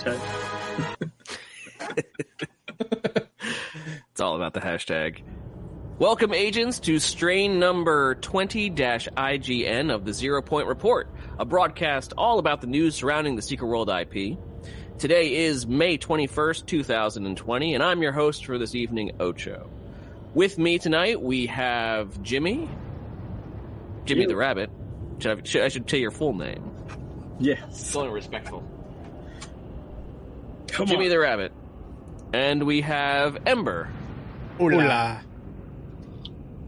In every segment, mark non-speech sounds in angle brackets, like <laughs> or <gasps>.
hashtag. <laughs> it's all about the hashtag. Welcome, agents, to strain number 20 IGN of the Zero Point Report, a broadcast all about the news surrounding the Secret World IP. Today is May 21st, 2020, and I'm your host for this evening, Ocho. With me tonight, we have Jimmy. Jimmy You. the Rabbit. Should I, should, I should tell your full name. Yes. It's only respectful. Come Jimmy on. the Rabbit. And we have Ember. Hola.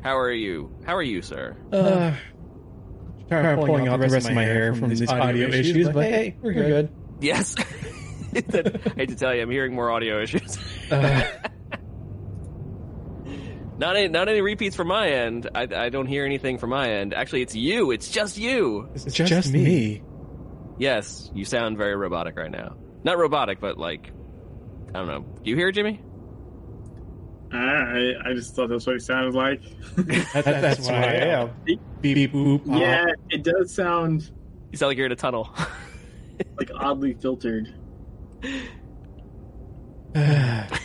How are you? How are you, sir? Uh, trying to pulling out the rest of my hair from these audio issues, but hey, we're good. good. Yes. <laughs> I hate to tell you, I'm hearing more audio issues. Uh, <laughs> Not any, not any repeats from my end. I, I don't hear anything from my end. Actually, it's you. It's just you. it's just, me. Yes, you sound very robotic right now. Not robotic, but like, I don't know. Do you hear it, Jimmy? I, I just thought that's what it sounded like. <laughs> That, that's, what I am. Beep, beep, boop. pop. yeah, it does sound You sound like you're in a tunnel. <laughs> like oddly filtered. <sighs> I don't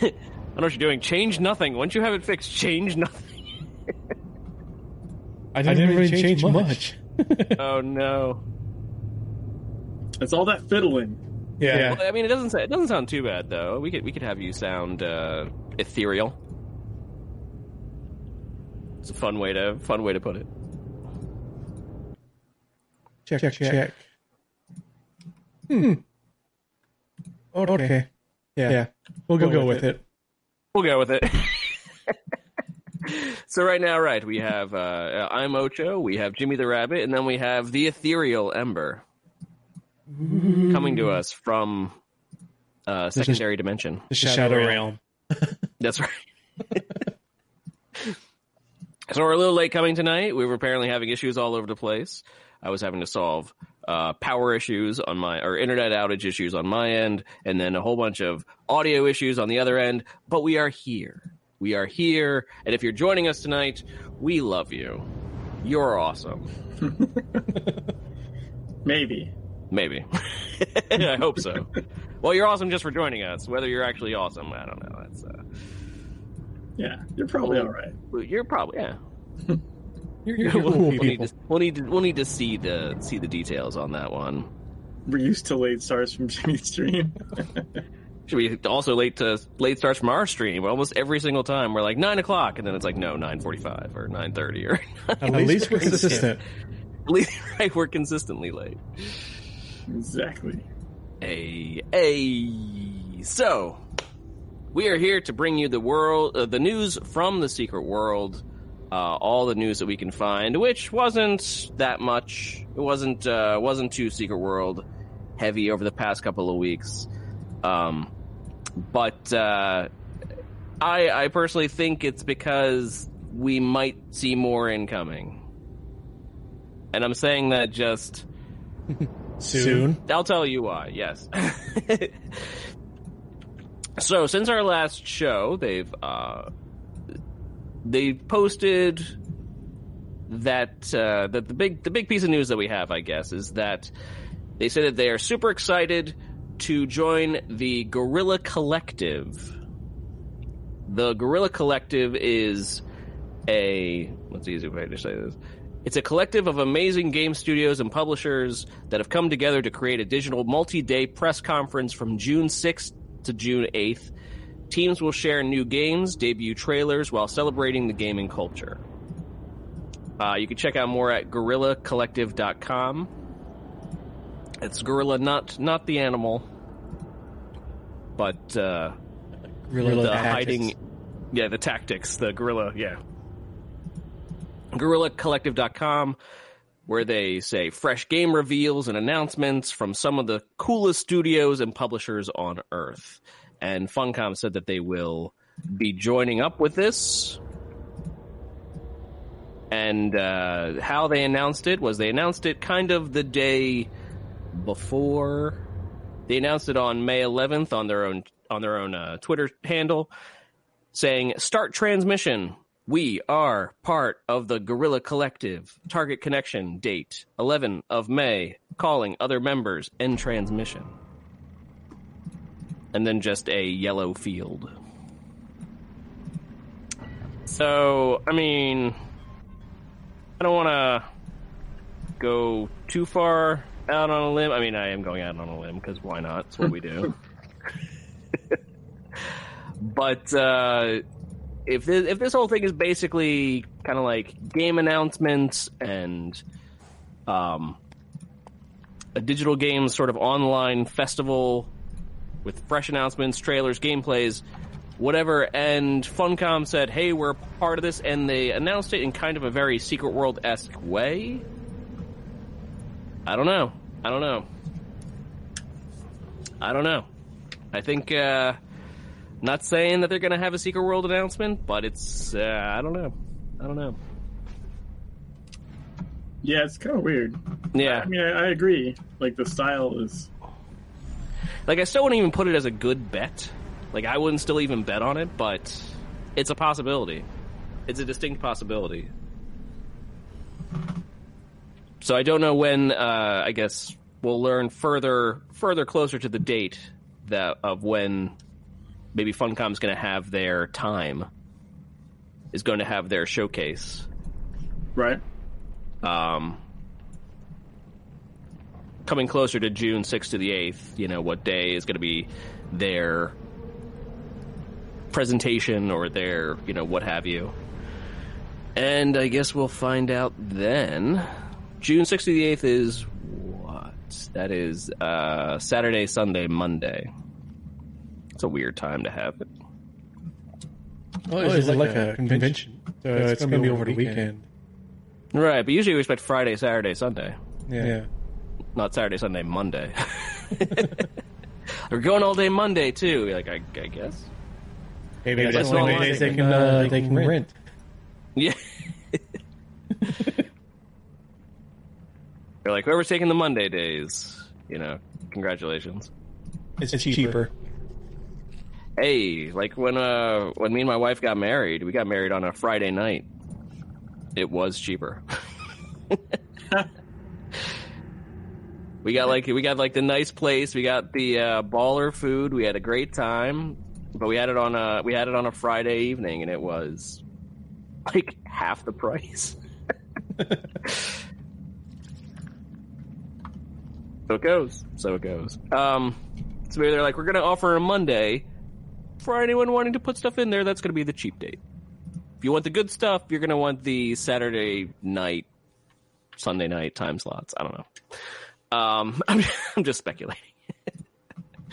know what you're doing. Change nothing. Once you have it fixed, change nothing. <laughs> I didn't, really change, much. oh no. It's all that fiddling. Yeah. Well, I mean, it doesn't. sa- It doesn't sound too bad though. We could we could have you sound uh, ethereal. It's a fun way to fun way to put it. Check, check, check. Hmm. Okay. Yeah. yeah. We'll go, with it. We'll go with it. <laughs> so right now, right, we have uh, I'm Ocho, we have Jimmy the Rabbit, and then we have the ethereal Ember coming to us from uh, secondary dimension. The Shadow, Realm. That's right. <laughs> so we're a little late coming tonight. We were apparently having issues all over the place. I was having to solve uh, power issues on my or internet outage issues on my end, and then a whole bunch of audio issues on the other end. But we are here. We are here, and if you're joining us tonight, we love you. You're awesome. <laughs> Maybe. Maybe. <laughs> I hope so. Well, you're awesome just for joining us. Whether you're actually awesome, I don't know. That's uh, Yeah, you're probably all right. you're probably yeah. <laughs> You're, you're <laughs> we'll, cool we'll need to, we'll need to we'll need to see the see the details on that one. We're used to late starts from Jimmy's stream. Should be also late to late starts from our stream. Almost every single time we're like nine o'clock, and then it's like no nine forty five or nine thirty or At least we're consistent. at least right we're consistently late. Exactly. A a so we are here to bring you the world uh, the news from the secret world. Uh, all the news that we can find, which wasn't that much. It wasn't uh, wasn't too secret world heavy over the past couple of weeks. Um, but uh, I I personally think it's because we might see more incoming, and I'm saying that just <laughs> Soon. I'll tell you why. Yes. <laughs> so since our last show, they've uh, they posted that uh, that the big the big piece of news that we have, I guess, is that they say that they are super excited to join the Guerrilla Collective. The Guerrilla Collective is a what's the easy way to say this? It's a collective of amazing game studios and publishers that have come together to create a digital multi-day press conference from June 6th to June 8th. Teams will share new games, debut trailers while celebrating the gaming culture. Uh, you can check out more at GuerrillaCollective.com. It's guerrilla, not not the animal, but uh, Guerrilla the tactics. hiding yeah the tactics the gorilla yeah guerrillacollective.com where they say fresh game reveals and announcements from some of the coolest studios and publishers on earth. And funcom said that they will be joining up with this. And uh, how they announced it was they announced it kind of the day before. They announced it on May 11th on their own on their own uh, Twitter handle, saying "Start transmission. We are part of the Guerrilla Collective. Target connection date 11 of May. Calling other members. End transmission." and then just a yellow field. So, I mean, I don't want to go too far out on a limb. I mean, I am going out on a limb because why not? It's what we do. <laughs> but uh, if this, if this whole thing is basically kind of like game announcements and um, a digital game sort of online festival with fresh announcements, trailers, gameplays, whatever, and Funcom said, "Hey, we're part of this," and they announced it in kind of a very Secret World esque way. I don't know. I don't know. I don't know. I think. Uh, not saying that they're going to have a Secret World announcement, but it's uh, I don't know. I don't know. Yeah, it's kind of weird. Yeah, I mean, I, I agree. Like the style is like I still wouldn't even put it as a good bet. Like I wouldn't still even bet on it, but it's a possibility. It's a distinct possibility. So I don't know when. Uh, I guess we'll learn further, further closer to the date that of when maybe Funcom's going to have their time. Is going to have their showcase. right. Um, coming closer to June 6th to the 8th, you know, what day is going to be their presentation or their, you know, what have you. And I guess we'll find out then. June 6th to the 8th is what? That is uh, Saturday, Sunday, Monday. It's a weird time to have it. Oh, it's, like, a convention. So it's, going to be over the weekend. Right, but usually we expect Friday, Saturday, Sunday. Yeah. yeah. Not Saturday, Sunday, Monday. <laughs> We're going all day Monday too. You're like, I, I guess. Maybe Yeah, that's that's one not days they can, uh, they can rent. Yeah. <laughs> They're like, whoever's taking the Monday days, you know, congratulations. It's, cheaper. Hey, like when uh when me and my wife got married, we got married on a Friday night. It was cheaper. <laughs> we got like we got like the nice place, we got the uh, baller food, we had a great time, but we had it on a we had it on a Friday evening and it was like half the price. <laughs> so it goes. So it goes. Um so they're like, we're gonna offer a Monday for anyone wanting to put stuff in there, that's going to be the cheap date. If you want the good stuff, you're going to want the Saturday night, Sunday night time slots. I don't know. Um, <laughs> I'm, I'm just speculating. <laughs>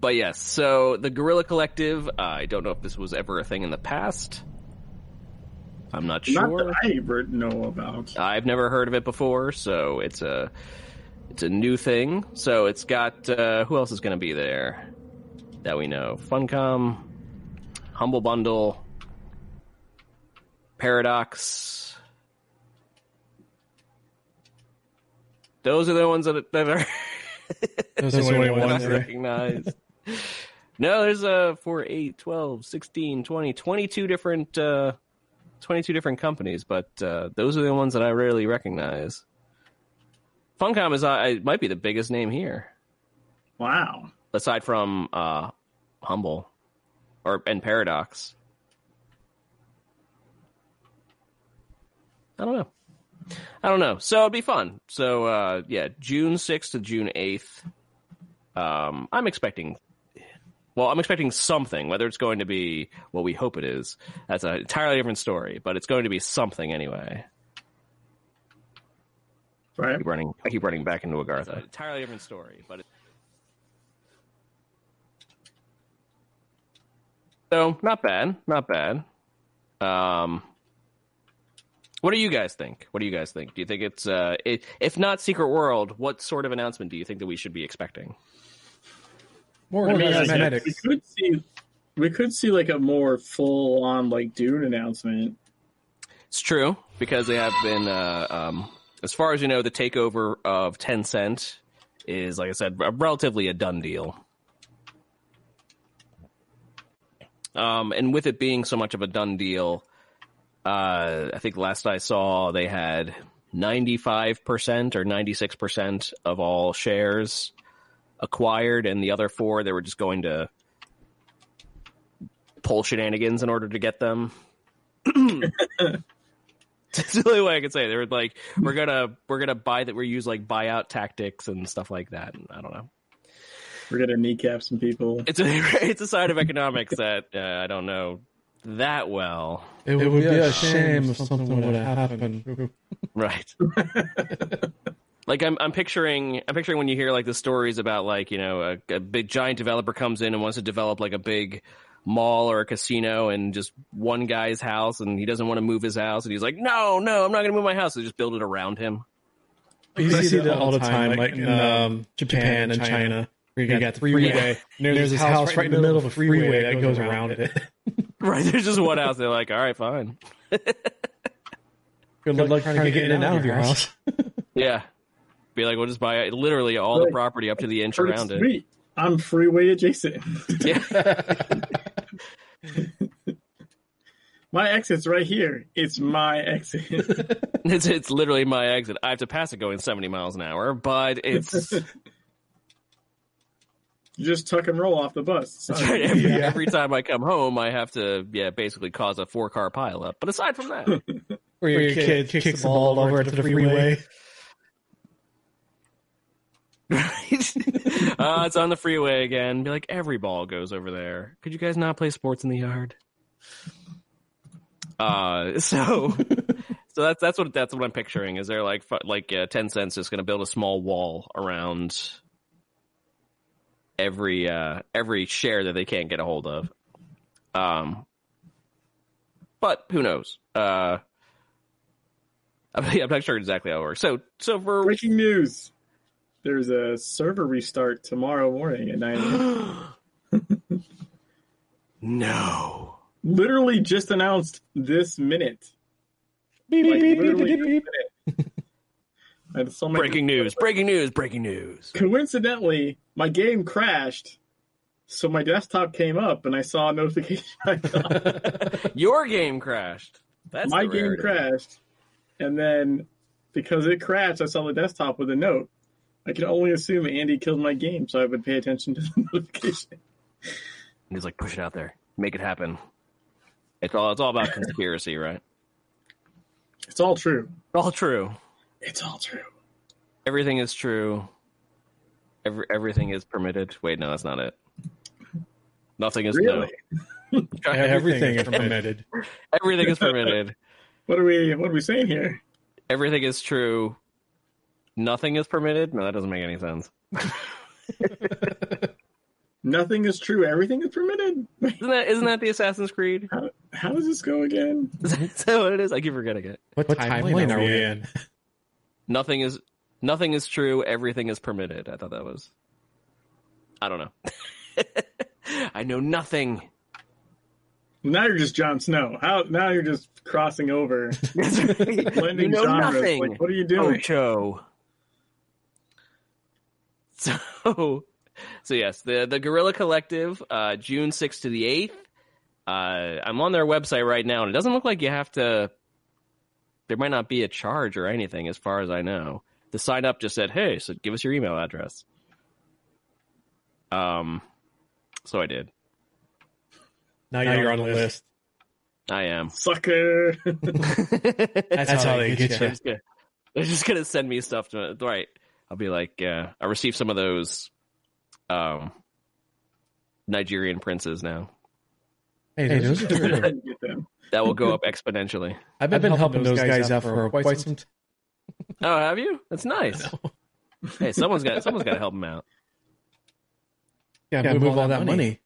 but yes, so the Guerrilla Collective, uh, I don't know if this was ever a thing in the past. I'm not sure. Not that I ever know about. I've never heard of it before, so it's a it's a new thing. So it's got uh, who else is going to be there that we know? Funcom, Humble Bundle, Paradox. Those are the ones that, that are Those are <laughs> the only ones I recognize. <laughs> no, there's uh, 4, 8, 12, 16, 20, 22 different, uh, 22 different companies, but uh, those are the ones that I rarely recognize. Funcom is uh, might be the biggest name here, Wow. aside from uh, Humble or and Paradox. I don't know. I don't know. So it'd be fun. So uh, yeah, June sixth to June eighth. Um, I'm expecting. Well, I'm expecting something. Whether it's going to be what we hope it is, that's an entirely different story. But it's going to be something anyway. I Right. keep running. I keep running back into Agartha. entirely different story, but. It... So not bad, not bad. Um, what do you guys think? What do you guys think? Do you think it's uh, it, if not Secret World, what sort of announcement do you think that we should be expecting? More I mean, I guess cosmetics. we could see we could see like a more full on like Dune announcement. It's true because they have been, uh, um, as far as you know, the takeover of Tencent is, like I said, a- relatively a done deal. Um, and with it being so much of a done deal, uh, I think last I saw they had 95% or 96% of all shares acquired, and the other four, they were just going to pull shenanigans in order to get them. <clears throat> <clears throat> <laughs> That's the only way I can say it. They were like, we're gonna we're gonna buy that we use like buyout tactics and stuff like that. And I don't know. We're gonna kneecap some people. It's a <laughs> it's a side of economics that uh, I don't know that well. It would, it would be, be, a shame if something, something would have happened. happened. Right. <laughs> like I'm I'm picturing I'm picturing when you hear like the stories about like you know a, a big giant developer comes in and wants to develop like a big mall or a casino and just one guy's house and he doesn't want to move his house and he's like, no, no, I'm not going to move my house. So just build it around him. You, see, see that all the time, like in um, Japan and China. China where you, you got the freeway. freeway. And there's, there's this house right in the middle of a freeway that goes around it. right, there's just one house. They're like, all right, fine. Good <laughs> luck, Good luck trying, trying to get in and out of your house. yeah. Be like, we'll just buy literally all the property up to the inch around it. I'm freeway adjacent. yeah. <laughs> my exit's right here. It's my exit. <laughs> it's it's literally my exit. I have to pass it going 70 miles an hour, but it's you <laughs> just tuck and roll off the bus. Right. Every, yeah. every, time I come home, I have to yeah basically cause a four car pileup. But aside from that, where your, your kid, kid kicks, kicks the ball over to the freeway. freeway. Right? <laughs> uh, it's on the freeway again. Be like, every ball goes over there. Could you guys not play sports in the yard? Uh, <laughs> so, <laughs> so that's that's what that's what I'm picturing. Is there like like uh, cents is going to build a small wall around every uh every share that they can't get a hold of. Um, but who knows? Uh, I'm not sure exactly how it works. So, so for breaking news there's a server restart tomorrow morning at 9 a.m. <gasps> no. Literally just announced this minute. Beep, like, beep, beep, breaking news, breaking news, breaking news. Coincidentally, my game crashed, so my desktop came up and I saw a notification. <laughs> <laughs> Your game crashed. That's my game crashed, and then because it crashed, I saw the desktop with a note. I can only assume Andy killed my game, so I would pay attention to the <laughs> notification. And he's like, push it out there, make it happen. It's all it's all about conspiracy, right? It's all true. It's all true. It's all true. Everything is true. Every everything is permitted. Wait, no, that's not it. Nothing is really. No. <laughs> everything is permitted. <laughs> everything is permitted. what are we? What are we saying here? Everything is true nothing is permitted? No, that doesn't make any sense. <laughs> nothing is true. Everything is permitted. Isn't that isn't that the Assassin's Creed? How, how does this go again? <laughs> Is that what it is? I keep forgetting it. What, what timeline, timeline are we in? Nothing is nothing is true. Everything is permitted. I thought that was. I don't know. <laughs> I know nothing. Now you're just Jon Snow. How now you're just crossing over, blending you know genres. Nothing. Like, what are you doing? Ocho. <laughs> So, so yes, the the Guerrilla Collective, uh, June sixth to the eighth. Uh, I'm on their website right now, and it doesn't look like you have to. There might not be a charge or anything, as far as I know. The sign up just said, "Hey, so give us your email address." Um, so I did. Now you're, now you're on the list. list. I am. Sucker. <laughs> That's, That's, how, they get, get you. They're just gonna send me stuff to right. I'll be like, uh, I received some of those um, Nigerian princes now. Hey, those are that will go up exponentially. I've been, I've been helping, helping, those guys, guys out for quite, quite some time. <laughs> Oh, have you? That's nice. hey, someone's got someone's got to help them out. Yeah, yeah move, move all, all that money. money.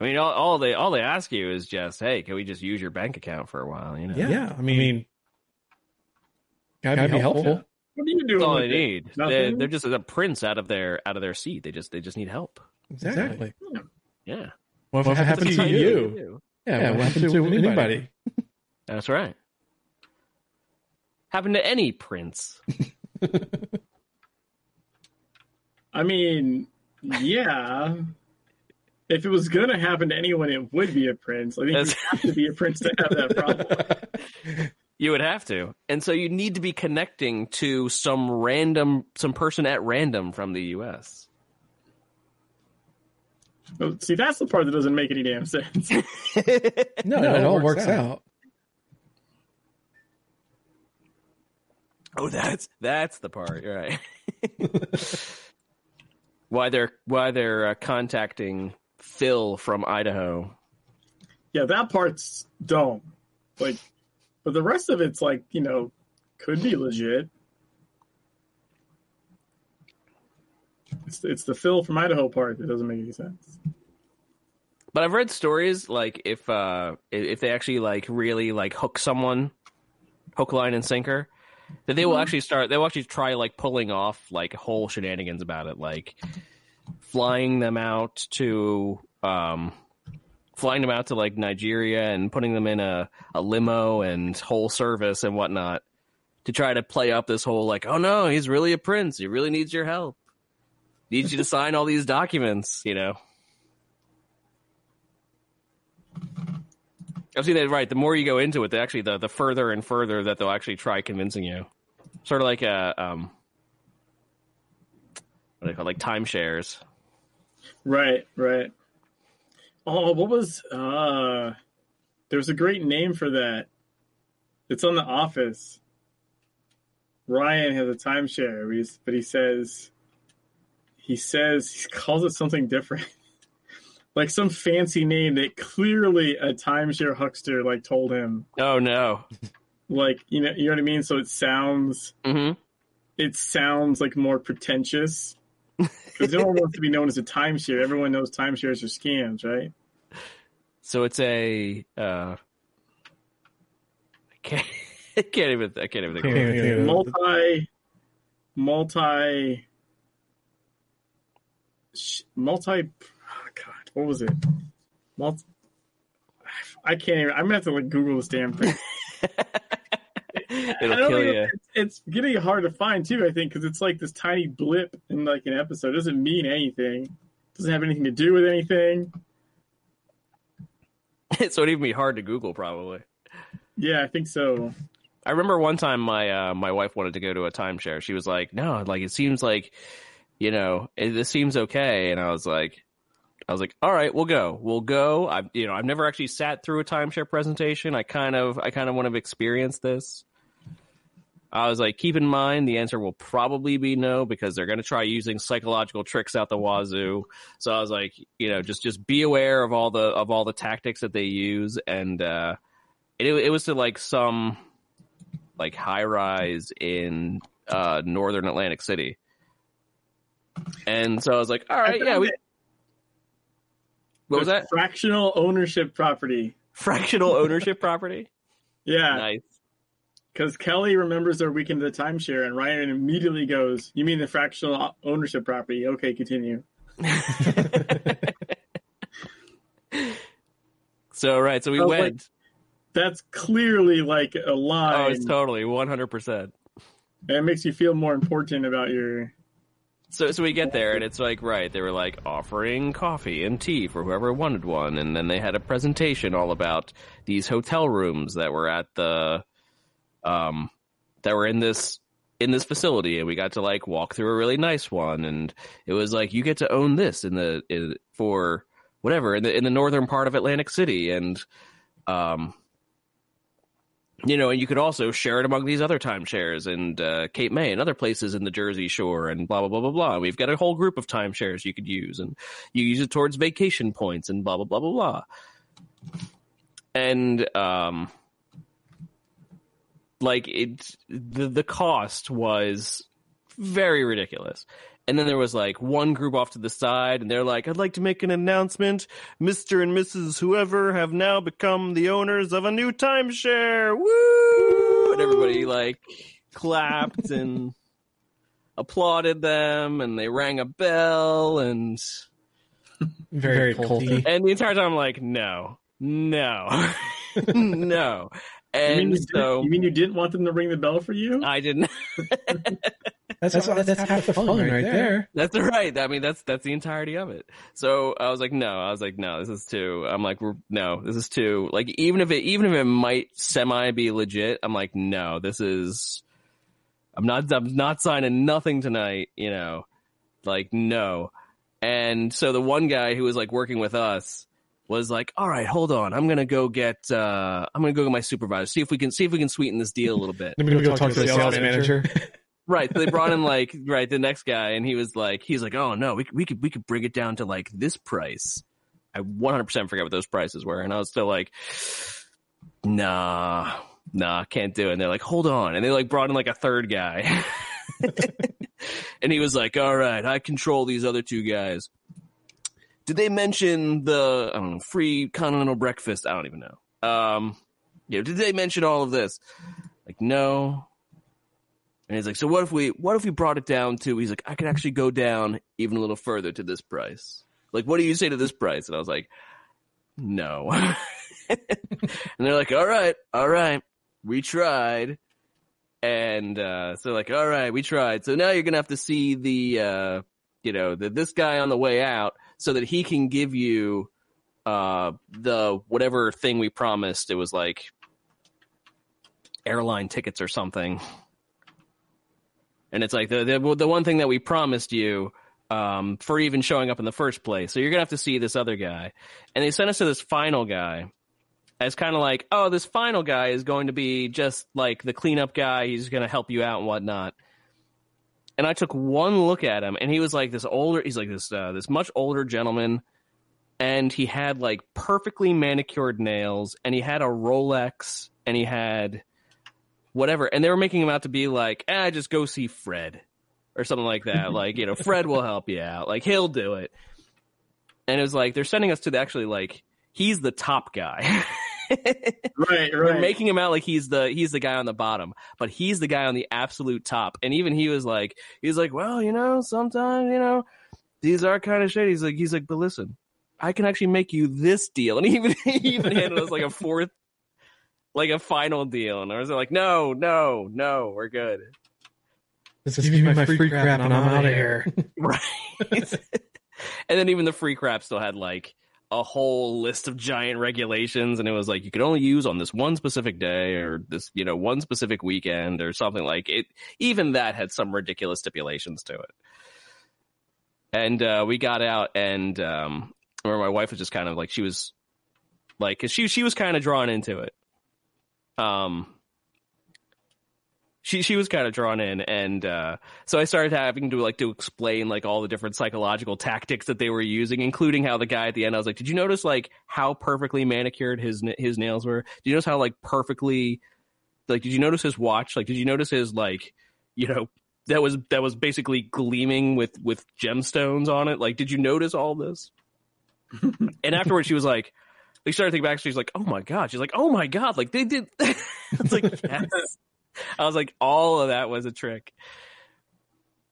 I mean, all, all, they all they ask you is just, hey, can we just use your bank account for a while? You know? Yeah, yeah. I mean, gotta, gotta be, helpful. helpful. What are you doing? That's all they need. They're, they're, just a prince out of their out of their seat. They just they just need help. Exactly. Hmm. Yeah. What well, happened, to, to you? you? Yeah, yeah. What, what happened, to, anybody? anybody? That's right. Happened to any prince. <laughs> I mean, yeah. If it was gonna happen to anyone, it would be a prince. I think you have to be a prince to have that problem. <laughs> You would have to. And so you need to be connecting to some random some person at random from the US. Well, see, that's the part that doesn't make any damn sense. <laughs> no, no, it all works, works out. out. Oh, that's that's the part, right? <laughs> why they're why they're uh, contacting Phil from Idaho. Yeah, that part's dumb. Like, but the rest of it's like you know could be legit. It's it's the Phil from Idaho part that doesn't make any sense. But I've read stories like if uh if they actually like really like hook someone, hook, line, and sinker, that they will mm-hmm. actually start. They will actually try like pulling off like whole shenanigans about it, like flying them out to um flying them out to like Nigeria and putting them in a, a limo and whole service and whatnot to try to play up this whole like, oh no, he's really a prince. He really needs your help. Needs you to <laughs> sign all these documents, you know. I've seen that right. The more you go into it, the actually the the further and further that they'll actually try convincing you. Sort of like a um, what do they call it? like timeshares. Right, right. Oh, what was uh there's a great name for that. It's on the office. Ryan has a timeshare, but he says he says he calls it something different. <laughs> like some fancy name that clearly a timeshare huckster like told him. Oh no! Like you know, you know what I mean. So it sounds, mm-hmm. it sounds like more pretentious because no one wants to be known as a timeshare. Everyone knows timeshares are scams, right? So it's a. Uh, I can't. <laughs> I can't even. I can't even think. Of multi, multi, multi God, what was it? Multi- I can't even. I'm gonna have to like Google this damn thing. <laughs> It'll kill you. It's, it's, getting hard to find too. I think because it's like this tiny blip in like an episode. It doesn't mean anything. It doesn't have anything to do with anything. <laughs> so it'd even be hard to Google, probably. Yeah, I think so. I remember one time my uh, my wife wanted to go to a timeshare. She was like, "No, like it seems like, you know, it, this seems okay." And I was like, I was like, all right, we'll go. We'll go. I've you know, I've never actually sat through a timeshare presentation. I kind of I kind of want to experience this. I was like, keep in mind the answer will probably be no because they're going to try using psychological tricks out the wazoo. So I was like, you know, just just be aware of all the of all the tactics that they use, and uh, it it was to like some like high rise in uh, northern Atlantic City, and so I was like, all right, yeah, we what was that? Fractional ownership property. Fractional ownership property? <laughs> Yeah. Nice. Because Kelly remembers their weekend of the timeshare, and Ryan immediately goes, You mean the fractional ownership property? Okay, continue. <laughs> so, right. So we went. Like, that's clearly like a lie. Oh, it's totally 100%. It makes you feel more important about your so so we get there and it's like right they were like offering coffee and tea for whoever wanted one and then they had a presentation all about these hotel rooms that were at the um that were in this in this facility and we got to like walk through a really nice one and it was like you get to own this in the in, for whatever in the in the northern part of Atlantic City and um you know, and you could also share it among these other timeshares and uh, Cape May and other places in the Jersey Shore and blah blah blah blah blah. We've got a whole group of timeshares you could use, and you use it towards vacation points and blah blah blah blah blah. And um, like it, the the cost was very ridiculous. And then there was like one group off to the side, and they're like, I'd like to make an announcement. Mr. and Mrs. Whoever have now become the owners of a new timeshare. Woo! And everybody like clapped and <laughs> applauded them, and they rang a bell, and very, very culty. And the entire time, I'm like, no, no, <laughs> no. And you mean you so you mean you didn't want them to ring the bell for you? I didn't. That's <laughs> that's, that's, that's half the fun, right, right there. there. That's right. I mean, that's that's the entirety of it. So I was like, no. I was like, no. This is too. I'm like, no. This is too. Like, even if it even if it might semi be legit, I'm like, no. This is. I'm not. I'm not signing nothing tonight. You know, like no. And so the one guy who was like working with us was like, all right, hold on. I'm going to go get, uh, I'm going to go get my supervisor, see if we can, see if we can sweeten this deal a little bit. <laughs> Let me go, go talk, talk, to the sales, sales manager. manager. <laughs> right. So they brought in like, right, the next guy and he was like, he's like, oh no, we, we could, we could bring it down to like this price. I 100% forget what those prices were. And I was still like, nah, nah, can't do it. And they're like, hold on. And they like brought in like a third guy. <laughs> and he was like, all right, I control these other two guys did they mention the I don't know free continental breakfast? I don't even know. Um, you know, did they mention all of this? Like, no. And he's like, so what if we what if we brought it down to? He's like, I could actually go down even a little further to this price. Like, what do you say to this price? And I was like, no. <laughs> and they're like, all right, all right, we tried. And uh, so like, all right, we tried. So now you're gonna have to see the, uh, you know, the, this guy on the way out so that he can give you uh, the whatever thing we promised. It was like airline tickets or something. And it's like the the, the one thing that we promised you um, for even showing up in the first place. So you're gonna have to see this other guy. And they sent us to this final guy as kind of like, oh, this final guy is going to be just like the cleanup guy. He's to help you out and whatnot and I took one look at him, and he was like this older. He's like this uh, this much older gentleman, and he had like perfectly manicured nails, and he had a Rolex, and he had whatever, and they were making him out to be like, ah, just go see Fred or something like that. <laughs> like you know, Fred will help you out. Like he'll do it. And it was like they're sending us to the actually like he's the top guy. <laughs> right, <laughs> right. We're making him out like he's the he's the guy on the bottom, but he's the guy on the absolute top. And even he was like, he's like, well, you know, sometimes you know, these are kind of shady. He's like, he's like, but listen, I can actually make you this deal, <laughs> and he even he even handed us like a fourth, like a final deal, and I was like, no, no, no, we're good. This is give me my free, free crap, crap and I'm out of here. <laughs> right. and then even the free crap still had like a whole list of giant regulations and it was like you could only use on this one specific day or this you know one specific weekend or something like it. Even that had some ridiculous stipulations to it. And uh, we got out and um where my wife was just kind of like she was like cause she she was kind of drawn into it. Um she she was kind of drawn in and uh, so i started having to like to explain like all the different psychological tactics that they were using including how the guy at the end i was like did you notice like how perfectly manicured his his nails were? Did you notice how like perfectly like did you notice his watch? Like did you notice his like you know that was that was basically gleaming with with gemstones on it? Like did you notice all this? <laughs> And afterwards she was like we started thinking back she's like oh my god. She's like oh my god. Like they did <laughs> it's like <laughs> yes <laughs> I was like, all of that was a trick.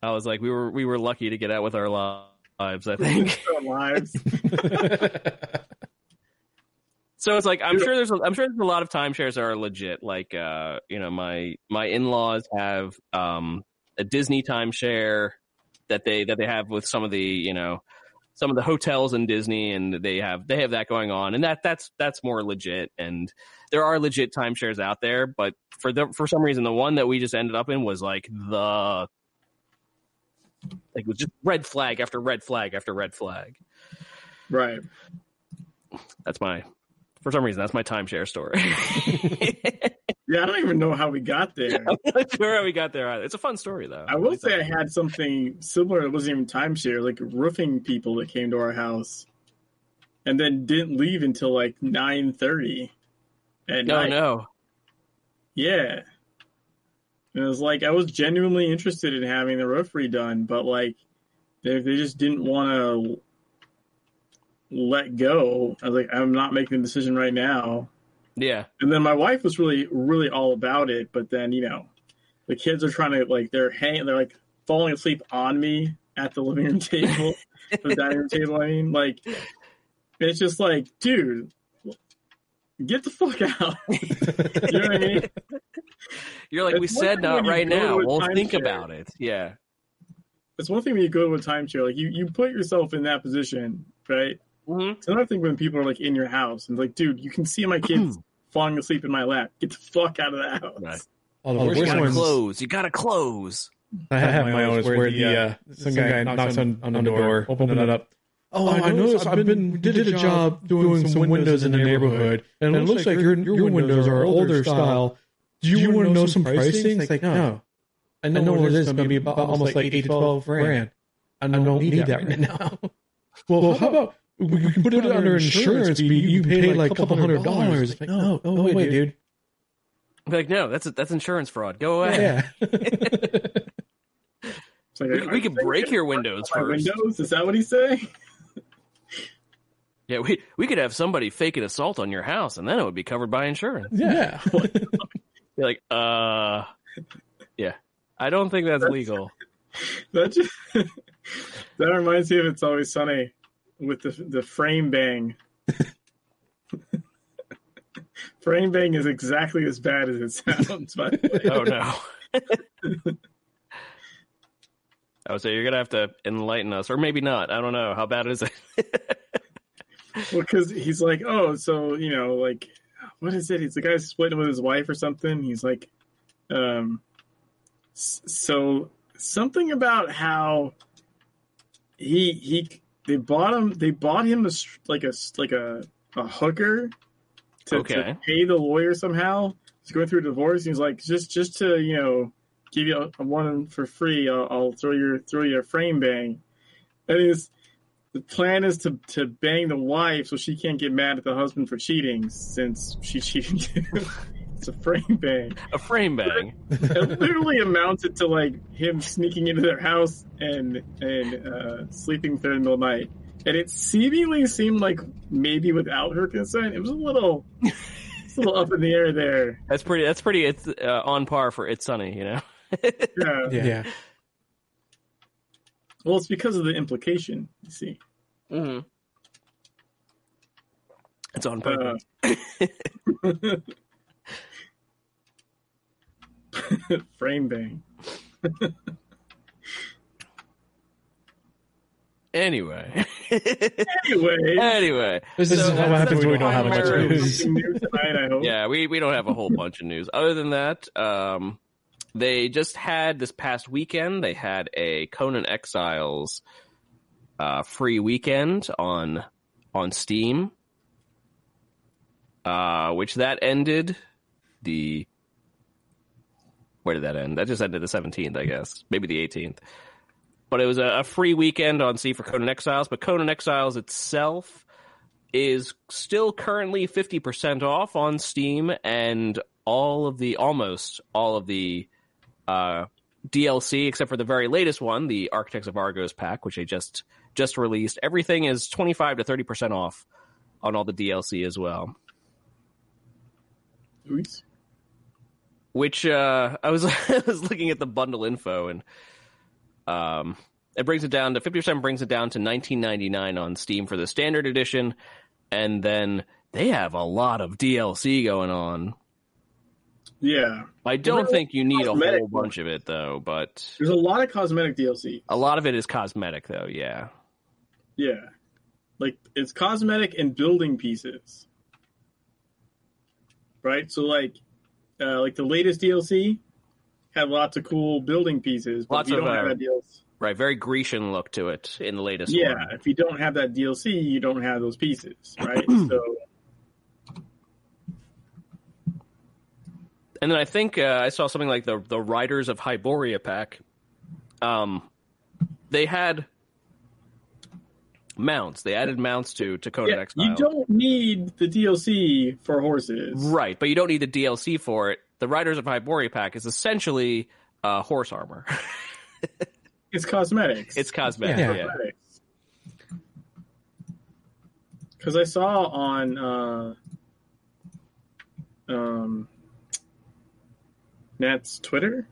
I was like, we were we were lucky to get out with our lives. I think <laughs> lives. <laughs> so it's like I'm sure there's a, I'm sure there's a lot of timeshares that are legit. Like uh, you know, my my in laws have um, a Disney timeshare that they that they have with some of the you know some of the hotels in Disney, and they have they have that going on, and that that's that's more legit. And there are legit timeshares out there, but for the for some reason, the one that we just ended up in was like the like it was just red flag after red flag after red flag. Right. That's my for some reason that's my timeshare story. <laughs> <laughs> yeah, I don't even know how we got there. <laughs> I'm not sure how we got there. Either. It's a fun story though. I will say I had something similar. It wasn't even timeshare, like roofing people that came to our house, and then didn't leave until like nine thirty. And oh, no, no. Yeah. And it was like I was genuinely interested in having the roof redone, but like they they just didn't want to let go. I was like, I'm not making the decision right now. Yeah. And then my wife was really, really all about it, but then you know, the kids are trying to like they're hanging, they're like falling asleep on me at the living room <laughs> table, the dining room table. I mean, like it's just like, dude, get the fuck <laughs> out. you know what I mean? You're like, it's we said not right now. We'll think share. about it. Yeah. it's one thing when you go to a timeshare, like you you put yourself in that position, right? Mm-hmm. It's another thing when people are like in your house and like, dude, you can see my kids <clears throat> falling asleep in my lap. Get the fuck out of the house. Right. Oh, the worst you gotta ones, close. You gotta close. I have my own where, where the, uh, uh, some guy knocks on, on, on the door, open it up. Oh, oh I noticed. I've been we did a job doing some windows in the neighborhood, and it looks like your your windows are older style. Do you want to know some pricing? It's like no. I know, I know what it is. It's going to be about almost like eight to twelve grand. I don't, need that right now. <laughs> well, how about we can put it under insurance? You pay like a couple hundred dollars. Like, no, no way, dude. like, no, that's a, that's insurance fraud. Go away. Yeah. <laughs> like, we, we can break your windows first. Windows? Is that what he's saying? Yeah, we we could have somebody fake an assault on your house, and then it would be covered by insurance. Yeah. You're <laughs> like, uh, yeah. I don't think that's, that's legal. <laughs> That just, that reminds me of It's Always Sunny with the the frame bang. <laughs> frame bang is exactly as bad as it sounds. By oh no. I would say you're gonna have to enlighten us, or maybe not. I don't know. How bad is it? <laughs> well, because he's like, oh, so you know, like, what is it? He's the guy splitting with his wife or something. He's like, um, so something about how he he they bought him they bought him a, like a like a a hooker to, okay. to pay the lawyer somehow. He's going through a divorce. He's like just just to you know give you a, a one for free. I'll, I'll, throw your throw you a frame bang. And he's the plan is to, to bang the wife so she can't get mad at the husband for cheating since she cheated. <laughs> it's a frame bang. A frame bang. it literally amounted to like him sneaking into their house and and uh, sleeping there in the middle of the night. And it seemingly seemed like maybe without her consent. It was a little, it's a little up in the air there. That's pretty. That's pretty. It's uh, on par for It's Sunny. You know. yeah. <laughs> yeah. Yeah. Well, it's because of the implication, you see. Mm-hmm. It's on purpose. Uh, <laughs> <laughs> <laughs> frame bang. anyway. anyway. Anyway. This so is what happens when we don't have much news. Tonight, yeah, we, we don't have a whole bunch of news. Other than that, um, they just had this past weekend. They had a Conan Exiles uh, free weekend on on Steam, uh, which that ended the. Where did that end? That just ended the seventeenth, I guess, maybe the eighteenth. But it was a, a free weekend on C for Conan Exiles. But Conan Exiles itself is still currently fifty percent off on Steam, and all of the almost all of the uh, DLC, except for the very latest one, the Architects of Argos pack, which they just just released. Everything is twenty five to thirty percent off on all the DLC as well. Which uh, I was <laughs> I was looking at the bundle info and um, it brings it down to fifty percent brings it down to nineteen ninety nine on Steam for the standard edition, and then they have a lot of DLC going on yeah. I don't think you need a whole bunch of it though, but there's a lot of cosmetic DLC. A lot of it is cosmetic though, yeah. Yeah. Like it's cosmetic and building pieces. Right? So like uh, like the latest DLC had lots of cool building pieces, but lots you of, don't uh, have that DLC. Right, very Grecian look to it in the latest yeah, one. if you don't have that DLC, you don't have those pieces, <clears throat> right? so And then I think uh, I saw something like the the Riders of Hyboria pack. Um, they had mounts. They added mounts to to Conan yeah, Exile. You don't need the DLC for horses, right? But you don't need the DLC for it. The Riders of Hyboria pack is essentially uh, horse armor. <laughs> it's cosmetics. It's cosmetic. Yeah. yeah. Because I saw on uh, um, Nat's Twitter.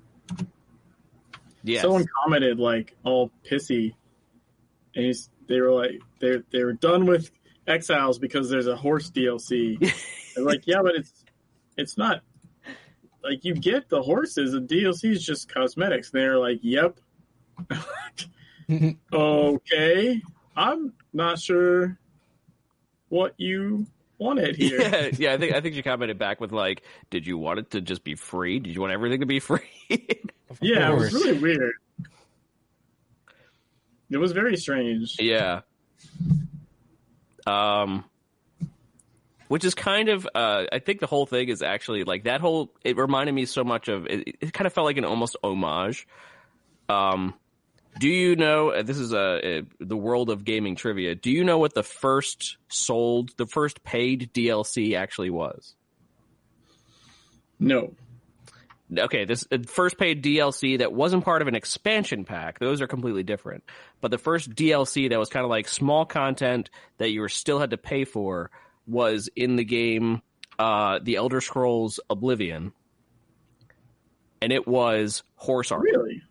Yeah. Someone commented like all pissy, and he's they were like they they were done with Exiles because there's a horse DLC. <laughs> like, yeah, but it's it's not like you get the horses. The DLC is just cosmetics. And they're like, yep. <laughs> okay, I'm not sure what you wanted here. <laughs> Yeah, yeah. I think I think she commented back with like, "Did you want it to just be free? Did you want everything to be free?" yeah, it was really weird. It was very strange. Yeah. Um, which is kind of uh, I think the whole thing is actually like that whole. It reminded me so much of it. It kind of felt like an almost homage. Um, do you know? Uh, this is a, a, the world of gaming trivia. Do you know what the first sold, the first paid DLC actually was? No. Okay, this uh, first paid DLC that wasn't part of an expansion pack. Those are completely different. But the first DLC that was kind of like small content that you were still had to pay for was in the game uh, The Elder Scrolls Oblivion. And it was horse armor. Really?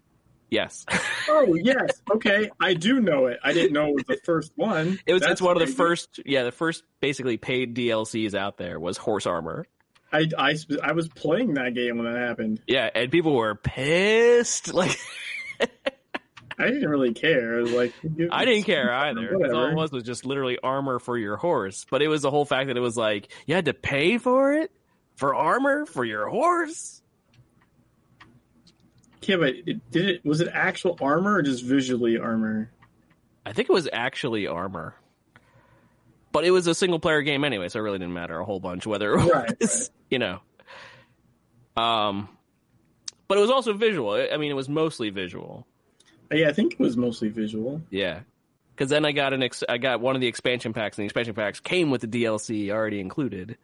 Yes. <laughs> oh yes. Okay, I do know it. I didn't know it was the first one. It was. That's it's one of the first. Yeah, the first basically paid DLCs out there was horse armor. I, I, I was playing that game when that happened. Yeah, and people were pissed. <laughs> Like, I didn't really care. like, I didn't care either. All it was was just literally armor for your horse. But it was the whole fact that it was like you had to pay for it for armor for your horse. Yeah, but it, did it? Was it actual armor or just visually armor? I think it was actually armor, but it was a single player game anyway, so it really didn't matter a whole bunch whether it was, right. You know. Um, but it was also visual. I mean, it was mostly visual. Yeah, I think it was mostly visual. Yeah, because then I got an ex- I got one of the expansion packs, and the expansion packs came with the DLC already included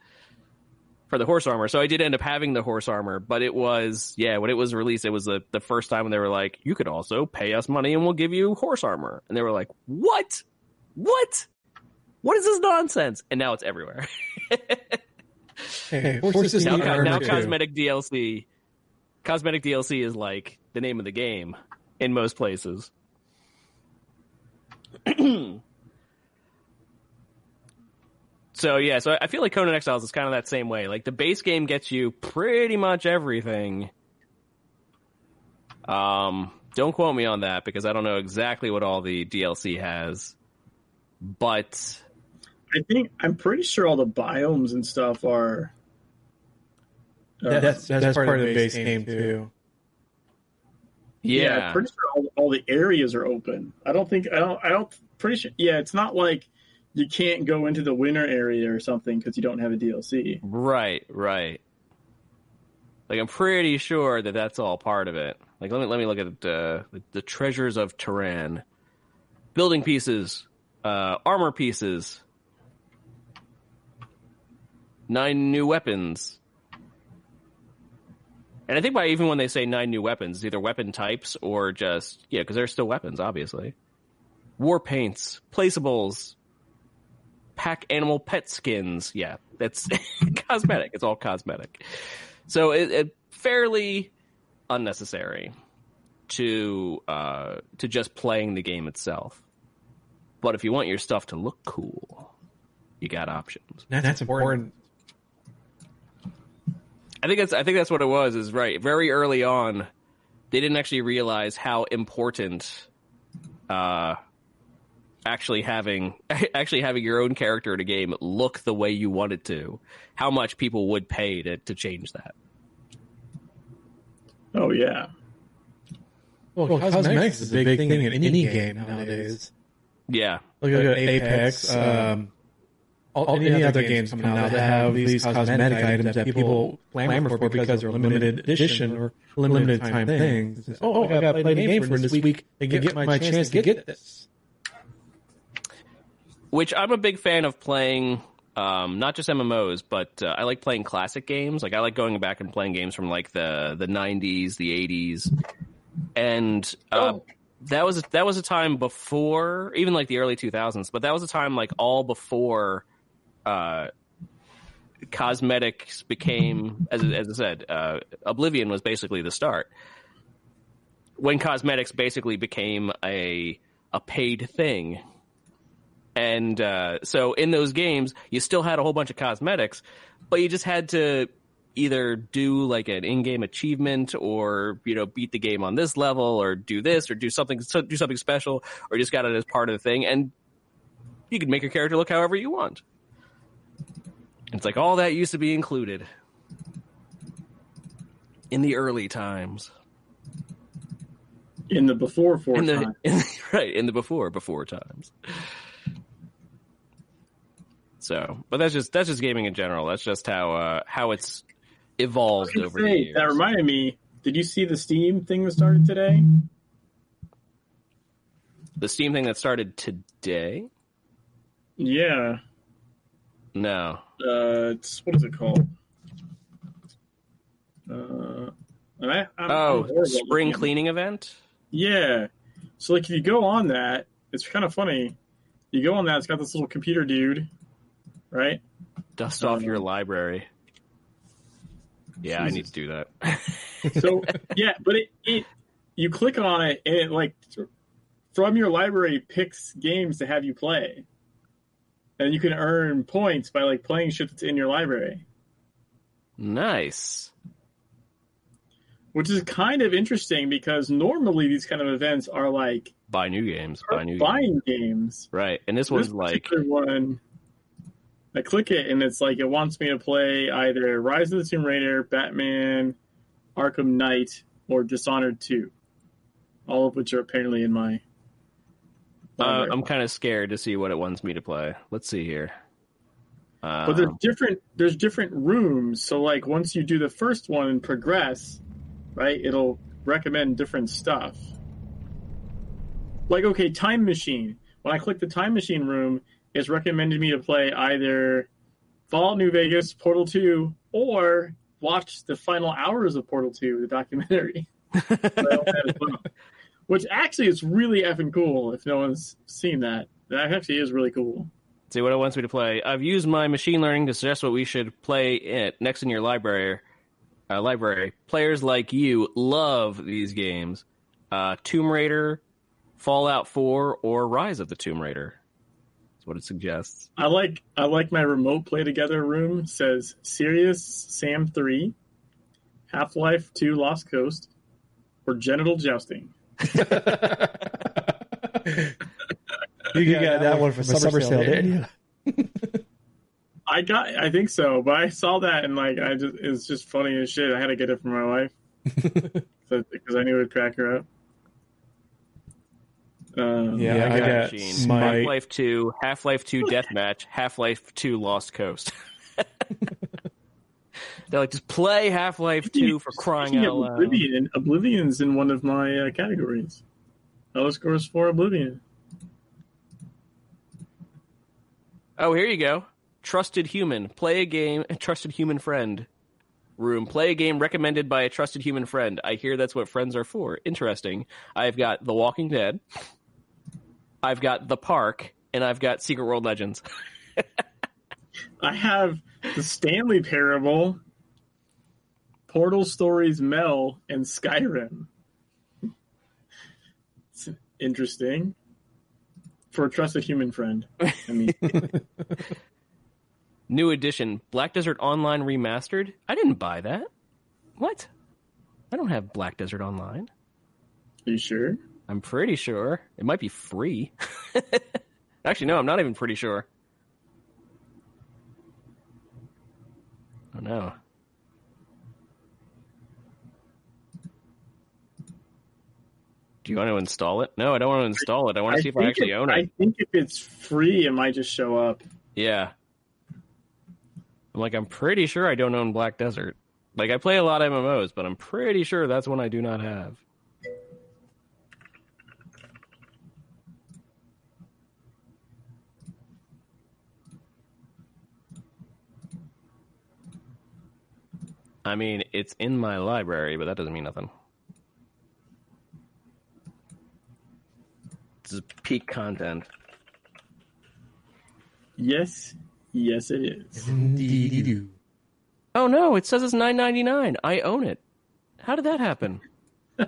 for the horse armor. So I did end up having the horse armor, but it was yeah, when it was released, it was the, the first time when they were like, you could also pay us money and we'll give you horse armor. And they were like, What? What? What is this nonsense? And now it's everywhere. <laughs> hey, horses now, now cosmetic DLC cosmetic DLC is like the name of the game in most places. <clears throat> So yeah, so I feel like Conan Exiles is kind of that same way. Like the base game gets you pretty much everything. Um, don't quote me on that because I don't know exactly what all the DLC has, but I think I'm pretty sure all the biomes and stuff are. Uh, that's, that's, that's part, part, of the base game, game too. Yeah. yeah, I'm pretty sure all, all the areas are open. I don't think I don't I don't pretty sure. Yeah, it's not like you can't go into the winter area or something because you don't have a DLC. Right, right. Like I'm pretty sure that that's all part of it. Like let me let me look at uh, the, the treasures of Turan, building pieces, uh, armor pieces, nine new weapons. And I think by even when they say nine new weapons, either weapon types or just yeah, because they're still weapons, obviously. War paints, placeables, pack animal pet skins. Yeah, that's <laughs> cosmetic. It's all cosmetic. So it, it fairly unnecessary to uh, to just playing the game itself. But if you want your stuff to look cool, you got options. That's, that's important. I think that's I think that's what it was. Is right. Very early on, they didn't actually realize how important uh, actually having <laughs> actually having your own character in a game look the way you want it to, how much people would pay to to change that. Oh yeah. Well, well cosmetics, cosmetics is a big, big thing, thing in any, any game nowadays. Yeah. Look at Apex. Um, all, all, any, any other games coming out that have these cosmetic items that people clamor for because they're limited edition or limited time things. Oh, I got to play the game for this week and get my chance to get this which I'm a big fan of playing. Um, not just MMOs, but uh, I like playing classic games. Like I like going back and playing games from like the the 90s, the 80s, and uh, oh. that was that was a time before even like the early 2000s. But that was a time like all before uh, cosmetics became, as as I said, uh, Oblivion was basically the start. When cosmetics basically became a a paid thing. And uh, so in those games, you still had a whole bunch of cosmetics, but you just had to either do like an in-game achievement or you know beat the game on this level or do this or do something do something special or just got it as part of the thing. And you can make your character look however you want it's like all that used to be included in the early times in the before four in the, times. in, <laughs> right in the before before times so but that's just that's just gaming in general that's just how uh how it's evolved over say, the years. That reminded me. Did you see the Steam thing that started today? The Steam thing that started today? Yeah. No. Uh, it's what is it called? Uh, I, oh, spring cleaning event. Yeah. So like, if you go on that, it's kind of funny. You go on that, it's got this little computer dude, right? Dust off um, your library. Yeah, Jesus. I need to do that. <laughs> so yeah, but it, it you click on it and it like from your library picks games to have you play. And you can earn points by like playing shit that's in your library. Nice. Which is kind of interesting because normally these kind of events are like buy new games, buy new buying games. games. Right. And this, was like one I click it and it's like it wants me to play either Rise of the Tomb Raider, Batman, Arkham Knight, or Dishonored 2. All of which are apparently in my. Uh, I'm kind of scared to see what it wants me to play. Let's see here. Um, but there's different there's different rooms. So like once you do the first one and progress, right, it'll recommend different stuff. Like okay, time machine. When I click the time machine room, it's recommended me to play either Fallout New Vegas, Portal 2, or watch the final hours of Portal 2, the documentary. <laughs> Which actually is really effing cool if no one's seen that. That actually is really cool. See what it wants me to play. I've used my machine learning to suggest what we should play it next in your library. Uh, library. Players like you love these games. Uh, Tomb Raider, Fallout 4, or Rise of the Tomb Raider. That's what it suggests. I like I like my remote play together room says Serious Sam three, Half Life two Lost Coast, or genital jousting. <laughs> you got, got that one from summer, summer sale, didn't you? <laughs> I got, I think so, but I saw that and like, I just, it's just funny as shit. I had to get it for my wife <laughs> because I knew it would crack her up. Um, yeah, yeah, I, got, got Half Life Two, Half Life Two Deathmatch, Half Life Two Lost Coast. They're like, just play Half Life Two four crying out loud. Oblivion, Oblivion's in one of my uh, categories. Elder Scrolls for Oblivion. Oh, here you go. Trusted human. Play a game. Trusted human friend. Room. Play a game recommended by a trusted human friend. I hear that's what friends are for. Interesting. I've got The Walking Dead. I've got The Park, and I've got Secret World Legends. <laughs> I have the Stanley Parable, Portal Stories Mel, and Skyrim. It's interesting. For a trusted human friend. I mean <laughs> New edition, Black Desert Online Remastered. I didn't buy that. What? I don't have Black Desert Online. Are you sure? I'm pretty sure. It might be free. <laughs> Actually, no, I'm not even pretty sure. Oh no. Do you want to install it? No, I don't want to install it. I want to I see if I actually it, own it. I think if it's free, it might just show up. Yeah. I'm like, I'm pretty sure I don't own Black Desert. Like, I play a lot of MMOs, but I'm pretty sure that's one I do not have. I mean, it's in my library, but that doesn't mean nothing. Is peak content. Yes, yes, it is. Indeed. Oh no! It says it's nine ninety nine. I own it. How did that happen? <laughs> I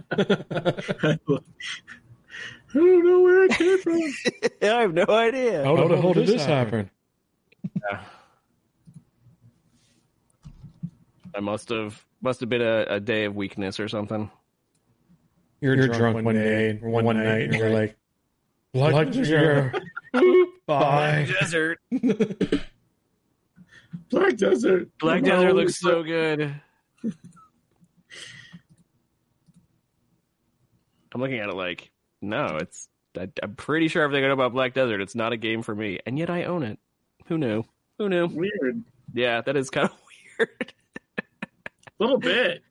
don't know where it came from. <laughs> I have no idea. How, How the hell did this happen? happen? I must have must have been a, a day of weakness or something. You're, you're drunk, drunk, one day and one, one night, and you're like, "Blood, Blood sugar, bye, <laughs> desert." Black Desert. Black no, Desert looks so good. I'm looking at it like, no, it's. I, am pretty sure everything I know about Black Desert, it's not a game for me, and yet I own it. Who knew? Who knew? Weird. Yeah, that is kind of <laughs> weird. a little bit.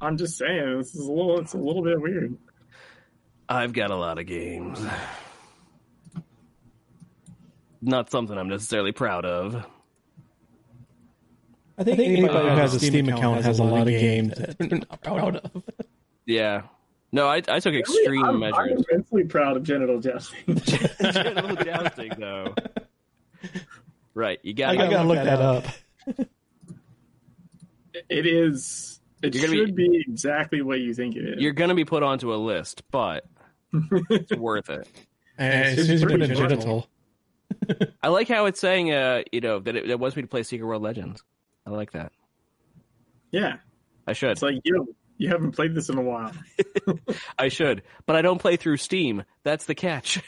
I'm just saying, this is a little. It's a little bit weird. I've got a lot of games. Not something I'm necessarily proud of. I think, I think anybody, anybody who has a Steam account has a lot of games that they're not proud of. Yeah. No, I, I took extreme I'm, measures. I'm immensely proud of genital jousting. <laughs> genital jousting, though. Right, you got. I gotta look, look that up. up. it is. It you're should be, be, exactly what you think it is. You're gonna be put onto a list, but <laughs> it's worth it. And as soon as you put in genital. <laughs> I like how it's saying, uh, you know, that it, it wants me to play Secret World Legends. I like that. Yeah. I should. It's like you you haven't played this in a while. <laughs> <laughs> I should, but I don't play through Steam. That's the catch.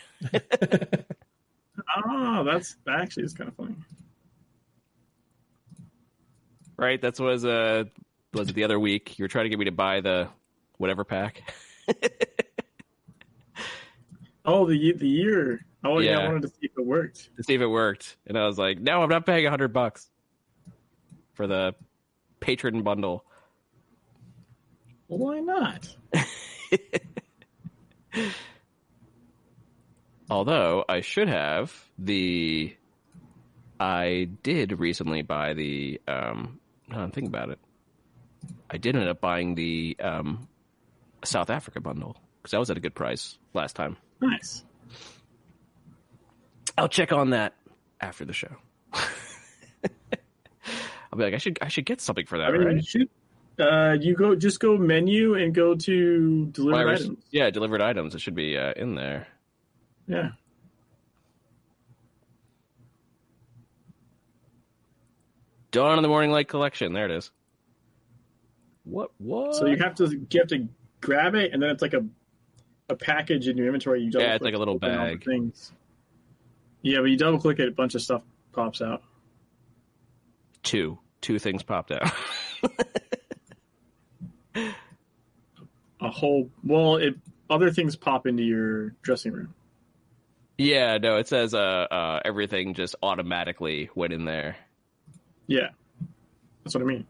oh, that's that actually is kind of funny. Right, that was uh was it the other week? You were trying to get me to buy the whatever pack. oh, the the year. Oh yeah. I wanted to see if it worked. To see if it worked, and I was like, "No, I'm not paying a hundred bucks." for the patron bundle. Well, why not? <laughs> Although I should have the. I did recently buy the. Um, now I'm thinking about it. I did end up buying the um, South Africa bundle because that was at a good price last time. Nice. I'll check on that after the show. <laughs> I'll be like, I should I should get something for that, I mean, right? You, should, uh, you go just go menu and go to delivered items. Yeah, delivered items. It should be uh, in there. Yeah. Dawn of the Morning Light collection. There it is. What? What? So you have to you have to grab it, and then it's like a a package in your inventory. You yeah, it's like a little bag. Things. Yeah, but you double click it, a bunch of stuff pops out. Two two things popped out. <laughs> a whole well, it other things pop into your dressing room. Yeah, no, it says uh, uh everything just automatically went in there. Yeah. That's what I mean.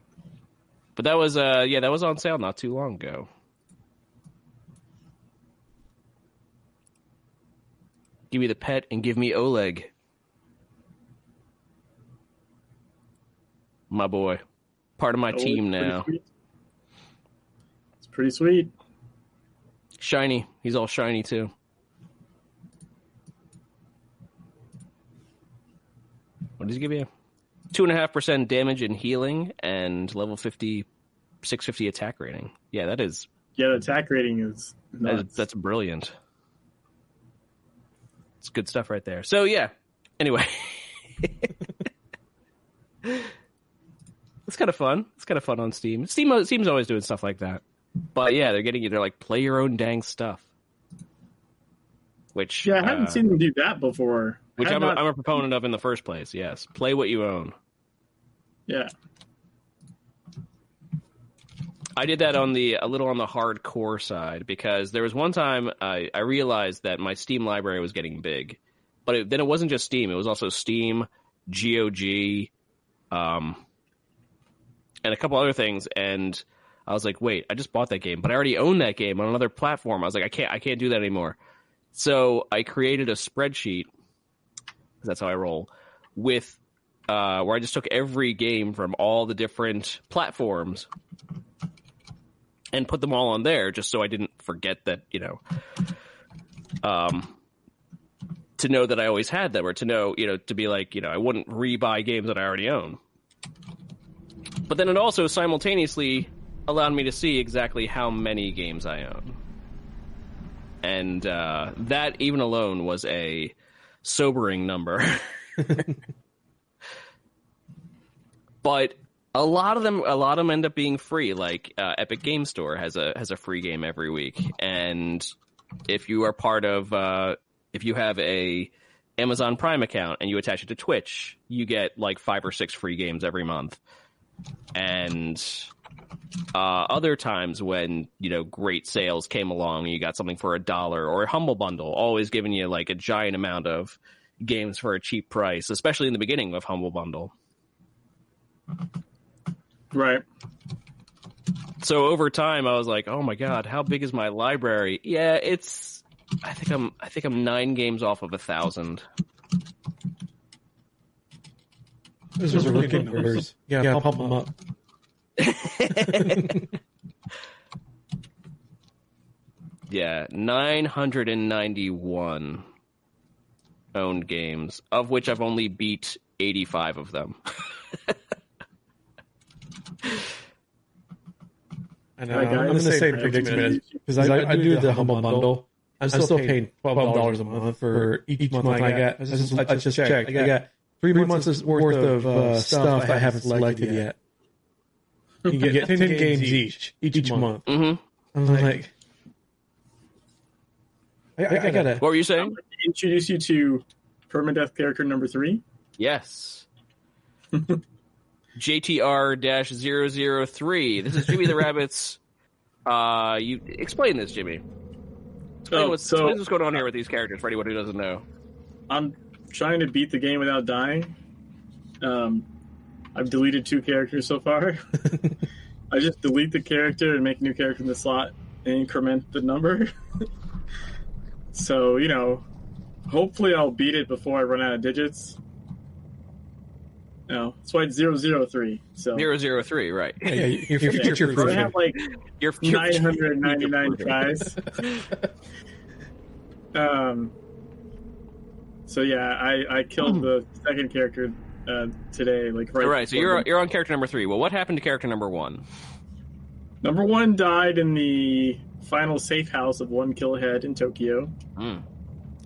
But that was uh yeah, that was on sale not too long ago. Give me the pet and give me Oleg. my boy, part of my oh, team now. It's pretty sweet. Shiny. He's all shiny too. What does he give you? Two and a half percent damage and healing, and level 50, 650 attack rating. Yeah, that is. Yeah, the attack rating is. That's, that's brilliant. It's good stuff right there. So yeah. Anyway. <laughs> It's kind of fun. It's kind of fun on Steam. Steam Steam's always doing stuff like that. But yeah, they're getting you to like play your own dang stuff. Which yeah, I haven't uh, seen them do that before. Which I'm, not... I'm a proponent of in the first place. Yes, play what you own. Yeah. I did that on the a little on the hardcore side because there was one time I, I realized that my Steam library was getting big, but it, then it wasn't just Steam; it was also Steam, GOG, um, and a couple other things. And I was like, wait, I just bought that game, but I already own that game on another platform. I was like, I can't, I can't do that anymore. So I created a spreadsheet. That's how I roll with uh, where I just took every game from all the different platforms and put them all on there, just so I didn't forget that you know, um, to know that I always had them, or to know you know to be like you know I wouldn't re-buy games that I already own. But then it also simultaneously allowed me to see exactly how many games I own. And uh, that, even alone, was a sobering number. <laughs> <laughs> but A lot of them, a lot of them end up being free. Like uh, Epic Game Store has a has a free game every week, and if you are part of, uh, if you have a Amazon Prime account and you attach it to Twitch, you get like five or six free games every month. And uh, other times when you know great sales came along, and you got something for a dollar or a humble bundle, always giving you like a giant amount of games for a cheap price, especially in the beginning of humble bundle. Right. So over time, I was like, "Oh my god, how big is my library?" Yeah, it's. I think I'm. I think I'm nine games off of a thousand. Those are rookie numbers. Yeah, yeah pump, pump them up. <laughs> yeah, 991 owned games, of which I've only beat 85 of them. <laughs> I know. I'm going to say predicament because I, I, I, do the humble bundle. I'm still, I'm still paying twelve dollars a month for each month I get. I just, I just checked. I got three months worth of uh, stuff I haven't selected yet. You get, get 10, 10 games each, each, each month. Mm-hmm. I'm like, I, I, I, gotta. What were you saying? Introduce you to permadeath character number three. Yes. <laughs> JTR 003. This is Jimmy the <laughs> Rabbit's. Uh, you explain this, Jimmy. Explain oh, what's, so what's going on here with these characters for anyone who doesn't know. I'm trying to beat the game without dying. Um, I've deleted two characters so far. <laughs> I just delete the character and make a new character in the slot and increment the number. <laughs> so, you know, hopefully I'll beat it before I run out of digits. No, that's why it's 003. So 003, right. Yeah, yeah your future yeah, I have like your 999 tries. <laughs> um, so yeah, I, I killed the second character uh, today. Like right. All right. So you're you're on character number three. Well, what happened to character number one? Number one died in the final safe house of One Kill Ahead in Tokyo mm.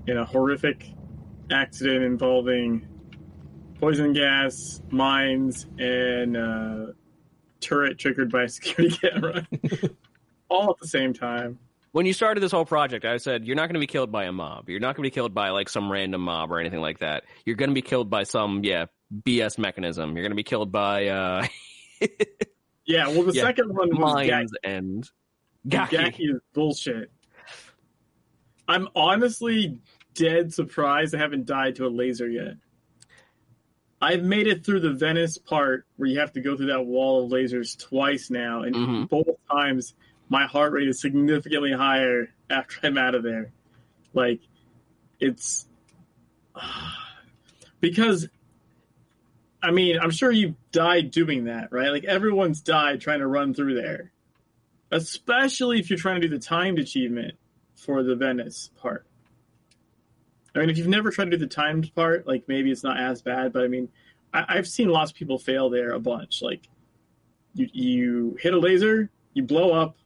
in a horrific accident involving poison gas, mines, and uh, turret triggered by a security <laughs> camera, all at the same time when you started this whole project, I said you're not going to be killed by a mob. You're not going to be killed by like some random mob or anything like that. You're going to be killed by some yeah BS mechanism. You're going to be killed by uh <laughs> yeah. Well, the yeah, second one was mines and Gaki. Gaki is bullshit. I'm honestly dead surprised I haven't died to a laser yet. I've made it through the Venice part where you have to go through that wall of lasers twice now, and mm-hmm. both times my heart rate is significantly higher after I'm out of there. Like, it's <sighs> because, I mean, I'm sure you've died doing that, right? Like, everyone's died trying to run through there, especially if you're trying to do the timed achievement for the Venice part. I mean, if you've never tried to do the timed part, like maybe it's not as bad, but I mean, I, have seen lots of people fail there a bunch. Like, you you hit a laser, you blow up,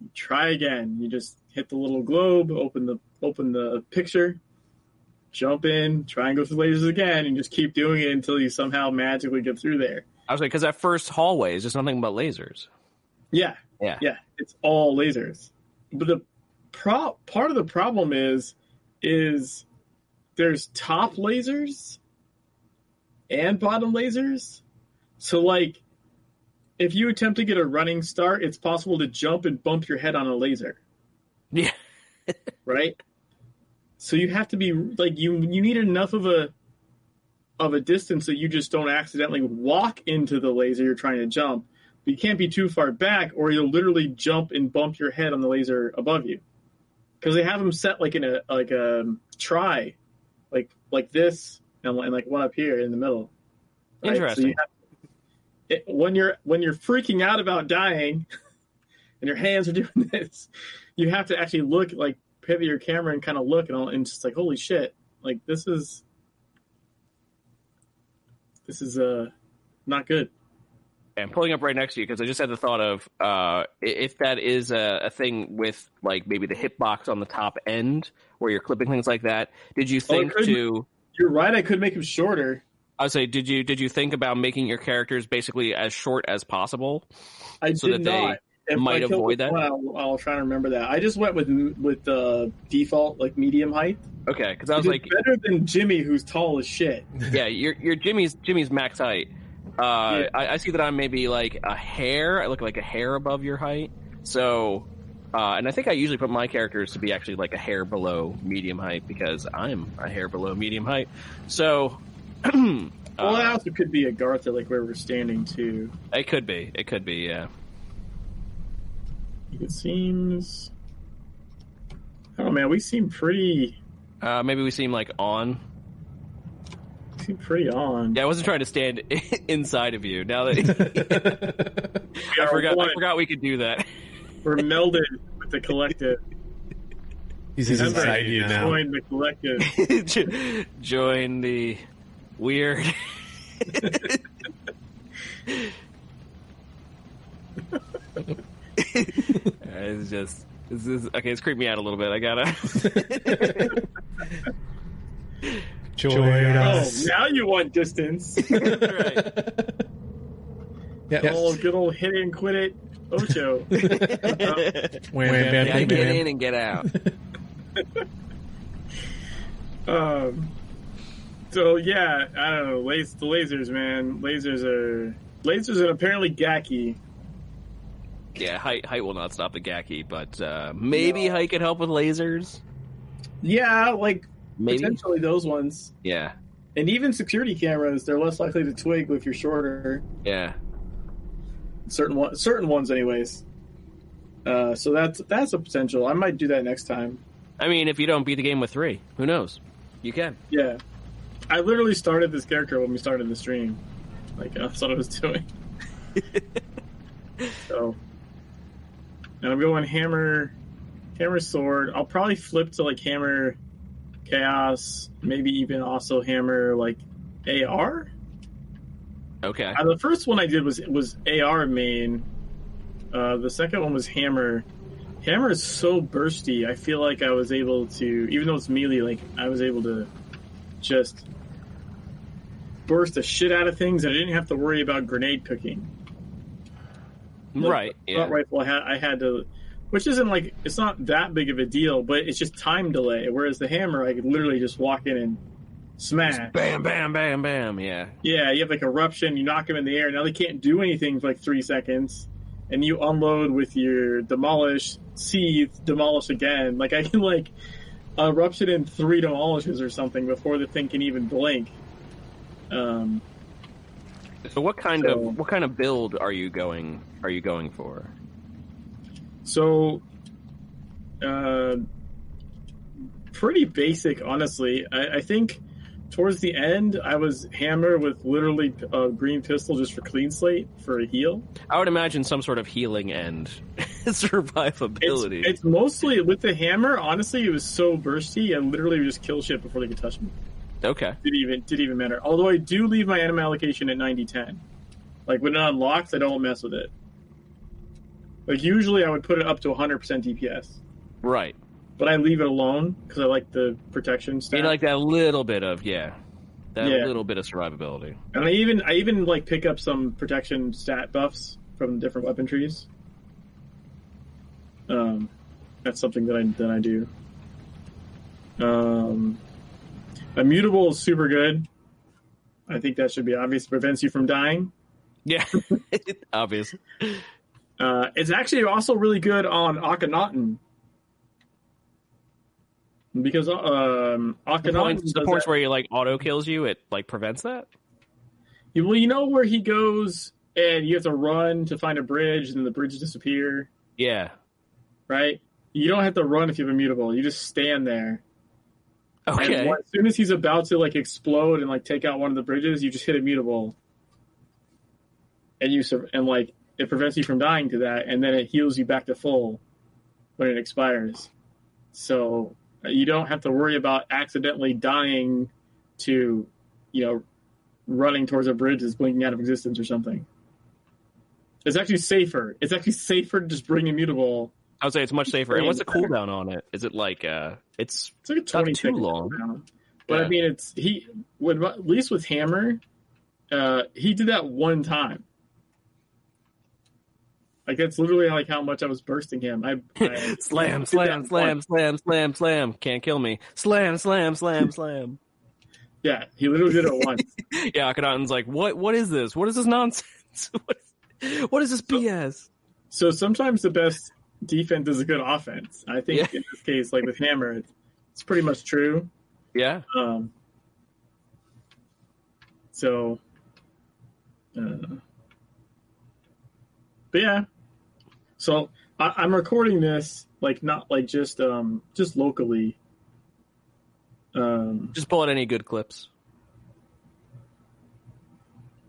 you try again. You just hit the little globe, open the open the picture, jump in, try and go through lasers again, and just keep doing it until you somehow magically get through there. I was like, because that first hallway is just nothing but lasers. Yeah, yeah, yeah. It's all lasers. But the pro- part of the problem is, is there's top lasers and bottom lasers. So like if you attempt to get a running start, it's possible to jump and bump your head on a laser. Yeah. <laughs> right? So you have to be like you you need enough of a of a distance that you just don't accidentally walk into the laser you're trying to jump. But you can't be too far back or you'll literally jump and bump your head on the laser above you. Cuz they have them set like in a like a try like like this and, and like one up here in the middle. Right? Interesting. So you have, it, when you're when you're freaking out about dying <laughs> and your hands are doing <laughs> this, you have to actually look like pivot your camera and kind of look and all, and just like holy shit, like this is this is uh not good. I'm pulling up right next to you because I just had the thought of uh, if that is a, a, thing with like maybe the hitbox on the top end where you're clipping things like that. Did you oh, think oh, to? You're right. I could make them shorter I would say, did you did you think about making your characters basically as short as possible? I so did not. If might avoid that. One, I'll, I'll, try to remember that. I just went with with the default like medium height. Okay, because I was like better than Jimmy, who's tall as shit. Yeah, your your Jimmy's Jimmy's max height. Uh, yeah. I, I, see that I'm maybe like a hair. I look like a hair above your height. So, uh, and I think I usually put my characters to be actually like a hair below medium height because I'm a hair below medium height. So, <clears throat> well, uh, it also could be Agartha, like where we're standing too. It could be. It could be. Yeah. It seems. Oh man, we seem pretty. Uh, maybe we seem like on. We seem pretty on. Yeah, I wasn't trying to stand <laughs> inside of you. Now that <laughs> <laughs> I forgot, I forgot we could do that. We're melded with the collective. He's inside you now. Join the collective. Join the weird. it's just this is okay. It's creeped me out a little bit. I gotta. Join us. Oh, now you want distance. <laughs> right. Yeah. Yes. Old, good old hit it and quit it. Ocho. <laughs> Wham, bam, yeah, get in and get out. <laughs> um. So yeah, I don't know. Las- the lasers, man. Lasers are lasers and apparently Gaki. Yeah, height height will not stop the Gaki, but uh, maybe no. height can help with lasers. Yeah, like maybe. potentially those ones. Yeah, and even security cameras, they're less likely to twig if you're shorter. Yeah, certain one, certain ones, anyways. Uh, so that's that's a potential. I might do that next time. I mean, if you don't beat the game with three, who knows? You can. Yeah, I literally started this character when we started the stream. Like that's what I was doing. <laughs> so and I'm going hammer, hammer sword. I'll probably flip to like hammer chaos, maybe even also hammer like AR. Okay. Uh, the first one I did was was AR main. Uh, the second one was hammer. Hammer is so bursty. I feel like I was able to, even though it's melee, like I was able to just burst the shit out of things. and I didn't have to worry about grenade cooking right. Yeah. rifle, I had, I had to, which isn't like it's not that big of a deal, but it's just time delay. Whereas the hammer, I could literally just walk in and smash. Just bam, bam, bam, bam. Yeah. Yeah, you have like eruption. You knock them in the air. Now they can't do anything for like three seconds, and you unload with your demolish, seethe, demolish again. Like I can like eruption in three demolishes or something before the thing can even blink. Um, so what kind so, of what kind of build are you going are you going for? So, uh, pretty basic, honestly. I, I think towards the end, I was hammer with literally a green pistol just for clean slate for a heal. I would imagine some sort of healing and <laughs> survivability. It's, it's, mostly with the hammer. Honestly, it was so bursty. I literally just kill shit before they could touch me. Okay. Didn't even didn't even matter. Although I do leave my enemy allocation at 90-10. Like when it unlocks, I don't mess with it. Like usually, I would put it up to 100% DPS. Right. But I leave it alone because I like the protection. You like that little bit of yeah, that yeah. little bit of survivability. And I even I even like pick up some protection stat buffs from different weapon trees. Um, that's something that I that I do. Um, Immutable is super good. I think that should be obvious. Prevents you from dying. Yeah, <laughs> obvious. Uh, it's actually also really good on Akhenaten. Because um, Akhenaten the, points, the points where he like auto kills you, it like prevents that. well, you know where he goes, and you have to run to find a bridge, and the bridge disappear. Yeah. Right. You don't have to run if you have immutable. You just stand there. Okay. As soon as he's about to like explode and like take out one of the bridges, you just hit immutable, and you and like it prevents you from dying to that, and then it heals you back to full when it expires. So uh, you don't have to worry about accidentally dying to, you know, running towards a bridge that's blinking out of existence or something. It's actually safer. It's actually safer to just bring immutable. I would say it's much safer. And what's the cooldown on it? Is it like uh it's, it's like a 20 too long? But yeah. I mean, it's he would at least with Hammer, uh, he did that one time. Like that's literally like how much I was bursting him. I, I <laughs> slam, slam, slam, slam, slam, slam. Can't kill me. Slam, slam, slam, <laughs> slam. Yeah, he literally did it once. <laughs> yeah, Akhenaten's like, what? What is this? What is this nonsense? what, is, what is this BS? So sometimes the best defense is a good offense. I think yeah. in this case, like with Hammer, it's, it's pretty much true. Yeah. Um. So. Uh, but yeah, so I, am recording this like not like just um just locally. Um, just pull out any good clips.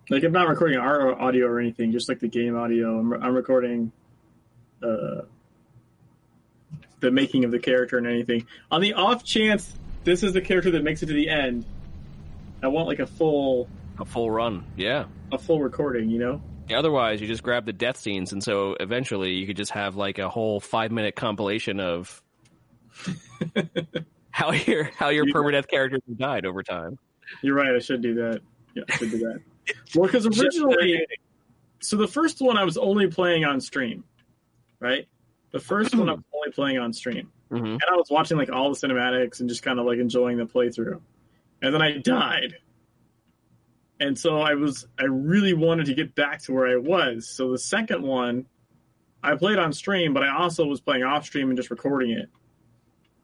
Like I'm not recording our audio or anything, just like the game audio. I'm, I'm recording uh, the making of the character and anything. On the off chance this is the character that makes it to the end, I want like a full a full run. Yeah, a full recording. You know. Otherwise, you just grab the death scenes, and so eventually you could just have like a whole five minute compilation of <laughs> how your how your permadeath characters have died over time. You're right. I should do that. Yeah, I should do that. <laughs> well, because originally, so the first one I was only playing on stream, right? The first one I was only playing on stream, mm-hmm. and I was watching like all the cinematics and just kind of like enjoying the playthrough, and then I died and so I was I really wanted to get back to where I was. So the second one, I played on stream, but I also was playing off stream and just recording it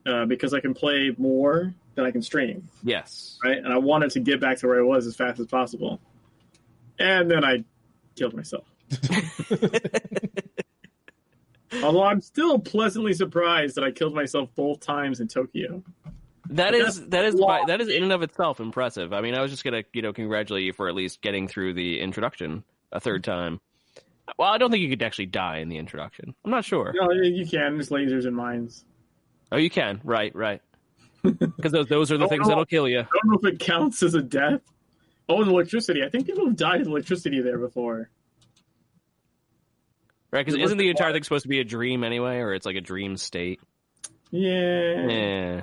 uh, because I can play more than I can stream. Yes, right. And I wanted to get back to where I was as fast as possible, and then I killed myself. <laughs> Although I'm still pleasantly surprised that I killed myself both times in Tokyo. That is that is by, that is in and of itself impressive. I mean, I was just gonna you know congratulate you for at least getting through the introduction a third time. Well, I don't think you could actually die in the introduction. I'm not sure. No, you can. There's lasers and mines. Oh, you can. Right, right. <laughs> Because those those are the oh, things know. that'll kill you. I don't know if it counts as a death. Oh, and electricity. I think people have died in electricity there before. Right, because isn't the entire thing supposed to be a dream anyway, or it's like a dream state? Yeah. Yeah.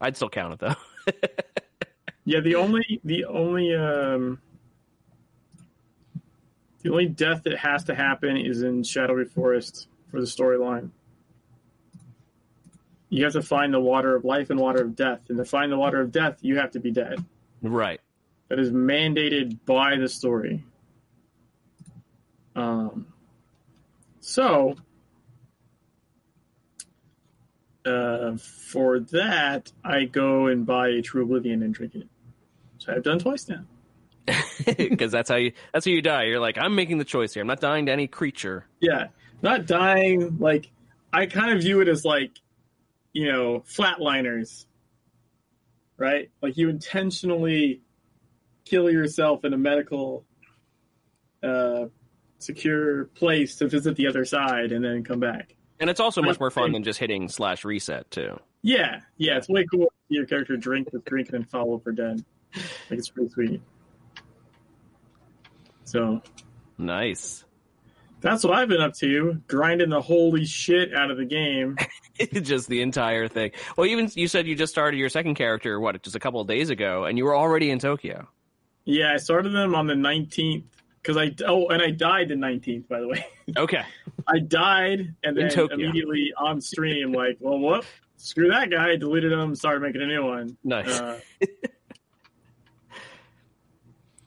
I'd still count it though. <laughs> yeah, the only the only um the only death that has to happen is in Shadowy Forest for the storyline. You have to find the water of life and water of death, and to find the water of death, you have to be dead. Right. That is mandated by the story. Um. So uh, for that, I go and buy a True Oblivion and drink it. So I've done twice now. <laughs> Because that's how you that's how you die. You're like, I'm making the choice here. I'm not dying to any creature. Yeah, not dying. Like I kind of view it as like, you know, flatliners, right? Like you intentionally kill yourself in a medical, uh, secure place to visit the other side and then come back. And it's also much more fun than just hitting slash reset too. Yeah, yeah, it's way cool. To see your character drink with drink and then follow for dead. Like it's pretty sweet. So nice. That's what I've been up to, grinding the holy shit out of the game. <laughs> just the entire thing. Well, even you said you just started your second character, what, just a couple of days ago, and you were already in Tokyo. Yeah, I started them on the 19th because I oh, and I died the 19th, by the way. <laughs> Okay. I died and then immediately on stream, like, well, what? Screw that guy. Deleted him. Started making a new one. Nice. Uh, <laughs>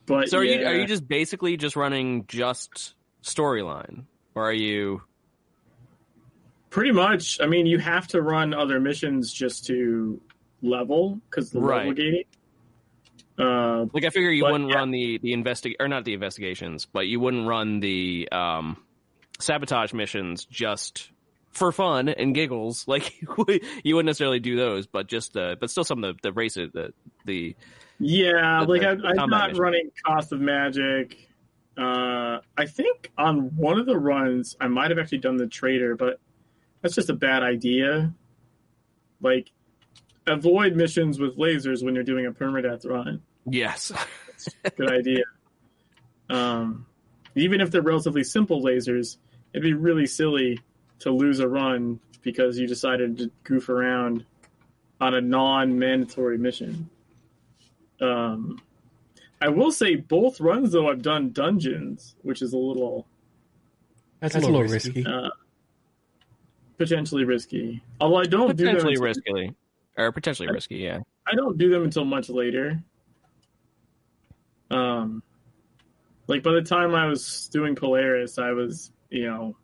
but so are yeah. you are you just basically just running just storyline, or are you? Pretty much. I mean, you have to run other missions just to level because the right. level gating. Uh, like I figure you but, wouldn't yeah. run the the investig or not the investigations, but you wouldn't run the um, sabotage missions just for fun and giggles. <laughs> Like you wouldn't necessarily do those, but just uh, but still some of the, the races the the yeah, the, like the, I, am not running cost of magic. Uh, I think on one of the runs I might have actually done the trader, but that's just a bad idea. Like avoid missions with lasers when you're doing a permadeath run. Yes. <laughs> good idea. Um, even if they're relatively simple lasers, it'd be really silly to lose a run because you decided to goof around on a non-mandatory mission. Um, I will say both runs though I've done dungeons, which is a little that's, that's a little risky. risky. Uh, potentially risky. Although I don't potentially do risky or potentially I, risky. Yeah, I don't do them until much later. Um, like by the time I was doing Polaris, I was you know,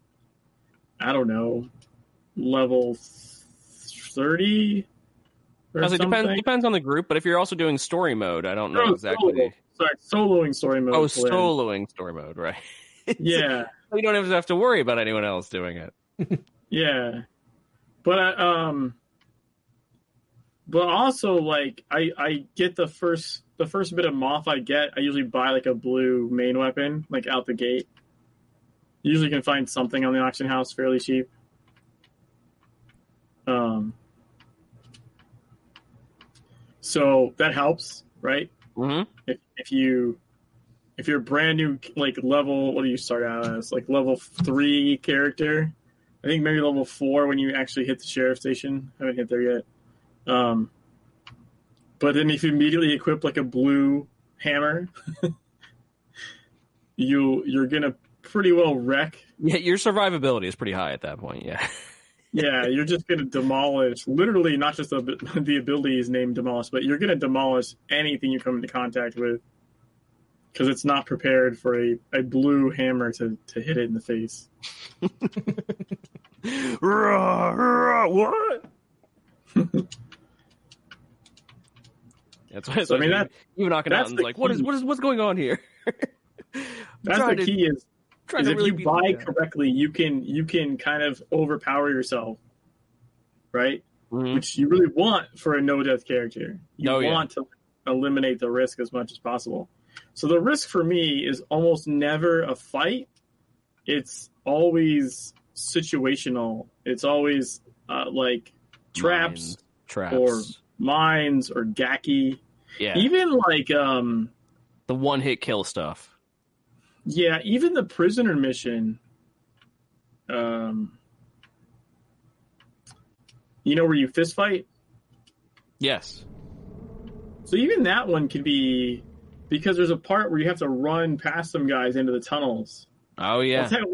I don't know, level thirty. Or depends depends on the group, but if you're also doing story mode, I don't know no, exactly. Solo. Sorry, soloing story mode. Oh, soloing story mode, right? <laughs> yeah, you don't have to have to worry about anyone else doing it. <laughs> yeah, but I, um, but also like I I get the first the first bit of moth I get, I usually buy like a blue main weapon like out the gate. usually can find something on the auction house fairly cheap. Um, so that helps, right? Mm-hmm. If if you if you're brand new like level, what do you start out as? Like level three character, I think maybe level four when you actually hit the sheriff station. I haven't hit there yet. Um, but then if you immediately equip like a blue hammer, <laughs> you you're gonna pretty well wreck. Yeah, your survivability is pretty high at that point. Yeah. <laughs> yeah, you're just gonna demolish. Literally, not just the <laughs> the ability is named demolish, but you're gonna demolish anything you come into contact with because it's not prepared for a, a blue hammer to, to hit it in the face. what? That's why so, I mean, that, even knocking out and like, what is what is what's going on here? <laughs> that's the key is, is if really you buy correctly, you can you can kind of overpower yourself, right? Mm-hmm. Which you really want for a no death character. You oh, want yeah. to eliminate the risk as much as possible. So the risk for me is almost never a fight. It's always situational. It's always uh, like traps, traps, or mines or Gaki. Yeah. Even like um the one hit kill stuff. Yeah, even the prisoner mission. Um you know where you fist fight? Yes. So even that one could be because there's a part where you have to run past some guys into the tunnels. Oh yeah. Well,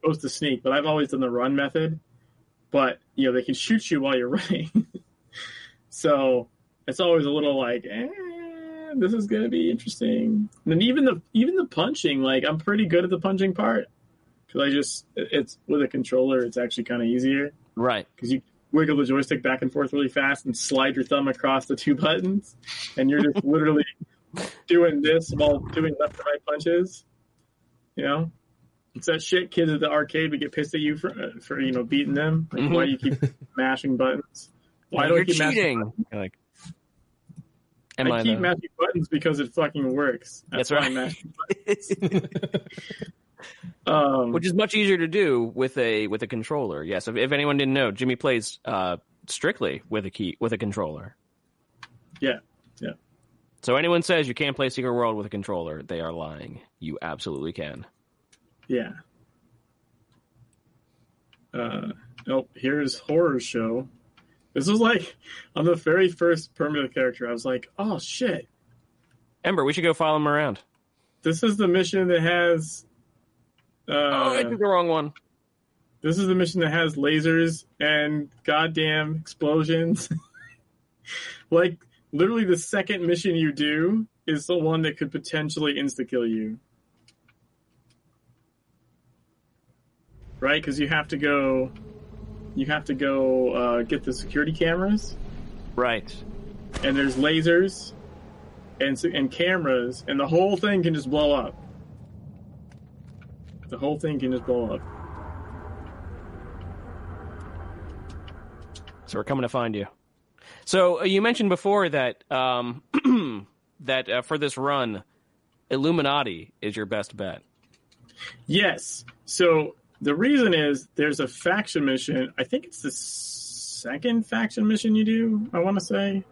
supposed to sneak, but I've always done the run method. But you know they can shoot you while you're <laughs> running, so it's always a little like, eh, this is gonna be interesting. And even the even the punching, like I'm pretty good at the punching part because I just it's with a controller, it's actually kind of easier, right? Because you wiggle the joystick back and forth really fast and slide your thumb across the two <laughs> buttons, and you're just literally doing this while doing left and right punches. You know, it's that shit kids at the arcade would get pissed at you for uh, for you know beating them. Like. Why do you keep <laughs> mashing buttons? Why do I keep cheating? mashing? Like, am I, I keep though? mashing buttons because it fucking works. That's, That's right. <laughs> um, Which is much easier to do with a with a controller. Yes, if, if anyone didn't know, Jimmy plays uh, strictly with a key with a controller. Yeah, yeah, so anyone says you can't play Secret World with a controller, they are lying. You absolutely can. Yeah. Uh, oh, here's horror show. This was like on the very first permanent character. I was like, oh shit. Ember, we should go follow him around. This is the mission that has. Uh, oh, I did the wrong one. This is the mission that has lasers and goddamn explosions. <laughs> like literally the second mission you do is the one that could potentially insta kill you. Right? Because you have to go, you have to go uh, get the security cameras. Right. And there's lasers, and and cameras, and the whole thing can just blow up. The whole thing can just blow up. So we're coming to find you. So uh, you mentioned before that um, <clears throat> that uh, for this run, Illuminati is your best bet. Yes. So the reason is there's a faction mission. I think it's the second faction mission you do. I want to say.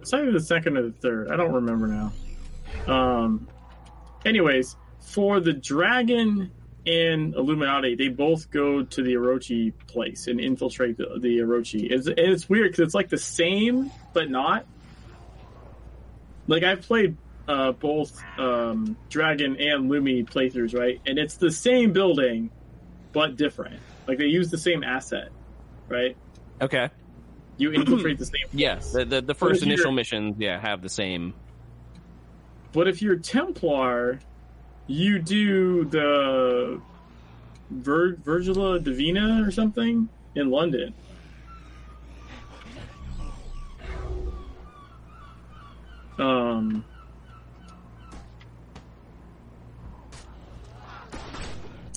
It's either the second or the third. I don't remember now. Um. Anyways, for the dragon and Illuminati, they both go to the Orochi place and infiltrate the, the Orochi. It's, it's weird because it's like the same, but not. like I've played uh, both um, Dragon and Lumi playthroughs, right? And it's the same building, but different. Like they use the same asset, right? Okay. You infiltrate the same. <clears throat> Yes, the the, the first initial missions, yeah, have the same. But if you're Templar, you do the Vir- Virgila Divina or something in London. Um.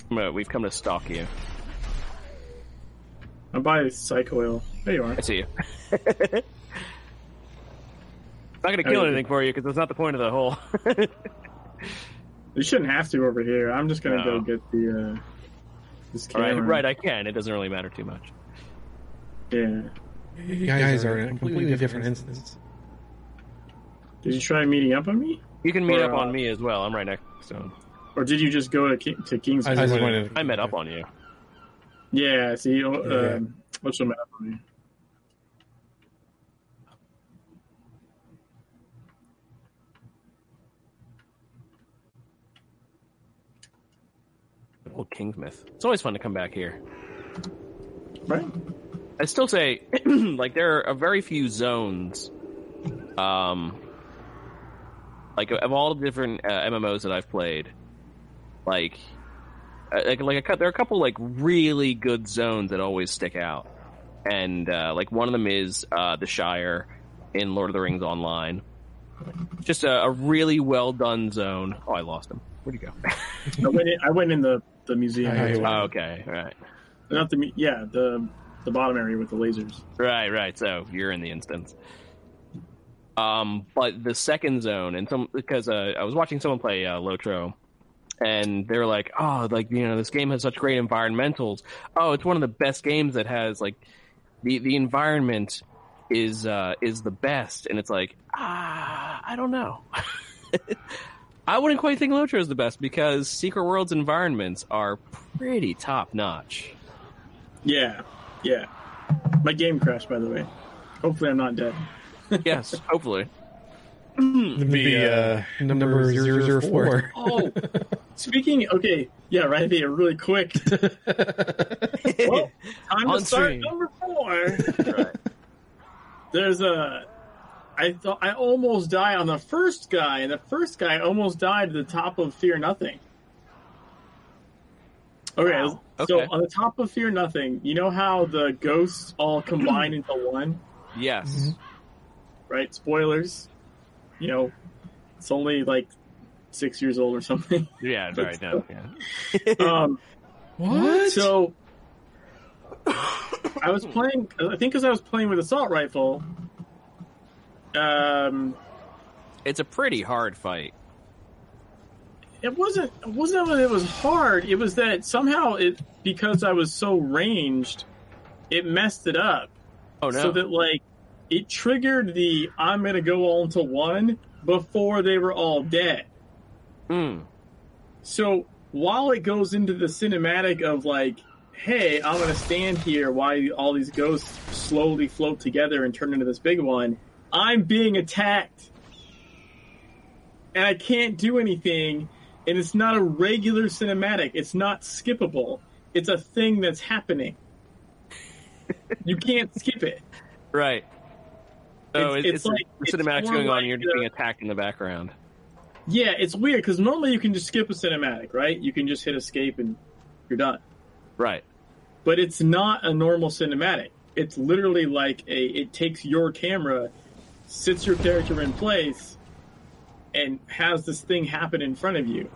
But we've come to stalk you. I'm by Psych Oil. There you are. I see you. <laughs> it's not going to kill anything for you because that's not the point of the hole. you shouldn't have to over here. I'm just going to no. go get the. Uh, this camera. Right, right, I can. It doesn't really matter too much. Yeah. You guys are in a completely different instance. Did you try meeting up on me? You can meet or, up on uh, me as well. I'm right next to him. Or did you just go to King, to King's? I, I, I met up on you. Yeah, see, uh, yeah. what's met up on me? Old Kingsmouth. It's always fun to come back here. Right. I still say, <clears throat> like, there are a very few zones. Um, like of all the different uh, MMOs that I've played, like, uh, like, like a, there are a couple like really good zones that always stick out, and uh, like one of them is uh, the Shire in Lord of the Rings Online. Just a, a really well done zone. Oh, I lost him. Where'd you go? <laughs> I, went in, I went in the the museum. Oh, okay, right. Not the yeah the the bottom area with the lasers. Right, right. So you're in the instance. Um, but the second zone, and some because uh, I was watching someone play uh, Lotro, and they're like, "Oh, like you know, this game has such great environmentals. Oh, it's one of the best games that has like the the environment is uh, is the best." And it's like, ah, I don't know. <laughs> I wouldn't quite think Lotro is the best because Secret World's environments are pretty top notch. Yeah, yeah. My game crashed, by the way. Hopefully, I'm not dead. yes, hopefully. <laughs> The uh, number 004. <laughs> oh, speaking, okay, yeah, right there, really quick. <laughs> well, time On to start stream. number four. right. There's a. I thought I almost died on the first guy, and the first guy almost died at the top of Fear Nothing. Okay, wow. okay, so on the top of Fear Nothing, you know how the ghosts all combine into one? Yes. Mm-hmm right? Spoilers. You know, it's only like six years old or something. <laughs> Yeah, right now. Yeah. um, what? So I was playing. I think because I was playing with assault rifle. Um, it's a pretty hard fight. It wasn't. It wasn't that it was hard. It was that somehow it because I was so ranged, it messed it up. Oh no! So that like it triggered the I'm gonna go on to one before they were all dead. Hmm. So while it goes into the cinematic of like, hey, I'm gonna stand here while all these ghosts slowly float together and turn into this big one, I'm being attacked. And I can't do anything, and it's not a regular cinematic. It's not skippable. It's a thing that's happening. <laughs> you can't skip it. Right. So it's, it's, it's like the cinematic's going on, and you're just being attacked in the background. Yeah, it's weird because normally you can just skip a cinematic, right? You can just hit escape and you're done. Right. But it's not a normal cinematic. It's literally like a. It takes your camera, sits your character in place, and has this thing happen in front of you,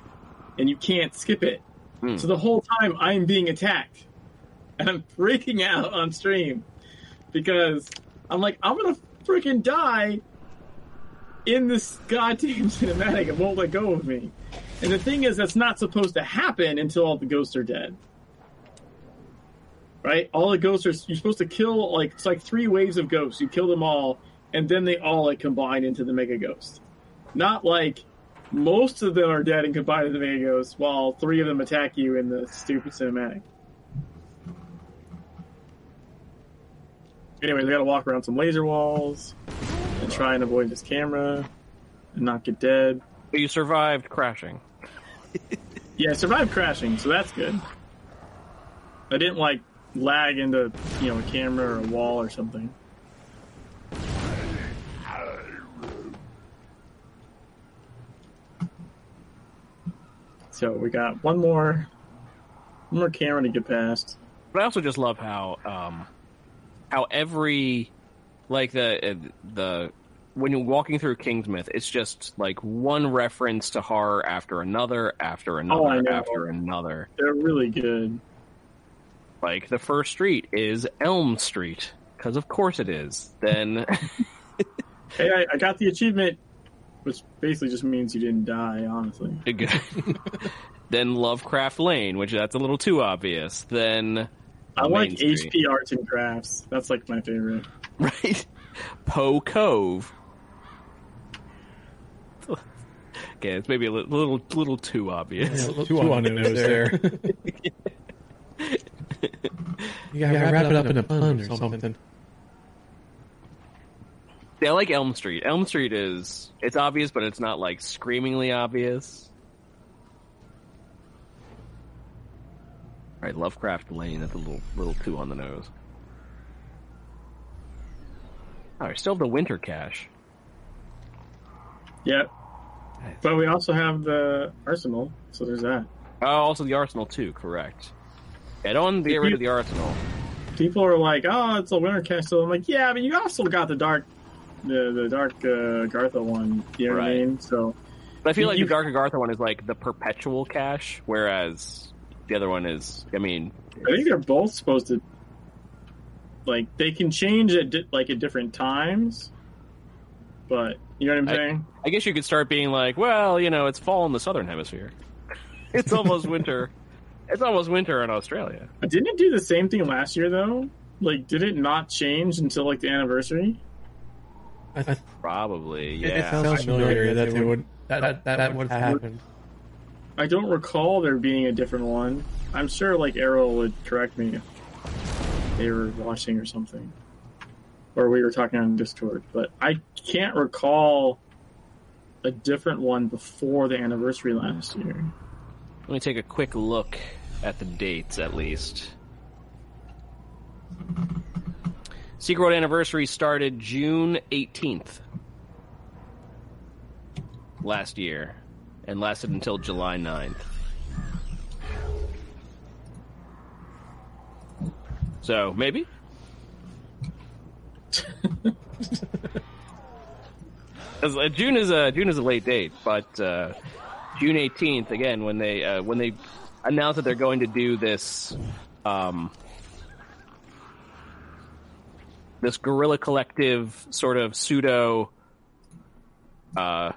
and you can't skip it. Hmm. So the whole time I'm being attacked, and I'm freaking out on stream because I'm like, I'm gonna freaking die in this goddamn <laughs> cinematic. It won't let go of me. And the thing is, that's not supposed to happen until all the ghosts are dead. Right? All the ghosts are. You're supposed to kill like it's like three waves of ghosts. You kill them all, and then they all like combine into the mega ghost. Not like most of them are dead and combine into the mega ghost, while three of them attack you in the stupid cinematic. Anyways, I gotta walk around some laser walls and try and avoid this camera. and not get dead. But you survived crashing. <laughs> yeah, I survived crashing, so that's good. I didn't like lag into you know a camera or a wall or something. So we got one more, one more camera to get past. But I also just love how, um, how every, like the the when you're walking through Kingsmouth, it's just like one reference to horror after another, after oh, another, oh, after another. They're really good. Like the first street is Elm Street because of course it is. Then, <laughs> hey, I, I got the achievement which basically just means you didn't die, honestly. <laughs> then Lovecraft Lane, which that's a little too obvious. Then I like HP Arts and Crafts. That's like my favorite. <laughs> Right. Poe Cove. Okay, it's maybe a little little, little too obvious. Yeah, too on the nose there. <laughs> you gotta wrap, wrap it up in a pun or something. See, I like Elm Street. Elm Street is it's obvious, but it's not like screamingly obvious. All right, Lovecraft Lane. That's a little little too on the nose. All right, still have the Winter Cache. Yep. Nice. But we also have the Arsenal, so there's that. Oh, also the Arsenal too. Correct. I don't want get rid of the Arsenal. People are like, "Oh, it's a Winter Cache." So I'm like, "Yeah, but you also got the Dark the the Dark uh, Agartha one. You know right. what I mean? So, but I feel like you, the Dark Agartha one is like the perpetual cache, whereas the other one is. I mean, I think they're both supposed to. Like they can change at di- like at different times, but you know what I'm I, saying? I guess you could start being like, well, you know, it's fall in the southern hemisphere. <laughs> it's almost winter. It's almost winter in Australia. Didn't it do the same thing last year though? Like, did it not change until like the anniversary? I, Probably, yeah. It, it sounds familiar that, they would that that, that, that would have happened. I don't recall there being a different one. I'm sure like Errol would correct me if they were watching or something, or we were talking on Discord. But I can't recall a different one before the anniversary last year. Let me take a quick look at the dates, at least. Secret World Anniversary started June 18th last year and lasted until July 9th. So, maybe? <laughs> Uh, June is a June is a late date, but uh, June 18th again when they uh, when they announced that they're going to do this um, this guerrilla collective sort of pseudo uh,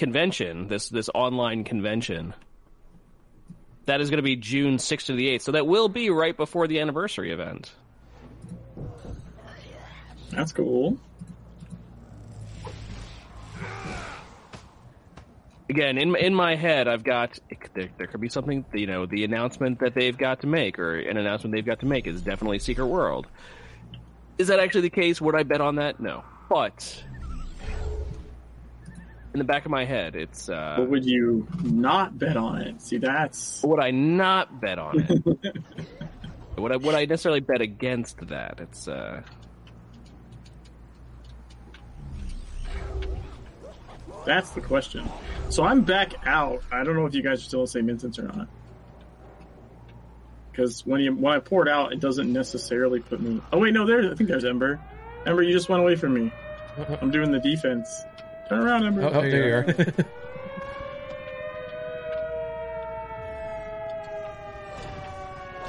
convention, this this online convention. That is going to be June 6th to the 8th. So that will be right before the anniversary event. That's cool. again in in my head i've got there, there, could be something you know the announcement that they've got to make or an announcement they've got to make is definitely secret world is that actually the case would i bet on that no but in the back of my head it's uh but would you not bet on it see that's would i not bet on it <laughs> would i would i necessarily bet against that it's uh That's the question. So I'm back out. I don't know if you guys are still in the same instance or not. Because when you when I poured out, it doesn't necessarily put me. Oh wait, no, there. I think there's Ember. Ember, you just went away from me. I'm doing the defense. Turn around, Ember. Oh, oh there, you are.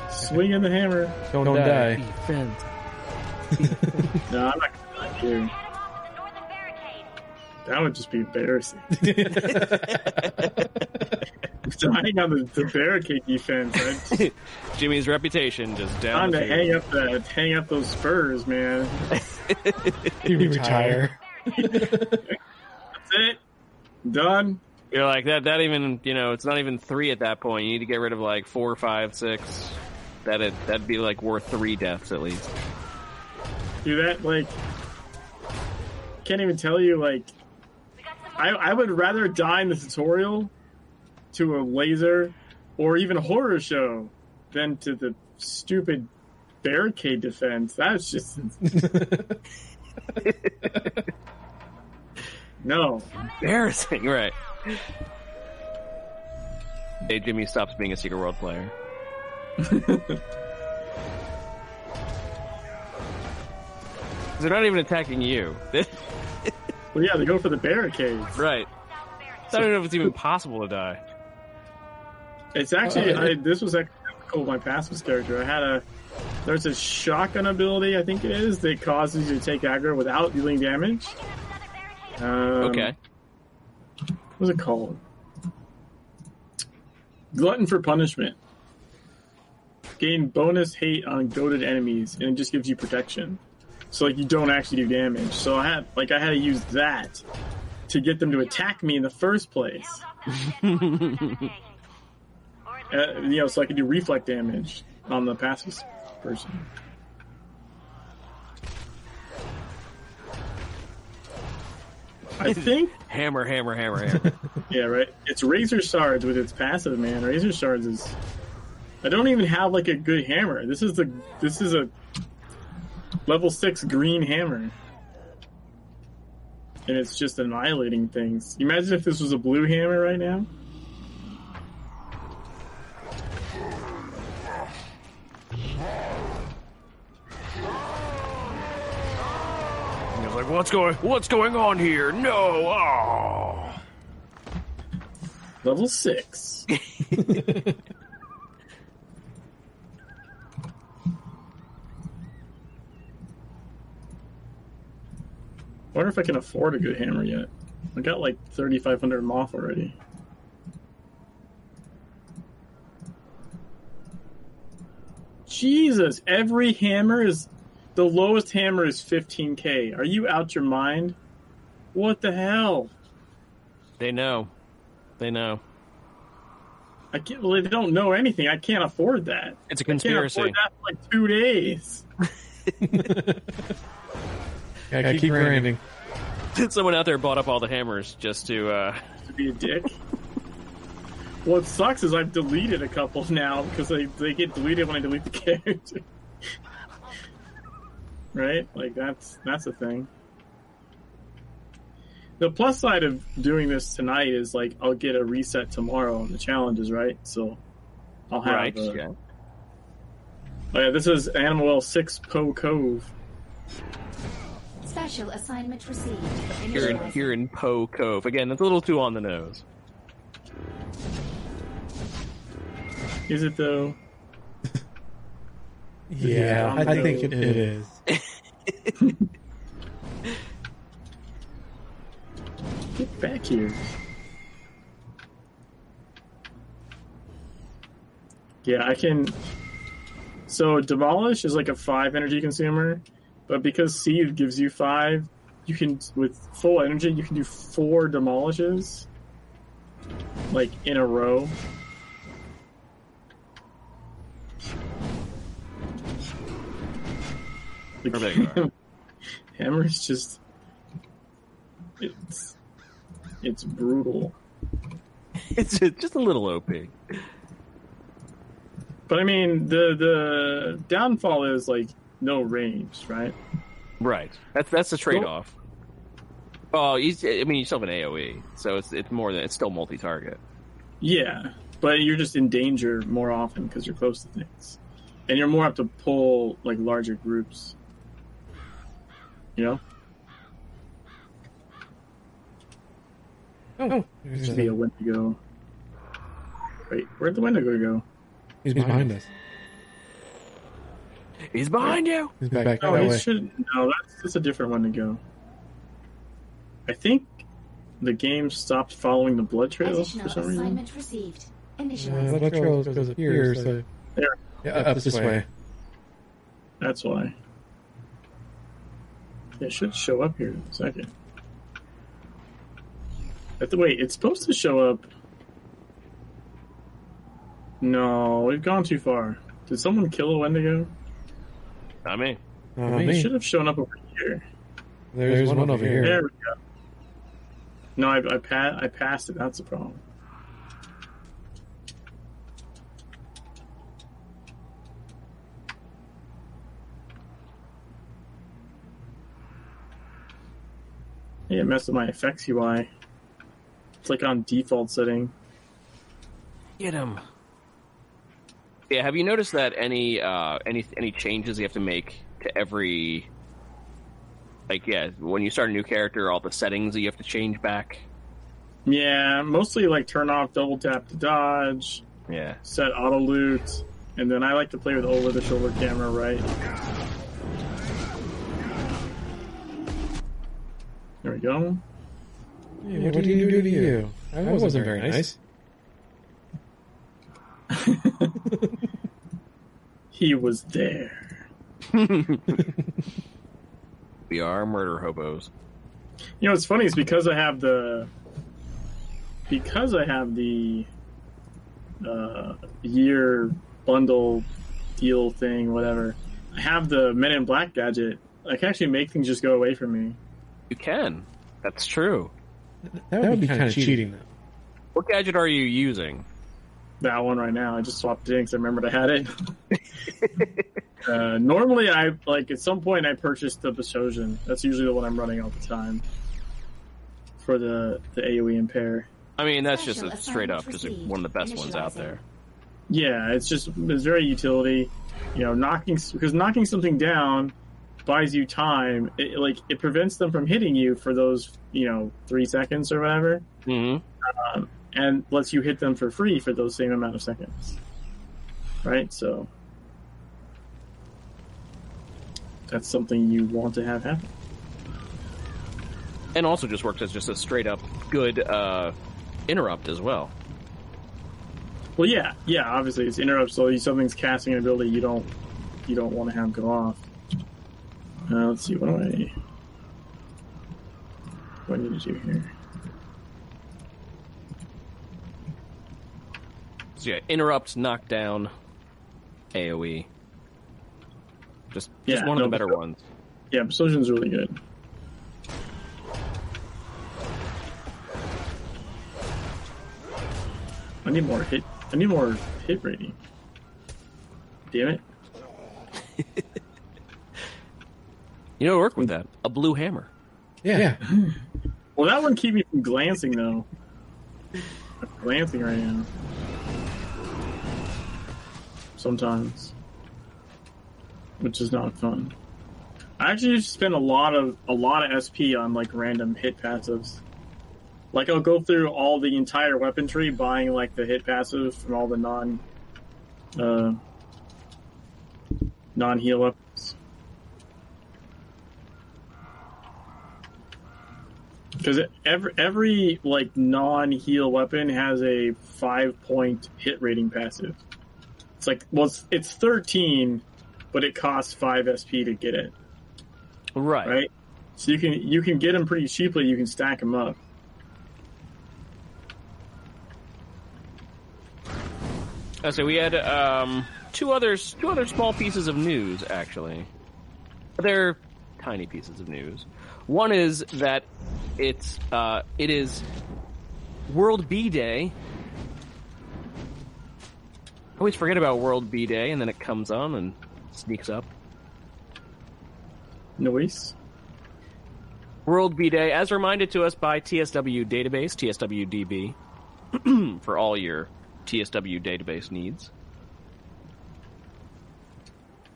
<laughs> Swinging the hammer. Don't, Don't die. die. <laughs> no, I'm not gonna die that would just be embarrassing. <laughs> Dying on the, the, barricade defense. Right? Jimmy's reputation just down. Time to hang up the hang up those spurs, man. you retire. That's it. Done. You're like that. That even you know it's not even three at that point. You need to get rid of like four, five, six. That it that'd be like worth three deaths at least. Do that like can't even tell you like I, I would rather die in the tutorial to a laser or even a horror show than to the stupid barricade defense. That's just <laughs> <laughs> no embarrassing, right? Hey, Jimmy stops being a Secret World player. <laughs> They're not even attacking you. well, yeah, they go for the barricades. Right. I don't know if it's even possible to die. It's actually I, this was actually cool. My passive character, I had a there's a shotgun ability, I think it is, that causes you to take aggro without dealing damage. Um, okay. What's it called? Glutton for punishment. Gain bonus hate on goaded enemies, and it just gives you protection. So like you don't actually do damage. So I had like I had to use that to get them to attack me in the first place. <laughs> uh, you know, so I could do reflect damage on the passive person. I think hammer, hammer, hammer, hammer. <laughs> yeah, right. It's Razor Shards with its passive, man. Razor Shards is. I don't even have like a good hammer. This is the this is a level six green hammer, and it's just annihilating things. Imagine if this was a blue hammer right now. What's going, what's going on here? No, oh. Level six. I <laughs> wonder if I can afford a good hammer yet. I got like 3,500 moth already. Jesus, every hammer is the lowest hammer is 15k. Are you out your mind? What the hell? They know. They know. I can't. Well, they don't know anything. I can't afford that. It's a conspiracy. I can't afford that for like two days. <laughs> yeah, yeah, keep, keep grinding. <laughs> Someone out there bought up all the hammers just to uh... <laughs> to be a dick. what sucks is I've deleted a couple now because they they get deleted when I delete the character right? Like that's that's a thing. The plus side of doing this tonight is like I'll get a reset tomorrow on the challenges, right? So I'll have. Right. A, yeah. Oh yeah, this is Animal Well Six Poe Cove. Special assignment received. Here in, here in Poe Cove. Again, that's a little too on the nose. Is it though? Yeah, I, I think it, it is. <laughs> Get back here. Yeah, I can. So demolish is like a five energy consumer, but because seed gives you five, you can with full energy you can do four demolishes, like in a row. The hammer is just it's it's brutal. It's just a little OP. But I mean, the the downfall is like no range, right? Right. That's that's the trade off. Oh, you, I mean, you still have an AOE, so it's it's more than it's still multi target. Yeah, but you're just in danger more often because you're close to things, and you're more apt to pull like larger groups. You know? Oh, there should be a Wendigo. Wait, where'd the Wendigo go? He's behind us. He's behind you. He's back. Oh, he should. No, that's, that's a different Wendigo. I think the game stopped following the blood trails for some reason. Received. Yeah, blood trail goes up here, so there. Yeah, up, up this, this way. way. That's why. It should show up here in a second. At the wait, it's supposed to show up. No, we've gone too far. Did someone kill a Wendigo? Not me. Not me. It should have shown up over here. There's, There's one, one, over here. There we go. No, I, I, pa- I passed it. That's the problem. Yeah, it messed with my effects UI. It's like on default setting. Get him. Yeah, have you noticed that any uh, any any changes you have to make to every like yeah, when you start a new character, all the settings that you have to change back? Yeah, mostly like turn off double tap to dodge. Yeah. Set auto loot, and then I like to play with over the shoulder camera, right? There we go. Yeah, what, what did he do to you? That wasn't, wasn't very nice. <laughs> he was there. <laughs> we are murder hobos. You know, what's funny is because I have the because I have the uh, year bundle deal thing, whatever. I have the Men in Black gadget. I can actually make things just go away from me. You can. That's true. That would, that would be, be kind of cheating. cheating, though. What gadget are you using? That one right now. I just swapped it in because I remembered I had it. <laughs> uh, normally, I like at some point I purchased the Bososian. That's usually the one I'm running all the time for the the AOE impair. I mean, that's just a straight up just one of the best ones out there. Yeah, it's just it's very utility. You know, knocking because knocking something down buys you time. It, like it prevents them from hitting you for those you know three seconds or whatever, mm-hmm. um, and lets you hit them for free for those same amount of seconds. Right, so that's something you want to have happen. And also just works as just a straight up good uh, interrupt as well. Well, yeah, yeah. Obviously, it's interrupt. So something's casting an ability you don't you don't want to have go off. Uh, let's see, what do I... What do I need to do here? So yeah, interrupt, knockdown, AoE. Just, yeah, just one no, of the better ones. Yeah, Bososian's really good. I need more hit. I need more hit rating. Damn it. <laughs> You know, work with that. A blue hammer. Yeah. yeah. <laughs> well, that wouldn't keep me from glancing though. I'm glancing right now. Sometimes, which is not fun. I actually spend a lot of a lot of SP on like random hit passives. Like I'll go through all the entire weapon tree, buying like the hit passive from all the non uh, non heal weapons Because every every like non heal weapon has a five point hit rating passive. It's like well, it's, it's thirteen, but it costs five SP to get it. Right. Right. So you can you can get them pretty cheaply. You can stack them up. So we had um, two others two other small pieces of news actually. They're tiny pieces of news. One is that it's uh, it is World Bee Day. I always forget about World Bee Day, and then it comes on and sneaks up. Noise. World Bee Day, as reminded to us by TSW Database, TSWDB, <clears throat> for all your TSW database needs.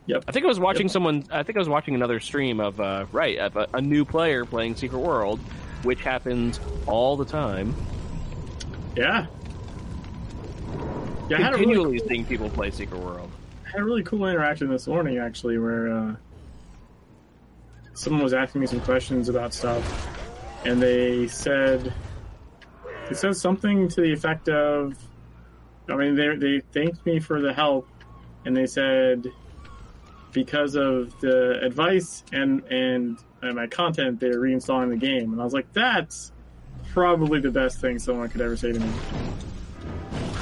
Yep. I think I was watching yep. someone. I think I was watching another stream of uh, right of a, a, new player playing Secret World, which happens all the time. Yeah. Yeah, continually really seeing people play Secret World. I had a really cool interaction this morning, actually, where uh, someone was asking me some questions about stuff, and they said they said something to the effect of, I mean, they they thanked me for the help, and they said because of the advice and and, and my content, they're reinstalling the game. And I was like, that's probably the best thing someone could ever say to me.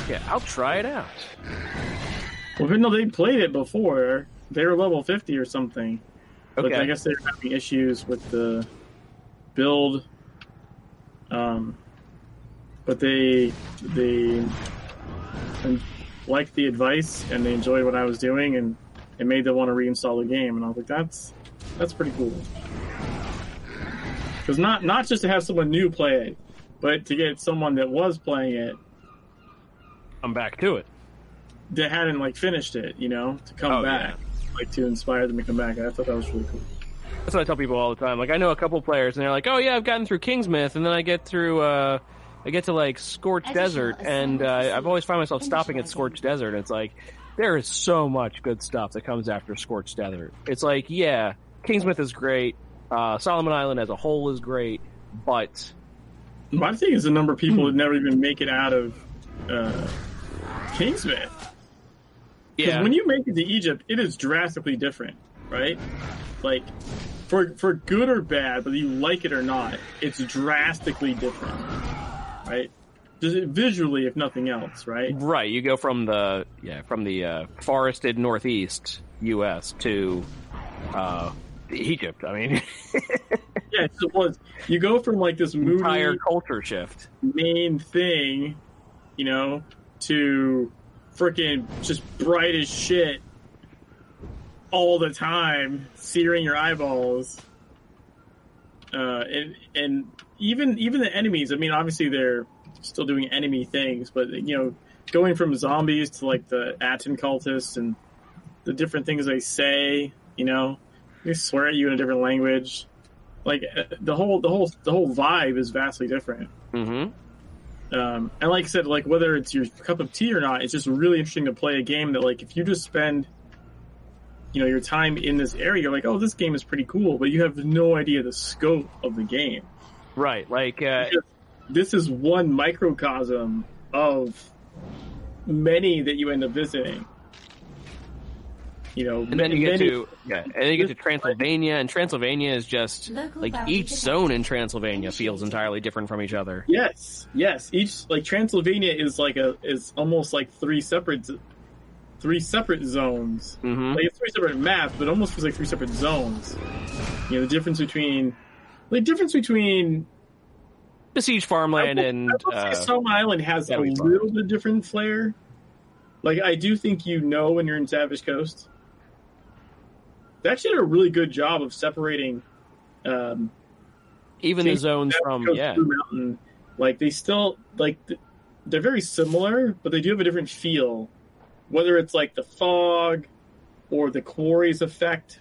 Yeah, I'll try it out. Well, even though they played it before, they were level 50 or something. Okay. But I guess they're having issues with the build. Um, but they they liked the advice and they enjoyed what I was doing and it made them want to reinstall the game and I was like that's that's pretty cool. Because not not just to have someone new play it, but to get someone that was playing it come back to it that hadn't like finished it, you know, to come Oh, back, like to inspire them to come back. I thought that was really cool. That's what I tell people all the time. Like I know a couple players, and they're like, "Oh yeah, I've gotten through Kingsmouth, and then I get through, uh, I get to like Scorched Desert, and uh. I've always found myself stopping at Scorched Desert. And it's like there is so much good stuff that comes after Scorched Desert. It's like, yeah, Kingsmouth is great, uh, Solomon Island as a whole is great, but My thing is the number of people that never even make it out of uh, Kingsmouth. Because yeah, when you make it to Egypt, it is drastically different, right? Like, for for good or bad, whether you like it or not, it's drastically different, right? Visually, if nothing else, right? right. You go from the yeah from the uh, forested Northeast U.S. to uh, Egypt. I mean, <laughs> Yeah, it was. You go from like this moody entire culture shift. main thing, you know, to freaking just bright as shit all the time, searing your eyeballs. Uh, and and even even the enemies. I mean, obviously they're still doing enemy things, but you know, going from zombies to like the Aten cultists and the different things they say. You know, they swear at you in a different language. Like uh, the whole the whole the whole vibe is vastly different. Mm-hmm. Um, and like I said, like whether it's your cup of tea or not, it's just really interesting to play a game that like if you just spend, you know, your time in this area, you're like, oh, this game is pretty cool, but you have no idea the scope of the game. Right, like uh, This is one microcosm of many that you end up visiting. You know, And then you get many- to yeah, and then you get to Transylvania, and Transylvania is just Local like each zone in Transylvania feels entirely different from each other. Yes, yes. Each like Transylvania is like a is almost like three separate three separate zones. hmm Like it's three separate maps, but almost feels like three separate zones. You know, the difference between the difference between Besiege farmland will- and I will say uh, Solomon Island has a Farm. little bit different flair. Like I do think you know when you're in Savage Coast. They actually did a really good job of separating um, even the zones Savage from Coast yeah, Blue Mountain. Like they still like they're very similar, but they do have a different feel. Whether it's like the fog or the quarries effect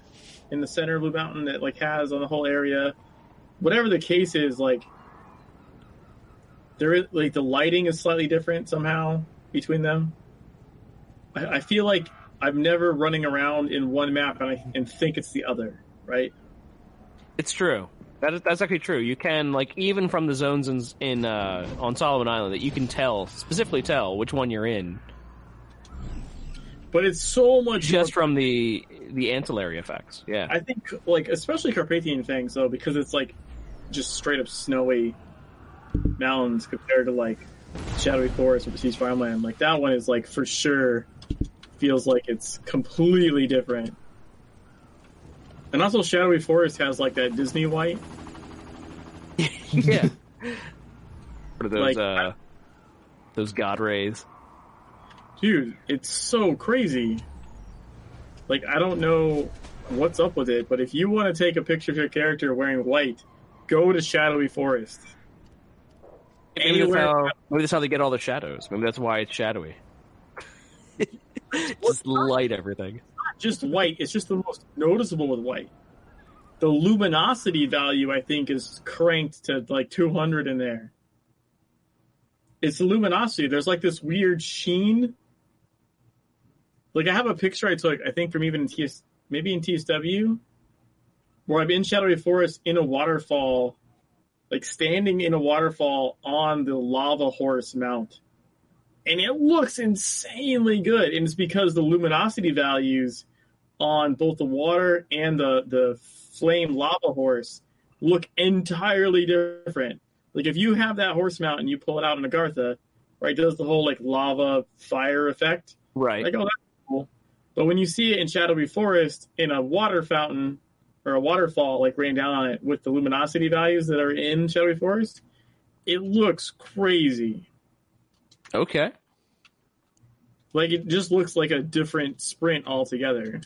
in the center of Blue Mountain that like has on the whole area, whatever the case is, like there is like the lighting is slightly different somehow between them. I, I feel like I'm never running around in one map and I and think it's the other, right? it's true. That is, that's actually true. You can like even from the zones in, in uh, on Solomon Island that you can tell specifically tell which one you're in But it's so much just more from the the ancillary effects. Yeah, I think like especially Carpathian Fangs though because it's like just straight up snowy mountains compared to like shadowy forest or besieged farmland. Like that one is like for sure feels like it's completely different. And also shadowy forest has like that Disney white. <laughs> yeah. What are those Like, uh, those god rays? Dude, it's so crazy. Like I don't know what's up with it, but if you want to take a picture of your character wearing white, go to shadowy forest. Maybe that's, how, maybe that's how they get all the shadows. Maybe that's why it's shadowy. <laughs> Just light everything. just white. It's just the most noticeable with white. The luminosity value, I think, is cranked to like 200 in there. It's the luminosity. There's like this weird sheen. Like I have a picture I took, I think from even in TS, maybe in TSW, where I'm in Shadowy Forest in a waterfall, like standing in a waterfall on the lava horse mount and it looks insanely good. And it's because the luminosity values on both the water and the the flame lava horse look entirely different. Like if you have that horse mount and you pull it out in Agartha, right, does the whole like lava fire effect. Right. Like, oh, that's cool. But when you see it in Shadowy Forest in a water fountain or a waterfall like rain down on it with the luminosity values that are in Shadowy Forest, it looks crazy. Okay. Like it just looks like a different sprint altogether.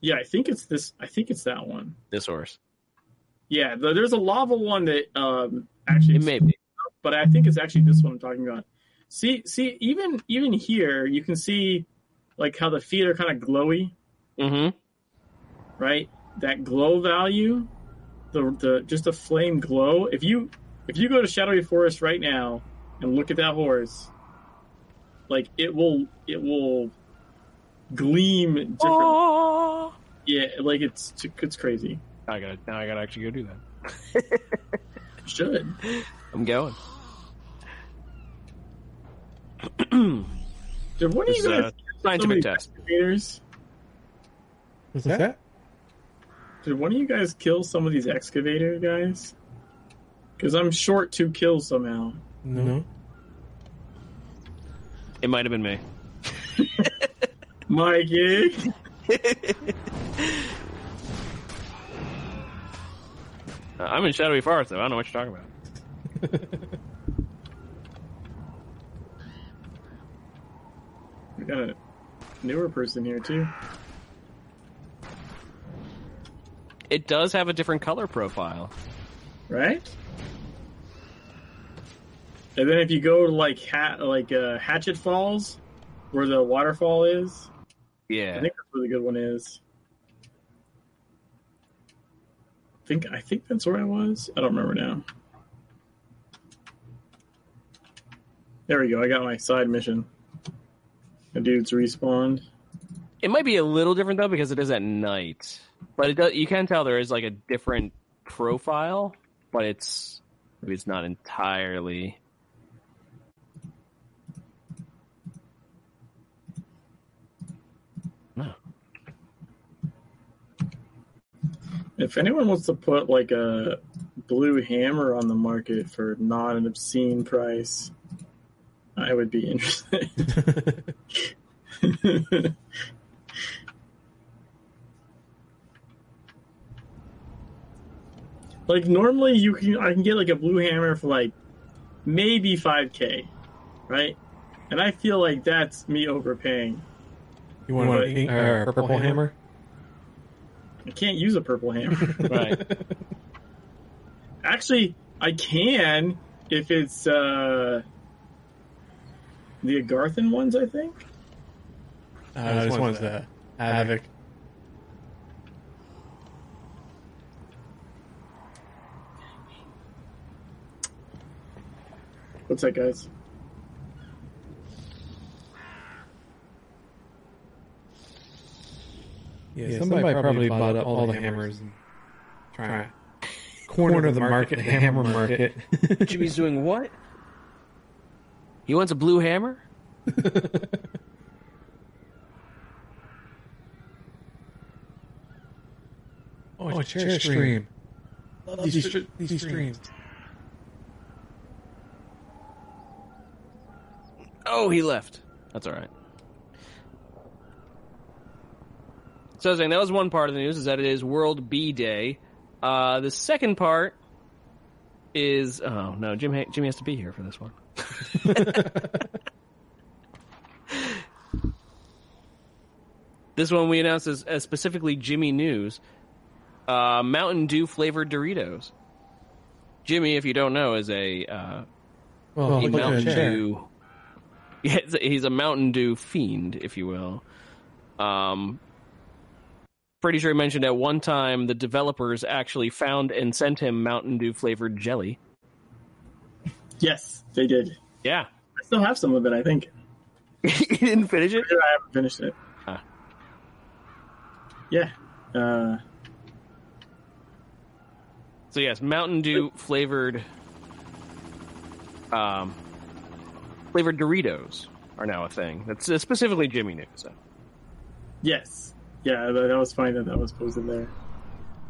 Yeah, I think it's this. I think it's that one. This horse. Yeah, the, there's a lava one that um actually It may be. but I think it's actually this one I'm talking about. See, see, even even here, you can see like how the feet are kind of glowy, Mm-hmm. right? That glow value, the the just a flame glow. If you if you go to Shadowy Forest right now and look at that horse, like it will it will gleam different. Oh. Yeah, like it's it's crazy. I gotta now. I gotta actually go do that. <laughs> Should. I'm going. Did one of you is guys a scientific somebody test. excavators? What's that? Did one of you guys kill some of these excavator guys? Because I'm short two kills somehow. No. It might have been me. <laughs> Mikey. <laughs> Uh, I'm in Shadowy Forest, though. I don't know what you're talking about. <laughs> got a newer person here too. It does have a different color profile. Right? And then if you go to like hat like uh, Hatchet Falls, where the waterfall is, yeah, I think that's where the good one is. I think I think that's where I was. I don't remember now. There we go. I got my side mission. The dudes respawned. It might be a little different though because it is at night, but it does, you can tell there is like a different profile, but it's maybe it's not entirely. No. If anyone wants to put like a blue hammer on the market for not an obscene price, I would be interested. <laughs> like normally you can I can get like a blue hammer for like maybe 5k, right? And I feel like that's me overpaying. You want, want a pink or a purple, hammer? I can't use a purple hammer. <laughs> Right. Actually, I can if it's uh the Agarthan ones, I think. Uh, this one's the Havoc. What's that, guys? Yeah, somebody, probably bought up all the hammers and try to <laughs> corner the market, the hammer market. Jimmy's doing what? He wants a blue hammer? <laughs> oh, a chair stream. Love these, str- these streams. Oh, he left. That's all right. So I was saying that was one part of the news is that it is World Bee Day. Uh, the second part is oh no, Jim ha- Jimmy has to be here for this one. <laughs> this one we announced as, as specifically Jimmy News. Uh, Mountain Dew flavored Doritos. Jimmy, if you don't know, is a uh, Well, a look at Mountain. Dew. <laughs> Yeah, he's a- he's a Mountain Dew fiend, if you will. Um, pretty sure he mentioned at one time the developers actually found and sent him Mountain Dew flavored jelly. Yes, they did. Yeah, I still have some of it, I think. <laughs> you didn't finish it. I haven't finished it. Ah. Yeah. Uh, So yes, Mountain Dew flavored, um, flavored Doritos are now a thing. That's uh, specifically Jimmy knew. So yes. Yeah, that, that was fine that that was posted there.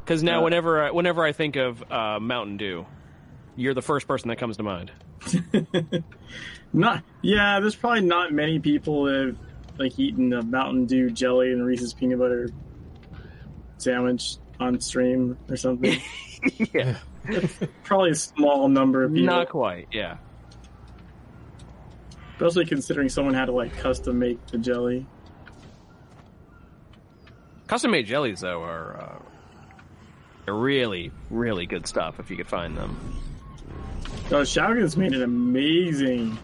because now Uh, whenever I, whenever I think of uh, Mountain Dew, you're the first person that comes to mind. <laughs> not yeah. There's probably not many people that have like eaten a Mountain Dew jelly and Reese's peanut butter sandwich on stream or something. <laughs> yeah, <laughs> probably a small number of people. Not quite. Yeah. Especially considering someone had to like custom make the jelly. Custom made jellies though are uh, are really really good stuff if you could find them. Oh, Shogun's made it amazing.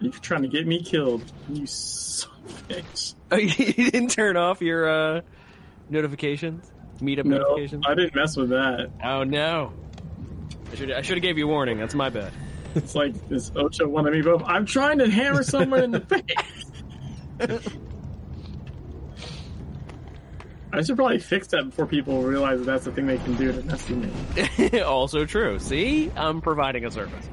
You're trying to get me killed, you son of a bitch. <laughs> Oh, you didn't turn off your uh, notifications, meetup No, notifications. I didn't mess with that. Oh no! I should I should have gave you a warning. That's my bad. <laughs> It's like this Ocho one of me both. I'm trying to hammer someone in the <laughs> face. I should probably fix that before people realize that that's the thing they can do to mess with me. <laughs> also true. See, I'm providing a service.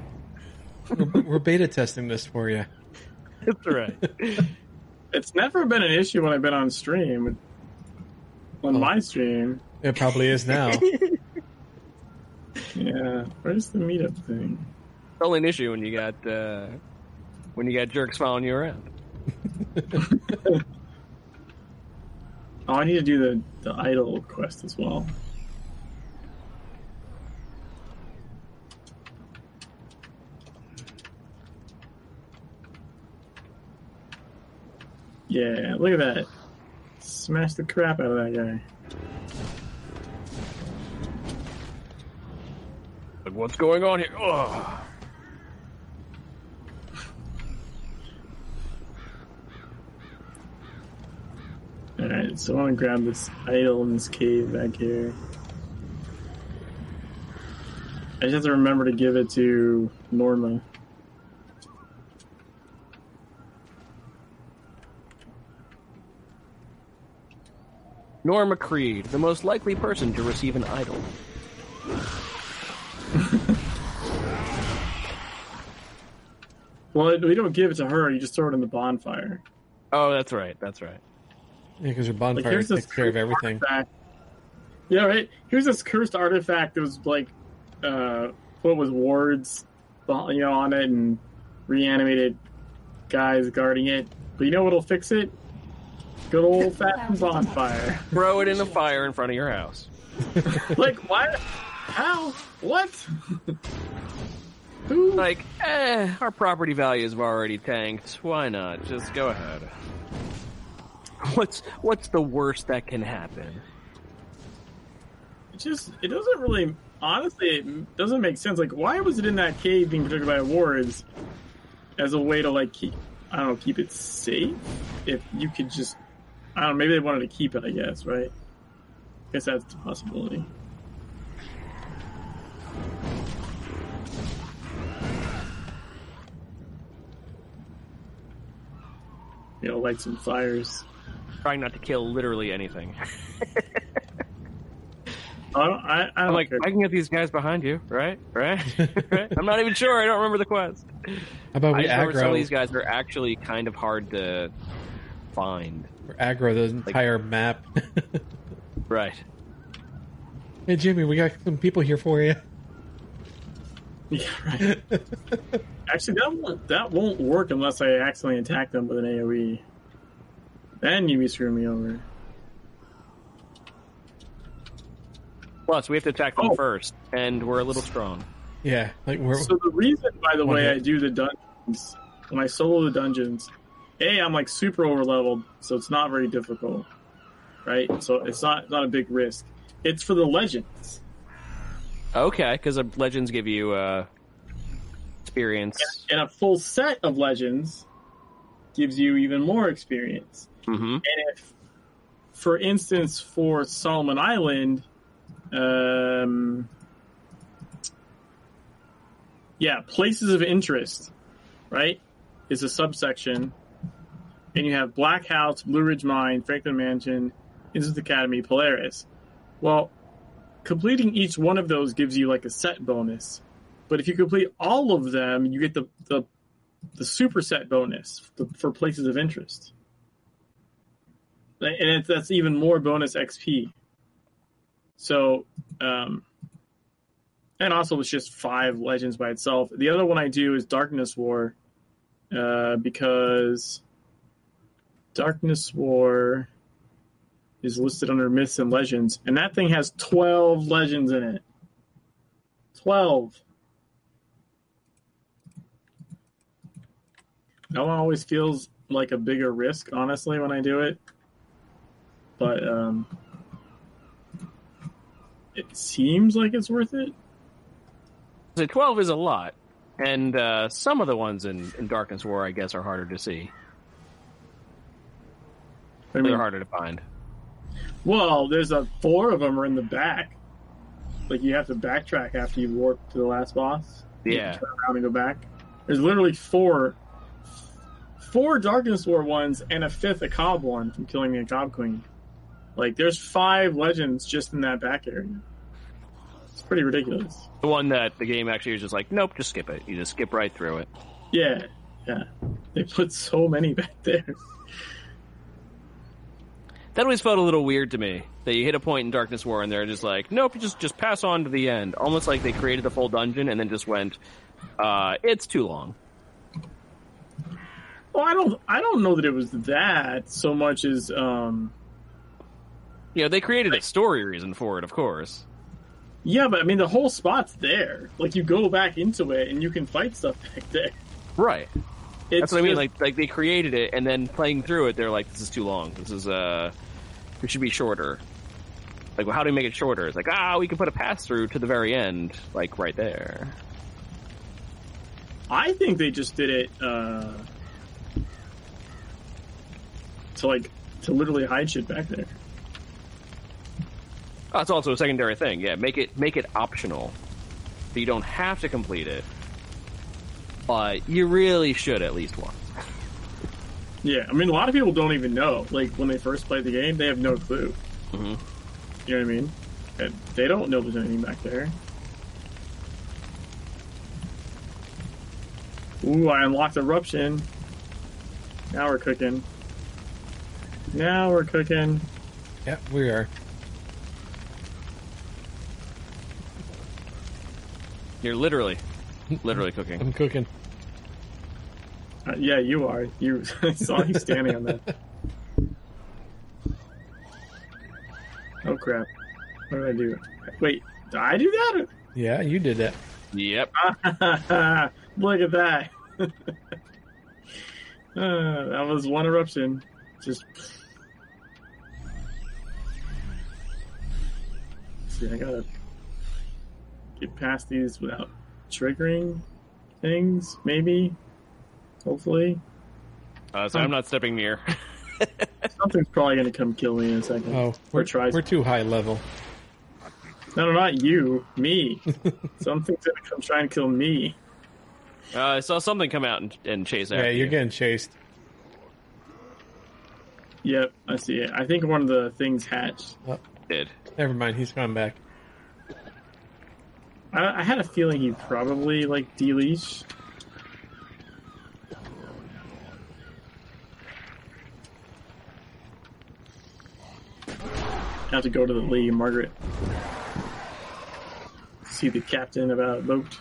We're, we're beta testing this for you. <laughs> That's right. <laughs> It's never been an issue when I've been on stream. On Oh. my stream. It probably is now. Yeah. Where's the meetup thing? It's only an issue when you got uh, when you got jerks following you around. Oh, I need to do the, the idol quest as well. Yeah, look at that. Smash the crap out of that guy. Like, what's going on here? Ugh. Alright, so I want to grab this idol in this cave back here. I just have to remember to give it to Norma. Norma Creed, the most likely person to receive an idol. <laughs> Well, we don't give it to her, you just throw it in the bonfire. Oh, that's right. That's right. Yeah, because your bonfire here's this takes care of everything. artifact. Yeah, right. Here's this cursed artifact that was like, uh, what was wards, you know, on it and reanimated guys guarding it. But you know what'll fix it? Good old fashioned bonfire. Throw it in the fire in front of your house. <laughs> like what? How? What? Who? Like, eh, our property values have already tanked. Why not? Just go ahead. <laughs> What's what's the worst that can happen? It just it doesn't really honestly it doesn't make sense. Like why was it in that cave being protected by wards as a way to like keep I don't know keep it safe? If you could just I don't know maybe they wanted to keep it. I guess right. I guess that's a possibility. You know, light some fires. Trying not to kill literally anything. I <laughs> don't, oh, I, I I'm like, care. I can get these guys behind you, right? Right? <laughs> right? I'm not even sure. I don't remember the quest. How about I we just remember some of these guys are actually kind of hard to find. or aggro the entire map? <laughs> Right. hey, Jimmy, we got some people here for you. Yeah, right. Actually, that won't, that won't work unless I accidentally attack them with an AoE. Then you be screwing me over. Plus, we have to attack them Oh. first, and we're a little strong. yeah, like we're So the reason, by the way, hit. I do the dungeons when I solo the dungeons, a I'm like super over leveled, so it's not very difficult, right? So it's not not a big risk. It's for the legends. Okay, because legends give you uh, experience. And a full set of legends gives you even more experience. Hmm And if, for instance, for Solomon Island, um, yeah, places of interest, right, is a subsection, and you have Black House, Blue Ridge Mine, Franklin Mansion, Innsmouth Academy, Polaris. Well, completing each one of those gives you like a set bonus, but if you complete all of them, you get the the, the superset bonus for, for places of interest and that's even more bonus XP. So, um, and also it's just five legends by itself. The other one I do is Darkness War, uh, because Darkness War is listed under myths and legends, and that thing has twelve legends in it. Twelve. That one always feels like a bigger risk, honestly, when I do it. But um, it seems like it's worth it. So twelve is a lot, and uh, some of the ones in, in Darkness War, I guess, are harder to see. I mean, They're harder to find. Well, there's a four of them are in the back. Like you have to backtrack after you warp to the last boss. Yeah. turn around and go back. There's literally four, four Darkness War ones and a fifth Akab one from killing the Akab Queen. Like there's five legends just in that back area. It's pretty ridiculous. The one that the game actually is just like, nope, just skip it. You just skip right through it. Yeah, yeah. They put so many <laughs> back there. That always felt a little weird to me. That you hit a point in Darkness War and they're just like, nope, just just pass on to the end. Almost like they created the full dungeon and then just went, uh, it's too long. Well, I don't, I don't know that it was that so much as um, You know, they created a story reason for it, of course. Yeah, but I mean, the whole spot's there. Like, you go back into it and you can fight stuff <laughs> back there. Right. It's That's what I mean. just- Like, like they created it, and then playing through it, they're like, "This is too long. This is uh, it should be shorter." Like, well, how do we make it shorter? It's like, ah, we can put a pass through to the very end, like right there. I think they just did it uh, to like to literally hide shit back there. Oh, it's also a secondary thing. Yeah, make it make it optional, so you don't have to complete it, but you really should at least once. Yeah, I mean, a lot of people don't even know. Like when they first play the game, they have no clue. Mhm. You know what I mean? And they don't know there's anything back there. Ooh, I unlocked eruption. Now we're cooking. Now we're cooking. Yeah, we are. You're literally, <laughs> literally cooking. I'm cooking. Uh, yeah, you are. You <laughs> I saw you standing on that. <laughs> Oh crap! What did I do? Wait, did I do that? Yeah, you did that. Yep. Look at that. uh, that was one eruption. Just. <sighs> See, I gotta get past these without triggering things, maybe. Hopefully. Uh, so I'm not stepping near. <laughs> Something's probably gonna come kill me in a second. Oh, we're, tries. we're too high level. No, no, not you. Me. <laughs> Something's gonna come try and kill me. Uh, I saw something come out and, and chase after Yeah, you're you. getting chased. Yep, I see it. I think one of the things hatched. Did. Never mind, he's coming back. I, I had a feeling he probably like deleash. Have to go to the Lady Margaret. See the captain about a boat.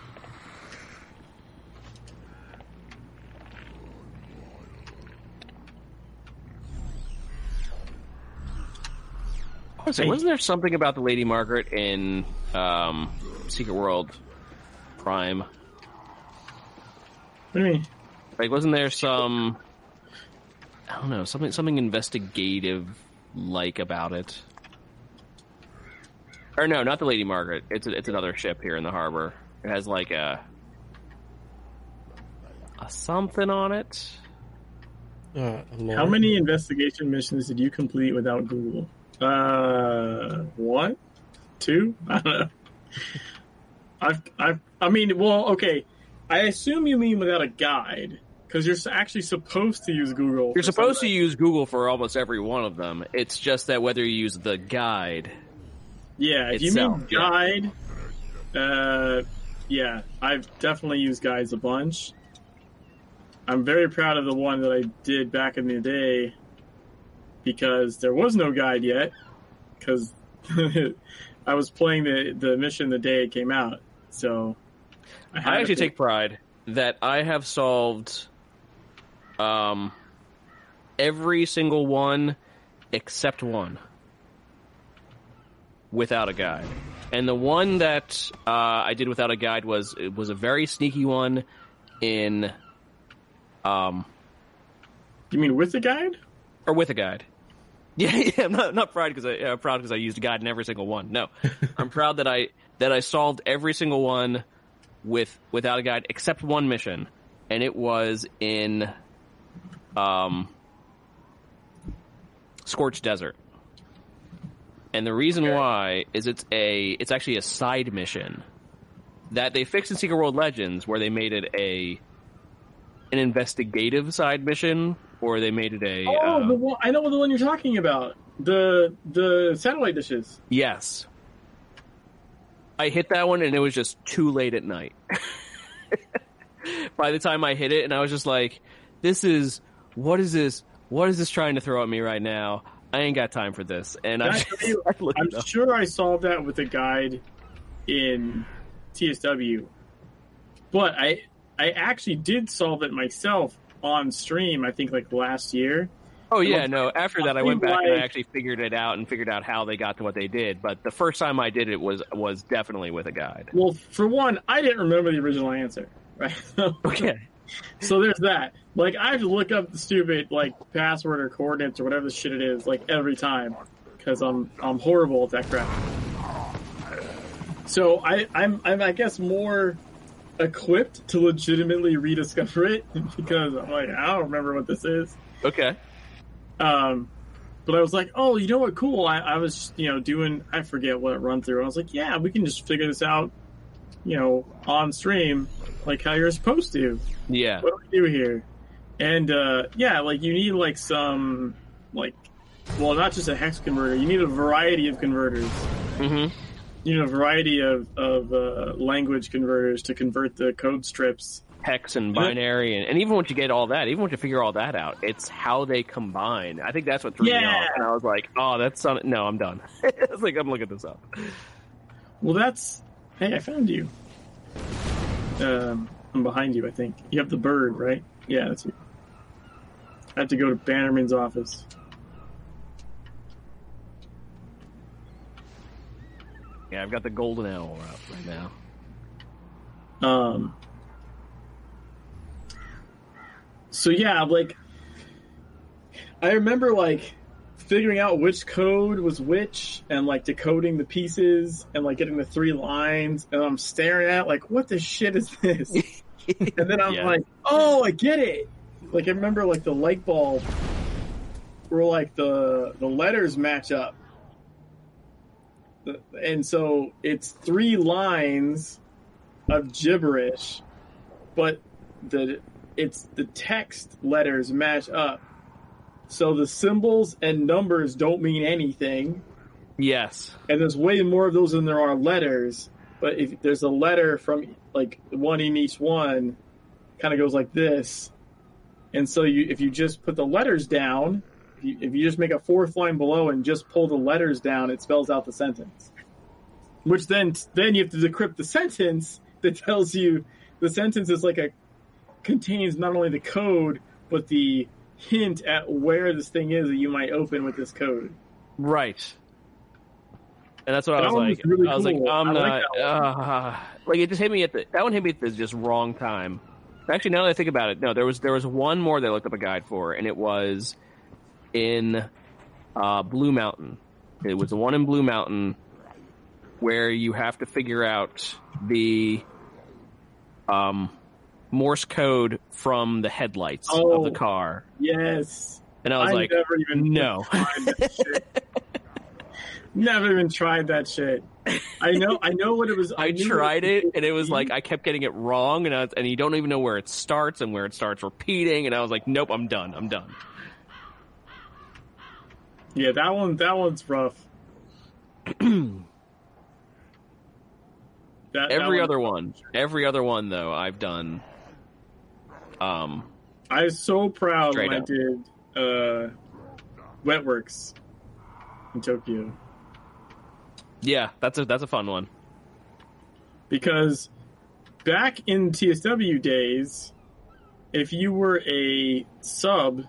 So wasn't there something about the Lady Margaret in um, Secret World Prime? What do you mean? Like, wasn't there some? I don't know something something investigative like about it. Or no, not the Lady Margaret. It's it's another ship here in the harbor. It has like a a something on it. Uh, How many investigation missions did you complete without Google? Uh, one, two. <laughs> I don't know. I've, I've, I mean, well, okay. I assume you mean without a guide because you're actually supposed to use Google. You're supposed to use Google for almost every one of them. It's just that whether you use the guide. Yeah, if you itself, mean yeah. guide, uh, yeah, I've definitely used guides a bunch. I'm very proud of the one that I did back in the day because there was no guide yet. Because <laughs> I was playing the the mission the day it came out, So I, I actually take pride that I have solved um every single one except one without a guide. And the one that uh, I did without a guide was it was a very sneaky one in um You mean with a guide? Or with a guide. <laughs> Yeah, yeah, I'm not not proud because I uh, proud because I used a guide in every single one. No. <laughs> I'm proud that I that I solved every single one with without a guide except one mission and it was in um Scorched Desert. And the reason okay. why is it's a it's actually a side mission that they fixed in Secret World Legends where they made it a an investigative side mission or they made it a Oh, uh, the one, I know the one you're talking about. The the satellite dishes. Yes. I hit that one and it was just too late at night. By the time I hit it and I was just like this is what is this what is this trying to throw at me right now? I ain't got time for this. And I, <laughs> I'm sure I solved that with a guide in TSW, but I I actually did solve it myself on stream. I think like last year. Oh yeah, no. After that, I went back and I actually figured it out and figured out how they got to what they did. But the first time I did it was was definitely with a guide. Well, for one, I didn't remember the original answer. Right. <laughs> okay so there's that. Like I have to look up the stupid like password or coordinates or whatever the shit it is like every time because I'm I'm horrible at that crap. So I I'm I'm I guess more equipped to legitimately rediscover it <laughs> because I'm like I don't remember what this is. Okay. Um, but I was like, oh, you know what? Cool. I, I was you know doing I forget what run through. I was like, yeah, we can just figure this out, you know, on stream like how you're supposed to. Yeah. What do we do here? And uh, yeah, like you need like some like well, not just a hex converter. You need a variety of converters. Mm-hmm. You need a variety of of uh, language converters to convert the code strips. Hex and binary, and, and even once you get all that, even once you figure all that out, it's how they combine. I think that's what threw yeah. me off. And I was like, "Oh, that's on, no, I'm done." <laughs> it's like I'm looking this up. Well, that's hey, I found you. Um, I'm behind you, I think. You have the bird, right? Yeah, that's you. I have to go to Bannerman's office. Yeah, I've got the golden owl out right now. Um. So yeah, like I remember like figuring out which code was which and like decoding the pieces and like getting the three lines and I'm staring at like what the shit is this? <laughs> and then I'm yeah. like, oh, I get it. Like I remember like the light bulb where like the the letters match up. And so it's three lines of gibberish, but the it's the text letters match up so the symbols and numbers don't mean anything. Yes. And there's way more of those than there are letters. But if there's a letter from like one in each one, kind of goes like this. And so you, if you just put the letters down, if you, if you just make a fourth line below and just pull the letters down, it spells out the sentence. Which then then you have to decrypt the sentence that tells you the sentence is like a contains not only the code but the hint at where this thing is that you might open with this code. Right. And that's what that I was like. Really I was cool. like, I'm I not. Like, uh, like it just hit me at the. That one hit me at the just wrong time. Actually, now that I think about it, no, there was there was one more that I looked up a guide for, and it was in uh, Blue Mountain. It was the one in Blue Mountain where you have to figure out the um Morse code from the headlights oh, of the oh, car. Yes. And I was I like, never even no. <laughs> never even tried that shit. I know, I know what it was. I, I tried it, and it was like I kept getting it wrong, and I was, and you don't even know where it starts and where it starts repeating, and I was like, nope, I'm done, I'm done. Yeah, that one, that one's rough. <clears throat> That, every other one, every other one though, I've done um, I was so proud when up. I did uh, Wetworks in Tokyo. Yeah, that's a that's a fun one. because back in TSW days, if you were a sub,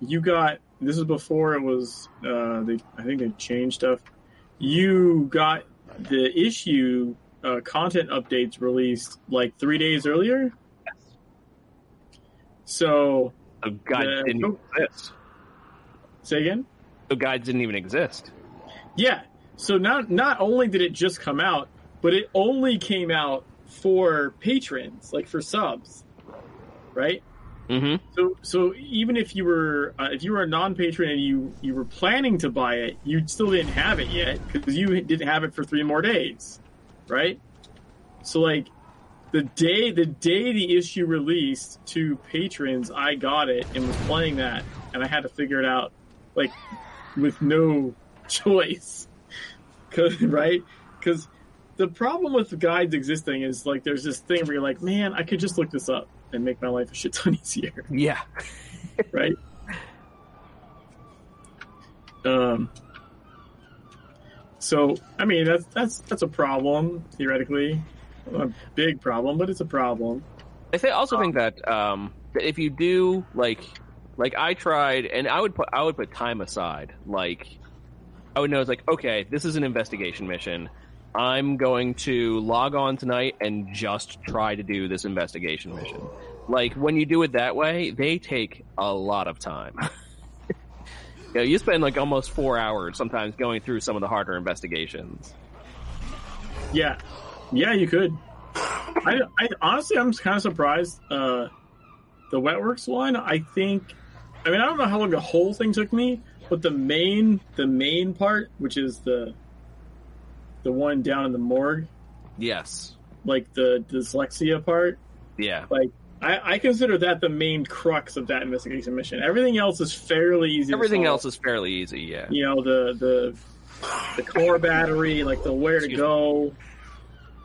you got this is before it was uh, they I think they changed stuff. You got the issue uh, content updates released like three days earlier. So the guide the, didn't oh, exist. Say again. The guides didn't even exist. Yeah. So not not only did it just come out, but it only came out for patrons, like for subs, right? Mm-hmm. So, so even if you were uh, if you were a non-patron and you you were planning to buy it, you still didn't have it yet because you didn't have it for three more days, right? So, like the day the day the issue released to patrons, I got it and was playing that, and I had to figure it out, like with no <laughs> choice, Cause, right? Because the problem with guides existing is like there's this thing where you're like, man, I could just look this up and make my life a shit ton <laughs> easier. Yeah. <laughs> right. Um. So I mean that's that's that's a problem theoretically, a big problem, but it's a problem. I also um, think that um, if you do like like I tried, and I would put I would put time aside. Like I would know it's like okay, this is an investigation mission. I'm going to log on tonight and just try to do this investigation mission. Like when you do it that way, they take a lot of time. <laughs> you, know, you spend like almost four hours sometimes going through some of the harder investigations. Yeah, yeah, you could. I, I honestly, I'm kind of surprised. Uh, the Wetworks one, I think. I mean, I don't know how long the whole thing took me, but the main, the main part, which is the the one down in the morgue. Yes. Like the dyslexia part. Yeah. Like I, I consider that the main crux of that investigation mission. Everything else is fairly easy. Everything else is fairly easy. Yeah. You know the the the core battery, like the where to go,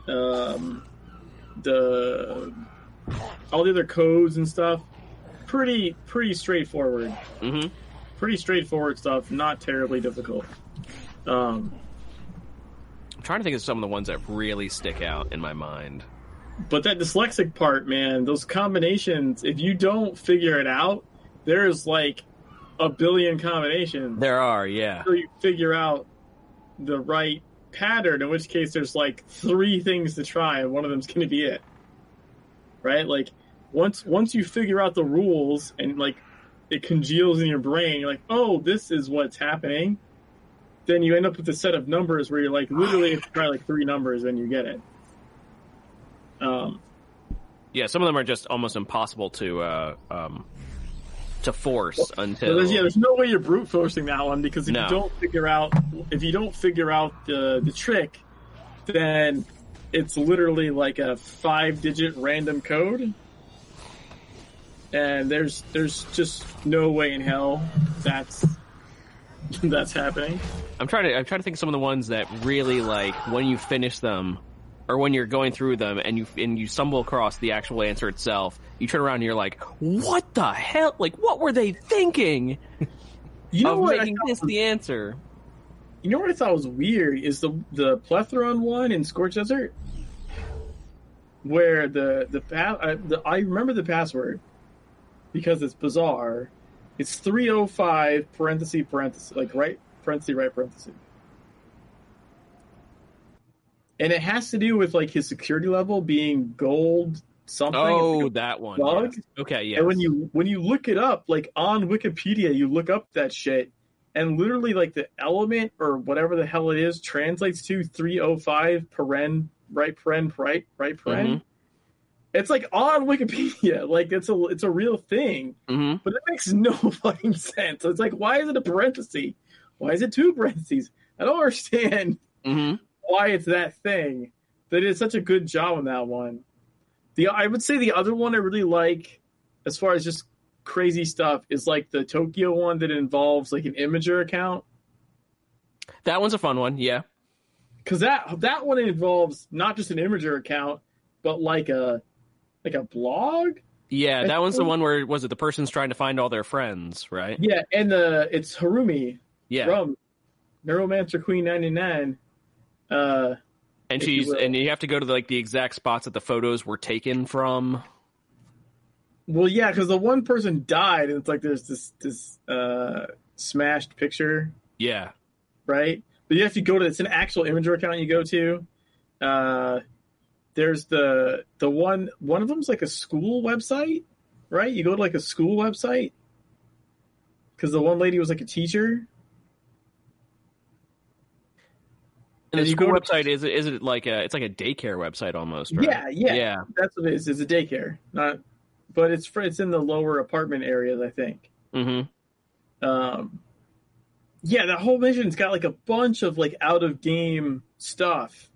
um, the all the other codes and stuff. Pretty pretty straightforward. Mm-hmm. Pretty straightforward stuff. Not terribly difficult. Um, I'm trying to think of some of the ones that really stick out in my mind. But that dyslexic part, man, those combinations, if you don't figure it out, there's like a billion combinations. There are, yeah. So you figure out the right pattern, in which case there's like three things to try, and one of them's going to be it. Right? Like once once you figure out the rules and like it congeals in your brain, you're like, oh, this is what's happening then you end up with a set of numbers where you're like literally you try like three numbers and you get it. Um, yeah, some of them are just almost impossible to uh, um, to force until. There's, yeah, there's no way you're brute forcing that one because if no. you don't figure out if you don't figure out the the trick, then it's literally like a five digit random code. And there's there's just no way in hell that's <laughs> that's happening. I'm trying to I'm trying to think of some of the ones that really like when you finish them or when you're going through them and you and you stumble across the actual answer itself, you turn around and you're like, "What the hell? Like, what were they thinking?" You know what making this was, the answer. You know what I thought was weird is the the plethron one in Scorch Desert, where the the, uh, the I remember the password because it's bizarre, it's 305 parenthesis parenthesis, like right parenthesis right parenthesis. And it has to do with like his security level being gold something. Oh, that one. Yes. Okay, yeah. And when you when you look it up, like on Wikipedia, you look up that shit, and literally like the element or whatever the hell it is translates to 305 paren right paren right right paren. Mm-hmm. It's like on Wikipedia, <laughs> like it's a it's a real thing, mm-hmm. but it makes no <laughs> fucking sense. It's like, why is it a parenthesis? Why is it two parentheses? I don't understand mm-hmm. Why it's that thing. They did such a good job on that one. The I would say the other one I really like, as far as just crazy stuff, is like the Tokyo one that involves like an Imgur account. That one's a fun one, yeah. Because that that one involves not just an Imgur account, but like a like a blog. Yeah, that one's the one where was it the person's trying to find all their friends, right? Yeah, and the it's Harumi. Yeah. From Neuromancer Queen ninety nine. Uh, And if you she's and you have to go to like the exact spots that the photos were taken from. Well, yeah, because the one person died, and it's like there's this this uh, smashed picture, Yeah. right? But you have to go to it's an actual Imgur account you go to. Uh, there's the the one one of them's like a school website, right? You go to like a school website because the one lady was like a teacher. And And the school to- website is it is it like a it's like a daycare website almost, right? Yeah, yeah, Yeah. That's what it is. It's a daycare, not, but it's for it's in the lower apartment areas, I think. Mm-hmm. Um, yeah, that whole mission's got like a bunch of like out of game stuff.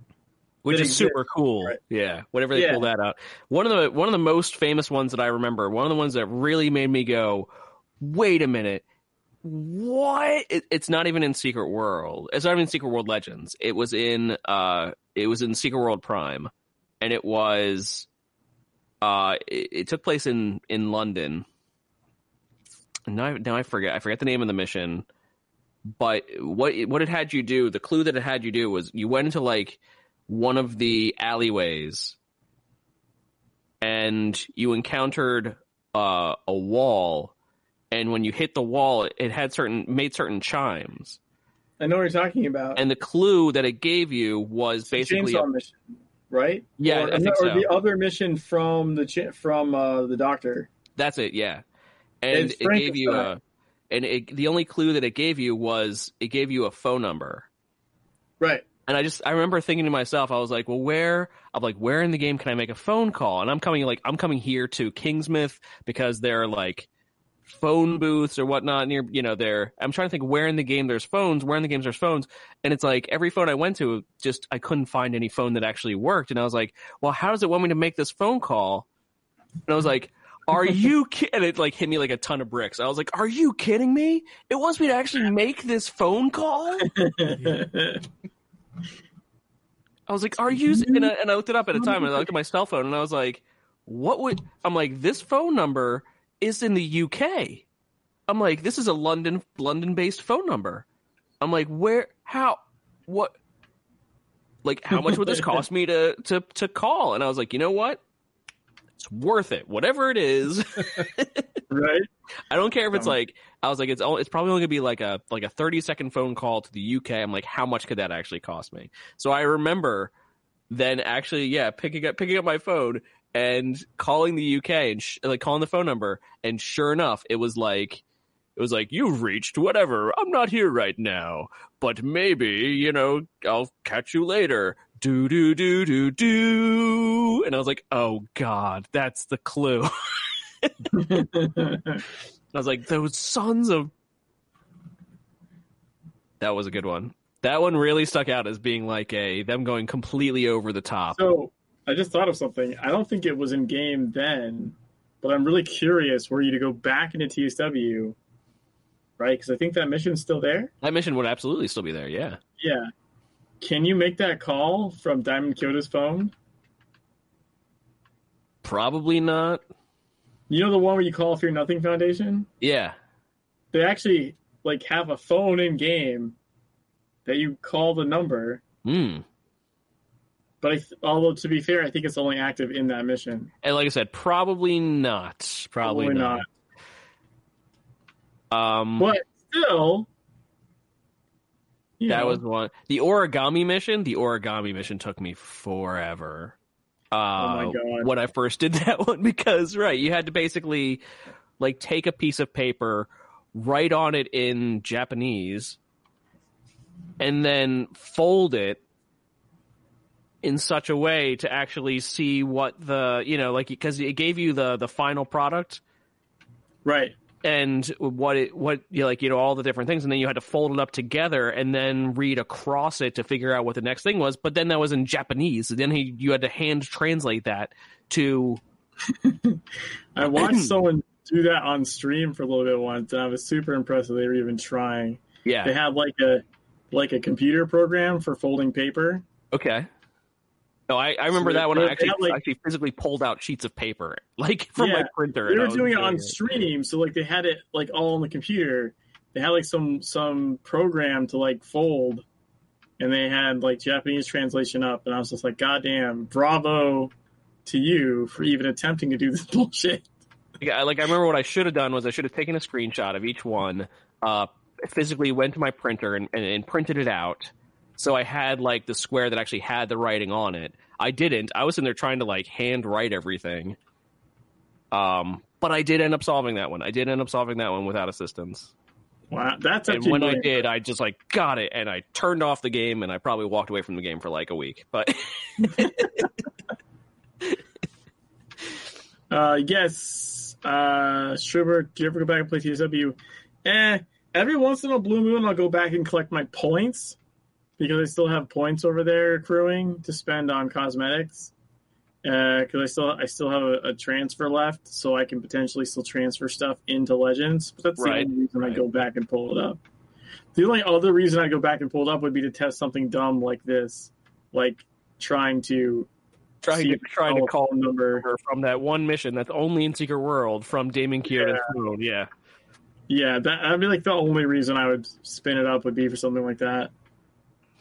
Which is super cool. right. Yeah. Whenever they Yeah. pull that out. One of the one of the most famous ones that I remember, one of the ones that really made me go, wait a minute. What? It, it's not even in Secret World. It's not even Secret World Legends. It was in uh it was in Secret World Prime. And it was uh it, it took place in in London. Now I, now I forget I forget the name of the mission. But what what it had you do, the clue that it had you do was you went into like one of the alleyways and you encountered uh, a wall and when you hit the wall it, it had certain made certain chimes I know what you're talking about. and the clue that it gave you was basically chainsaw mission, right? Yeah, or, or the other mission from the from uh, the doctor. that's it yeah and it gave you a and it, the only clue that it gave you was it gave you a phone number Right. And I just I remember thinking to myself, I was like, well, where I'm like, where in the game can I make a phone call? And I'm coming like I'm coming here to Kingsmouth because they're like phone booths or whatnot near you know there. I'm trying to think where in the game there's phones, where in the games there's phones, and it's like every phone I went to, just I couldn't find any phone that actually worked. And I was like, well, how does it want me to make this phone call? And I was like. Are <laughs> you kidding? And it like hit me like a ton of bricks. I was like, "Are you kidding me? It wants me to actually make this phone call." <laughs> I was like, "Are you?" And I, and I looked it up at a <laughs> time, and I looked at my cell phone, and I was like, "What would?" I'm like, "This phone number is in the UK." I'm like, "This is a London London based phone number." I'm like, "Where? How? What? Like, how much would this <laughs> cost me to to to call?" And I was like, "You know what? It's worth it. Whatever it is." <laughs> right. I don't care if it's Um, like I was like it's it's probably only gonna be like a like a thirty second phone call to the UK. I'm like, how much could that actually cost me? So I remember then actually yeah picking up picking up my phone and calling the UK and sh- like calling the phone number and sure enough it was like it was like you've reached whatever. I'm not here right now, but maybe you know I'll catch you later. Do do do do do, and I was like, oh god, that's the clue. <laughs> I was like, those sons of. That was a good one. That one really stuck out as being like a them going completely over the top. so I just thought of something. I don't think it was in game then, but I'm really curious were you to go back into TSW, right? Because I think that mission's still there. that mission would absolutely still be there. Yeah. Yeah. Can you make that call from Diamond Kyoto's phone? Probably not. You know the one where you call Fear Nothing Foundation? Yeah. They actually like have a phone in game that you call the number. Hmm. But I th- although to be fair, I think it's only active in that mission. And like I said, probably not. Probably, Probably not. Um, But still, that know, was one. The origami mission. The origami mission took me forever. Uh, Oh my God. When I first did <laughs> that one, because right, you had to basically like take a piece of paper, write on it in Japanese, and then fold it in such a way to actually see what the you know like because it gave you the the final product right. and what it what you know, like you know all the different things and then you had to fold it up together and then read across it to figure out what the next thing was but then that was in japanese then he you had to hand translate that to <laughs> I watched someone do that on stream for a little bit once, and I was super impressed that they were even trying. yeah They had like a like a computer program for folding paper. okay no i, I remember So that when i actually like- actually physically pulled out sheets of paper <laughs> like from my printer They were doing it on stream, so like they had it like all on the computer. They had like some some program to like fold, and they had like Japanese translation up, and I was just like, God damn, bravo to you for even attempting to do this <laughs> bullshit. Yeah, like I remember what I should have done was I should have taken a screenshot of each one, uh, physically went to my printer and, and, and printed it out. So I had like the square that actually had the writing on it. I didn't. I was in there trying to like hand write everything. Um, but I did end up solving that one. I did end up solving that one without assistance. Wow, that's and when I did, I just like got it, and I turned off the game, and I probably walked away from the game for like a week. But <laughs> uh, yes, uh, Schubert, do you ever go back and play TSW? Eh, every once in a blue moon, I'll go back and collect my points because I still have points over there accruing to spend on cosmetics because uh, I still I still have a, a, transfer left, so I can potentially still transfer stuff into Legends. But that's right. the only reason right. I go back and pull it up. The only other reason I go back and pull it up would be to test something dumb like this, like trying to trying to trying to call number from that one mission that's only in Secret World from Damon Kiernan. Yeah. yeah, yeah. That I'd be like the only reason I would spin it up would be for something like that.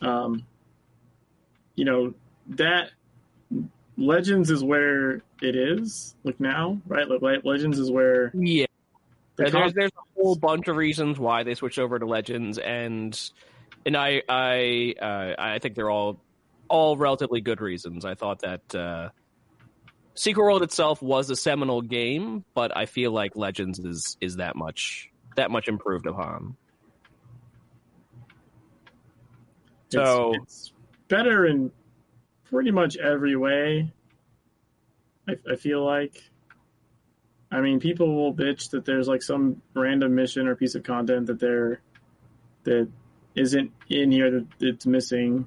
Um, you know that Legends is where it is, like now, right? Like Legends is where yeah. The there's there's a whole bunch of reasons why they switched over to Legends, and and I I uh, I think they're all all relatively good reasons. I thought that uh, Secret World itself was a seminal game, but I feel like Legends is is that much that much improved upon. So it's, it's better in pretty much every way. I, I feel like. I mean, people will bitch that there's like some random mission or piece of content that they're that isn't in here that it's missing.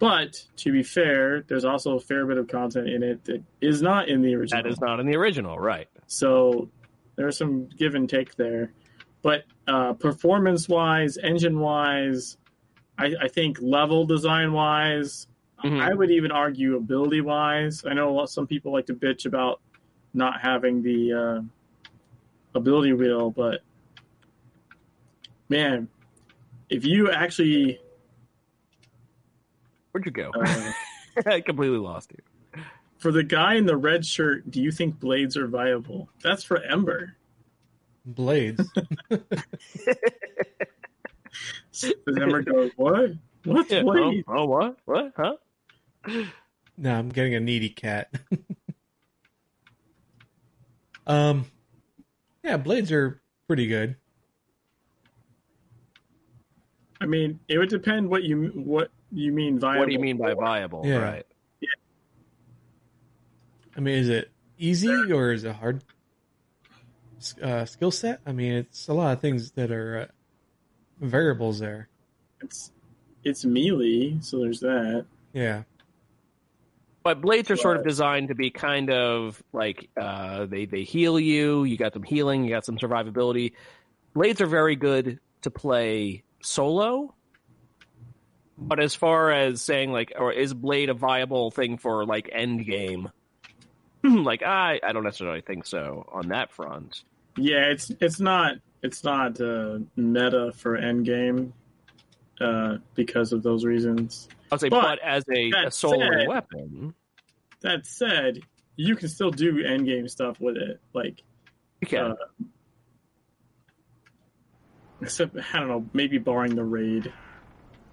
But to be fair, there's also a fair bit of content in it that is not in the original. That is not in the original, right? So there's some give and take there. But uh, performance wise, engine wise, I, I think level design wise, Mm-hmm. I would even argue ability wise. I know some people like to bitch about not having the uh, ability wheel, but man, if you actually where'd you go? Uh, <laughs> I completely lost you. For the guy in the red shirt, do you think blades are viable? That's for Ember. Blades. <laughs> <laughs> Does Ember go, what? What's yeah, blades? Oh, oh, what? What? Huh? no, I'm getting a needy cat. <laughs> um, yeah, blades are pretty good. I mean, it would depend what you what you mean viable. What do you mean by viable? Yeah. Right. Yeah. I mean, is it easy or is it hard uh, skill set? I mean, it's a lot of things that are uh, variables there. It's it's melee, so there's that. Yeah. But blades are sort of designed to be kind of like uh, they they heal you. You got some healing. You got some survivability. Blades are very good to play solo. But as far as saying like, or is blade a viable thing for like end game? <clears throat> like I I don't necessarily think so on that front. Yeah, it's it's not it's not uh, meta for Endgame uh, because of those reasons. I'll say, but, but as a, a said, weapon. That said, you can still do Endgame stuff with it. Like, you can. Uh, except I don't know, maybe barring the raid.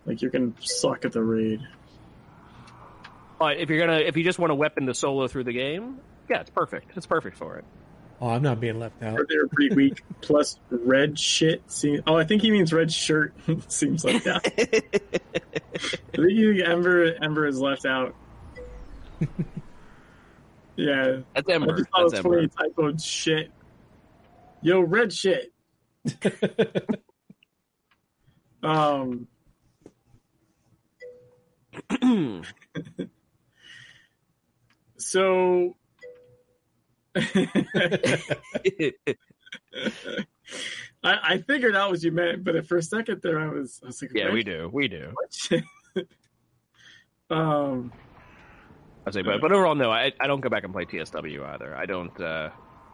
Like you're gonna suck at the raid. But if you're gonna, if you just want a weapon to solo through the game, yeah, it's perfect. It's perfect for it. Oh, I'm not being left out. They're pretty weak. Plus, red shit. Seems, oh, I think he means red shirt. <laughs> seems like that. <laughs> I think Ember Ember is left out. <laughs> yeah, that's Ember. I just thought that's it was funny typoed shit. Yo, red shit. um. <clears throat> so I, I, figured out what you meant, but for a second there, I was, I was like, "Yeah, we do, we do." <laughs> um, I say, but but overall, no, I I don't go back and play TSW either. I don't. Uh,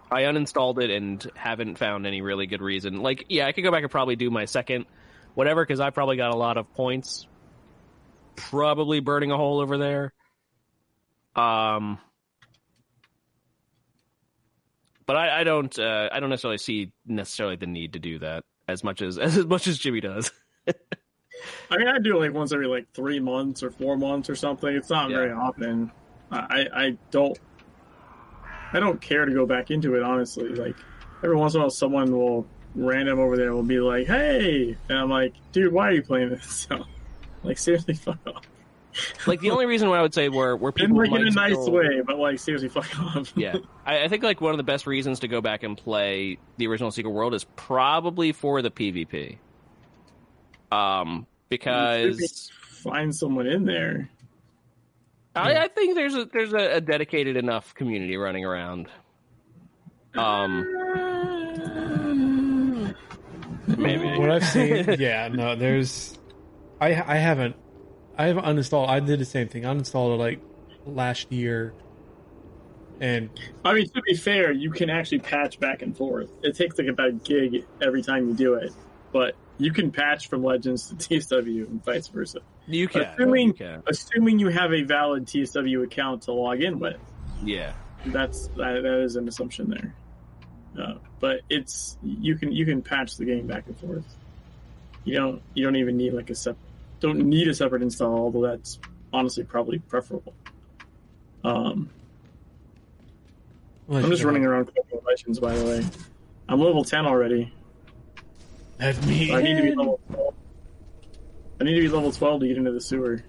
I uninstalled it and haven't found any really good reason. Like, yeah, I could go back and probably do my second, whatever, because I probably got a lot of points probably burning a hole over there. Um, but I, I don't uh, I don't necessarily see necessarily the need to do that as much as <laughs> as much as Jimmy does. <laughs> I mean, I do like once every like three months or four months or something. It's not yeah. very often. I I don't I don't care to go back into it honestly. Like every once in a while, someone will random over there will be like, "Hey," and I'm like, "Dude, why are you playing this?" <laughs> So, like seriously, fuck off. <laughs> like the only reason why I would say where where people like in a nice still... way, but like seriously, fuck off. yeah, I, I, think like one of the best reasons to go back and play the original Secret World is probably for the PvP. Um, because find someone in there. I, I think there's a there's a, a, dedicated enough community running around. Um, maybe what I've seen, yeah, no, there's, I I haven't, I have uninstalled. I did the same thing. I uninstalled it like last year, and I mean to be fair, you can actually patch back and forth. It takes like about a gig every time you do it, but you can patch from Legends to <laughs> TSW and vice versa. You can. Assuming, you can. assuming you have a valid TSW account to log in with. Yeah. That's that, that is an assumption there. Uh, but it's you can you can patch the game back and forth. You don't you don't even need like a sep don't need a separate install, although that's honestly probably preferable. Um, I'm just running around Legends, by the way. I'm level ten already. That's me. I need to be level 12. I need to be level 12 to get into the sewer.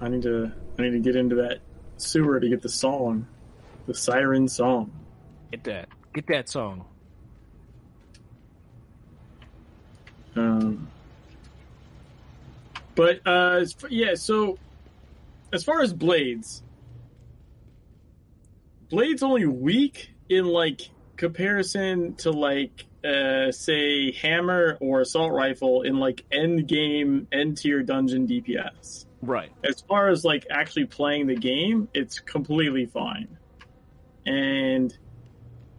I need to I need to get into that sewer to get the song. The siren song. Get that. Get that song. Um but uh yeah, so as far as blades, blades only weak in like comparison to like uh, say hammer or assault rifle in like end game end tier dungeon DPS. Right. As far as like actually playing the game, it's completely fine. And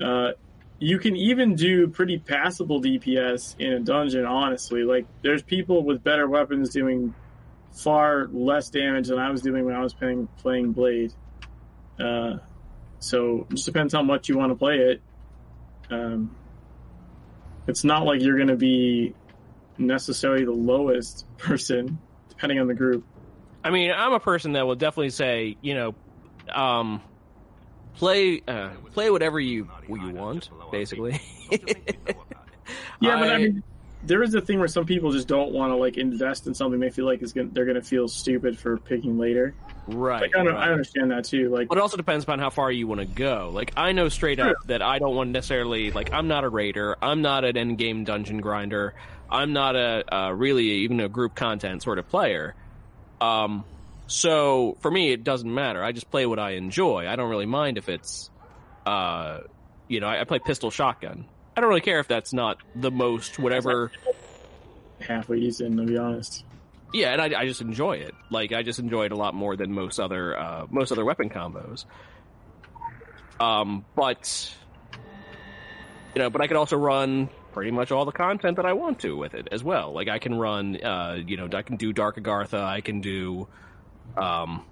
uh, you can even do pretty passable DPS in a dungeon, honestly. Like there's people with better weapons doing far less damage than I was doing when I was playing playing Blade. Uh, so it just depends how much you want to play it. Um, it's not like you're going to be necessarily the lowest <laughs> person, depending on the group. I mean, I'm a person that will definitely say, you know, um, play uh, play whatever you you want, basically. <laughs> yeah, but I mean, there is a thing where some people just don't want to like invest in something they feel like is gonna, they're going to feel stupid for picking later. Right. Like, I, right. I, understand that too. Like, but it also depends upon how far you want to go. Like, I know straight up that I don't want necessarily like I'm not a raider. I'm not an end game dungeon grinder. I'm not a uh, really even a group content sort of player. Um, so for me, it doesn't matter. I just play what I enjoy. I don't really mind if it's, uh, you know, I, I play pistol shotgun. I don't really care if that's not the most whatever. Halfway decent, to be honest. Yeah, and I, I just enjoy it. Like I just enjoy it a lot more than most other uh, most other weapon combos. Um, but you know, but I could also run pretty much all the content that I want to with it as well. Like I can run, uh, you know, I can do Dark Agartha, I can do, um,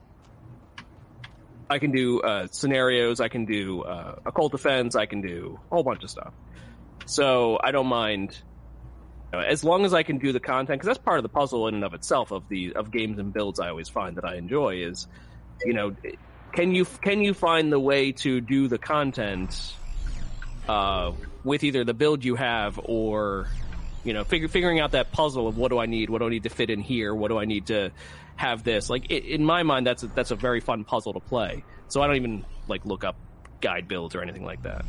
I can do uh, scenarios, I can do uh, occult defense, I can do a whole bunch of stuff. So I don't mind as long as I can do the content, because that's part of the puzzle in and of itself of the of games and builds. I always find that I enjoy is, you know, can you can you find the way to do the content uh, with either the build you have or you know figure, figuring out that puzzle of what do I need, what do I need to fit in here, what do I need to have this. Like it, in my mind, that's a, that's a very fun puzzle to play. So I don't even like look up guide builds or anything like that.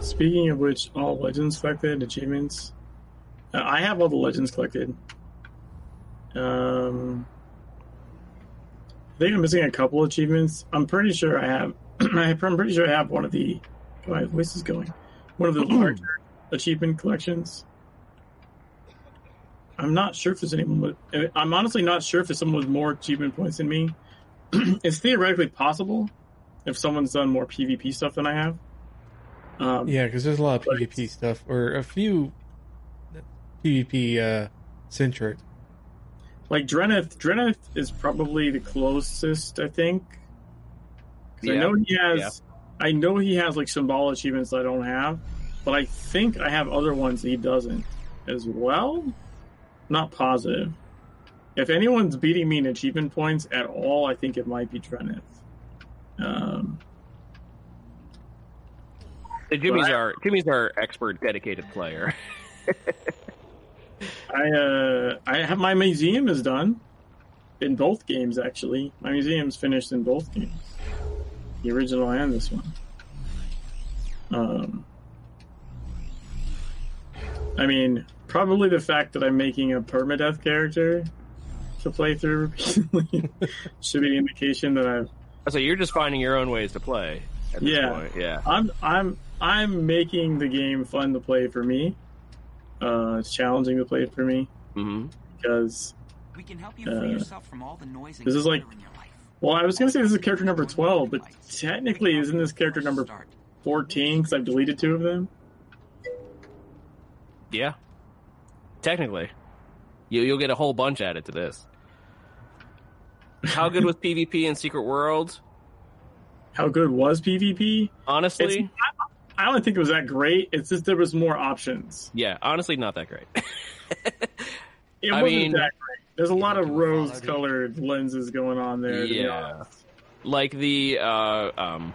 Speaking of which, all legends collected achievements uh, I have all the legends collected. Um, I think I'm missing a couple achievements. I'm pretty sure I have. <clears throat> I'm pretty sure I have one of the. My voice is going. One of the <clears throat> larger achievement collections. I'm not sure if there's anyone with. I'm honestly not sure if there's someone with more achievement points than me. <clears throat> it's theoretically possible if someone's done more PvP stuff than I have. Um, yeah, because there's a lot of PvP stuff, or a few PvP uh, centric. Like Drenith, Drenith is probably the closest, I think. Because yeah. I know he has, yeah. I know he has like symbol achievements that I don't have, but I think I have other ones that he doesn't as well. Not positive. If anyone's beating me in achievement points at all, I think it might be Drenith. Um, Jimmy's our Jimmy's our expert, dedicated player. <laughs> I uh, I have my museum is done in both games. Actually, my museum's finished in both games, the original and this one. Um, I mean, probably the fact that I'm making a permadeath character to play through <laughs> repeatedly should be an indication that I've. So you're just finding your own ways to play. yeah, yeah. I'm I'm I'm making the game fun to play for me. Uh, it's challenging to play for me mm-hmm. because we can help you free uh, yourself from all the noise. This is like, well, I was gonna say this is character number twelve, but technically, isn't this character number fourteen? Because I've deleted two of them. Yeah, technically, you you'll get a whole bunch added to this. How good was PvP in Secret World? How good was PvP? Honestly, I don't think it was that great. It's just there was more options. Yeah, honestly, not that great. <laughs> it I wasn't mean, that great. There's a lot of rose-colored lenses going on there. Yeah, like the uh, um,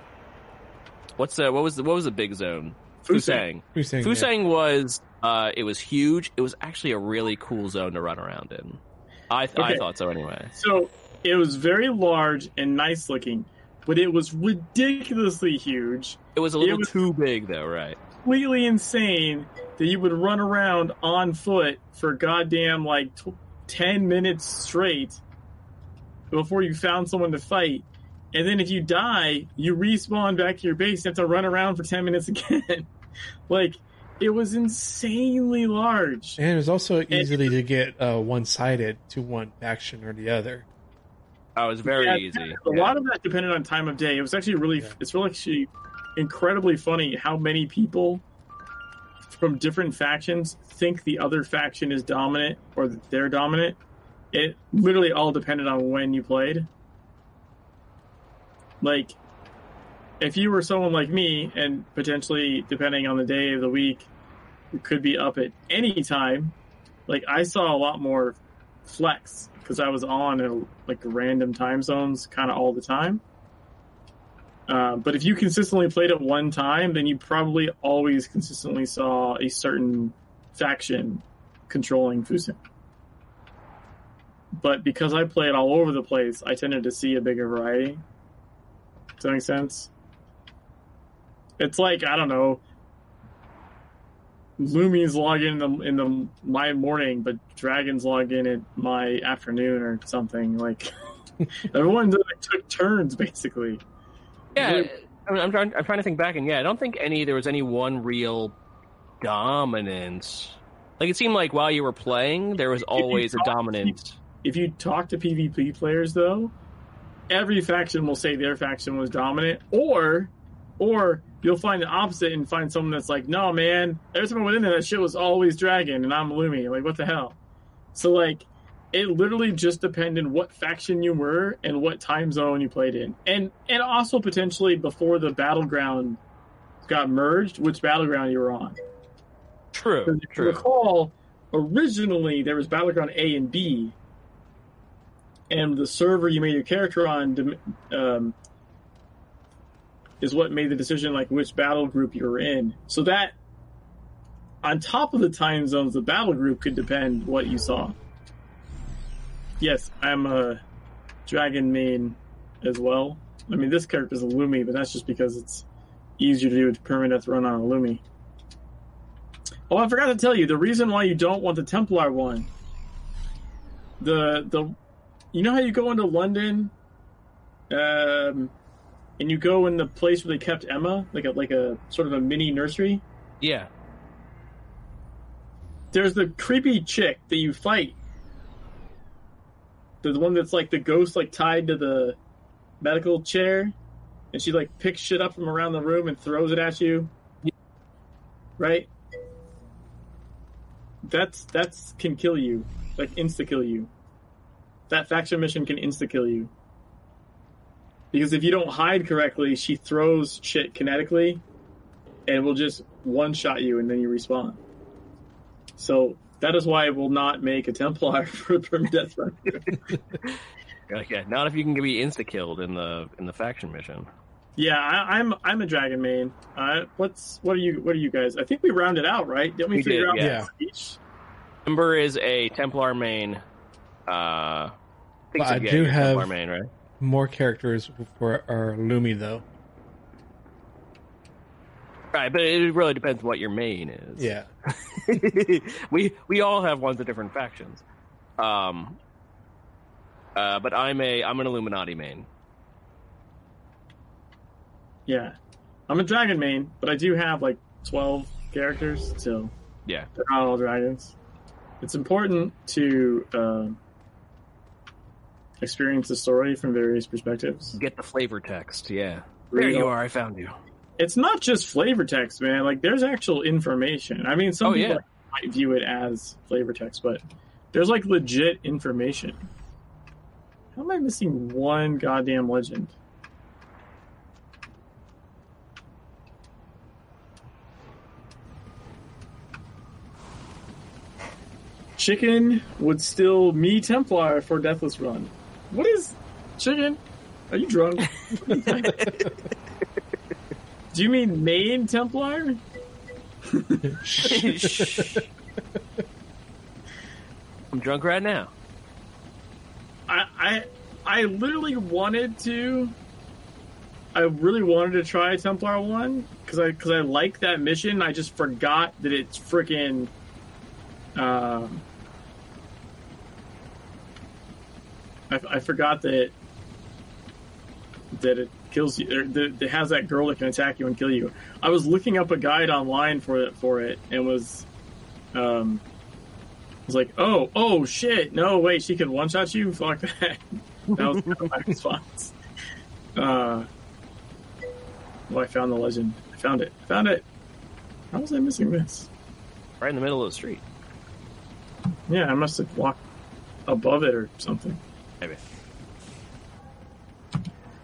what's the what was the what was the big zone? Fusang. Fusang. Fusang yeah. was uh, it was huge. It was actually a really cool zone to run around in. I th- okay. I thought so anyway. So it was very large and nice looking but it was ridiculously huge. It was a little was too big, though, right? Completely insane that you would run around on foot for goddamn like t- ten minutes straight before you found someone to fight, and then if you die, you respawn back to your base. and have to run around for ten minutes <laughs> again. Like it was insanely large, and it was also easily and, to get uh, one-sided to one faction or the other. Oh, was very yeah, easy. A yeah. lot of that depended on time of day. It was actually really, yeah. it's really actually incredibly funny how many people from different factions think the other faction is dominant or they're dominant. It literally all depended on when you played. Like, if you were someone like me, and potentially depending on the day of the week, could be up at any time. Like I saw a lot more flex because I was on like random time zones kind of all the time. Uh, but if you consistently played it one time, then you probably always consistently saw a certain faction controlling Fusang. But because I played all over the place, I tended to see a bigger variety. Does that make sense? It's like I don't know Lumi's log in the in the my morning, but Dragons log in at my afternoon or something. Like <laughs> everyone like, took turns basically. Yeah, I mean, I'm trying. I'm trying to think back, and yeah, I don't think any there was any one real dominance. Like it seemed like while you were playing, there was always a dominance. If you talk to PvP players, though, every faction will say their faction was dominant, or or you'll find the opposite and find someone that's like, no, man, every time I went in there, that shit was always dragon, and I'm Lumi. Like, what the hell? So, like, it literally just depended what faction you were and what time zone you played in, and and also potentially before the battleground got merged, which battleground you were on. True. If true. you recall, originally there was battleground A and B, and the server you made your character on um, is what made the decision like which battle group you were in. So that on top of the time zones, the battle group could depend what you saw. Yes, I'm a dragon main as well. I mean, this character is a Lumi, but that's just because it's easier to do a permanent run on a Lumi. Oh, I forgot to tell you the reason why you don't want the Templar one. The the, you know how you go into London, um, and you go in the place where they kept Emma, like a like a sort of a mini nursery. Yeah. There's the creepy chick that you fight. The one that's like the ghost, like tied to the medical chair, and she like picks shit up from around the room and throws it at you. Right. That's that's can kill you. like insta kill you. That faction mission can insta kill you. Because if you don't hide correctly, she throws shit kinetically and will just one shot you and then you respawn. So that is why I will not make a Templar <laughs> for Permadeath Run. <laughs> yeah, not if you can get be insta killed in the in the faction mission. Yeah, I, am I'm, I'm a dragon main. Uh, what's what are you what are you guys? I think we rounded out, right? Didn't we, We figure did, out yeah. each? Ember is a Templar main. Uh, I, think But I do you're a Templar have- main, right? More characters for our Lumi though. Right, but it really depends what your main is. Yeah. <laughs> we we all have ones of different factions. Um, uh, but I'm a I'm an Illuminati main. Yeah, I'm a dragon main, but I do have like 12 characters, so Yeah, they're not all dragons. It's important to um, experience the story from various perspectives. get the flavor text. Yeah, Read there you all- are. I found you. It's not just flavor text, man. Like there's actual information. I mean, some Oh, people yeah. might view it as flavor text, but there's like legit information. How am I missing one goddamn legend? Chicken would still me Templar for Deathless Run. What is chicken? Are you drunk? <laughs> Do you mean main Templar? I'm drunk right now. I, I I literally wanted to. I really wanted to try Templar one because I because I like that mission. I just forgot that it's freaking. Um, I, I forgot that that it kills you. Or that it has that girl that can attack you and kill you. I was looking up a guide online for it for it and was, um, was like, oh, oh shit, no, wait, she can one shot you. Fuck <laughs> that. That was my response. Uh, oh, I found the legend. I found it. I found it. How was I missing this? Right in the middle of the street. Yeah, I must have walked above it or something. Maybe.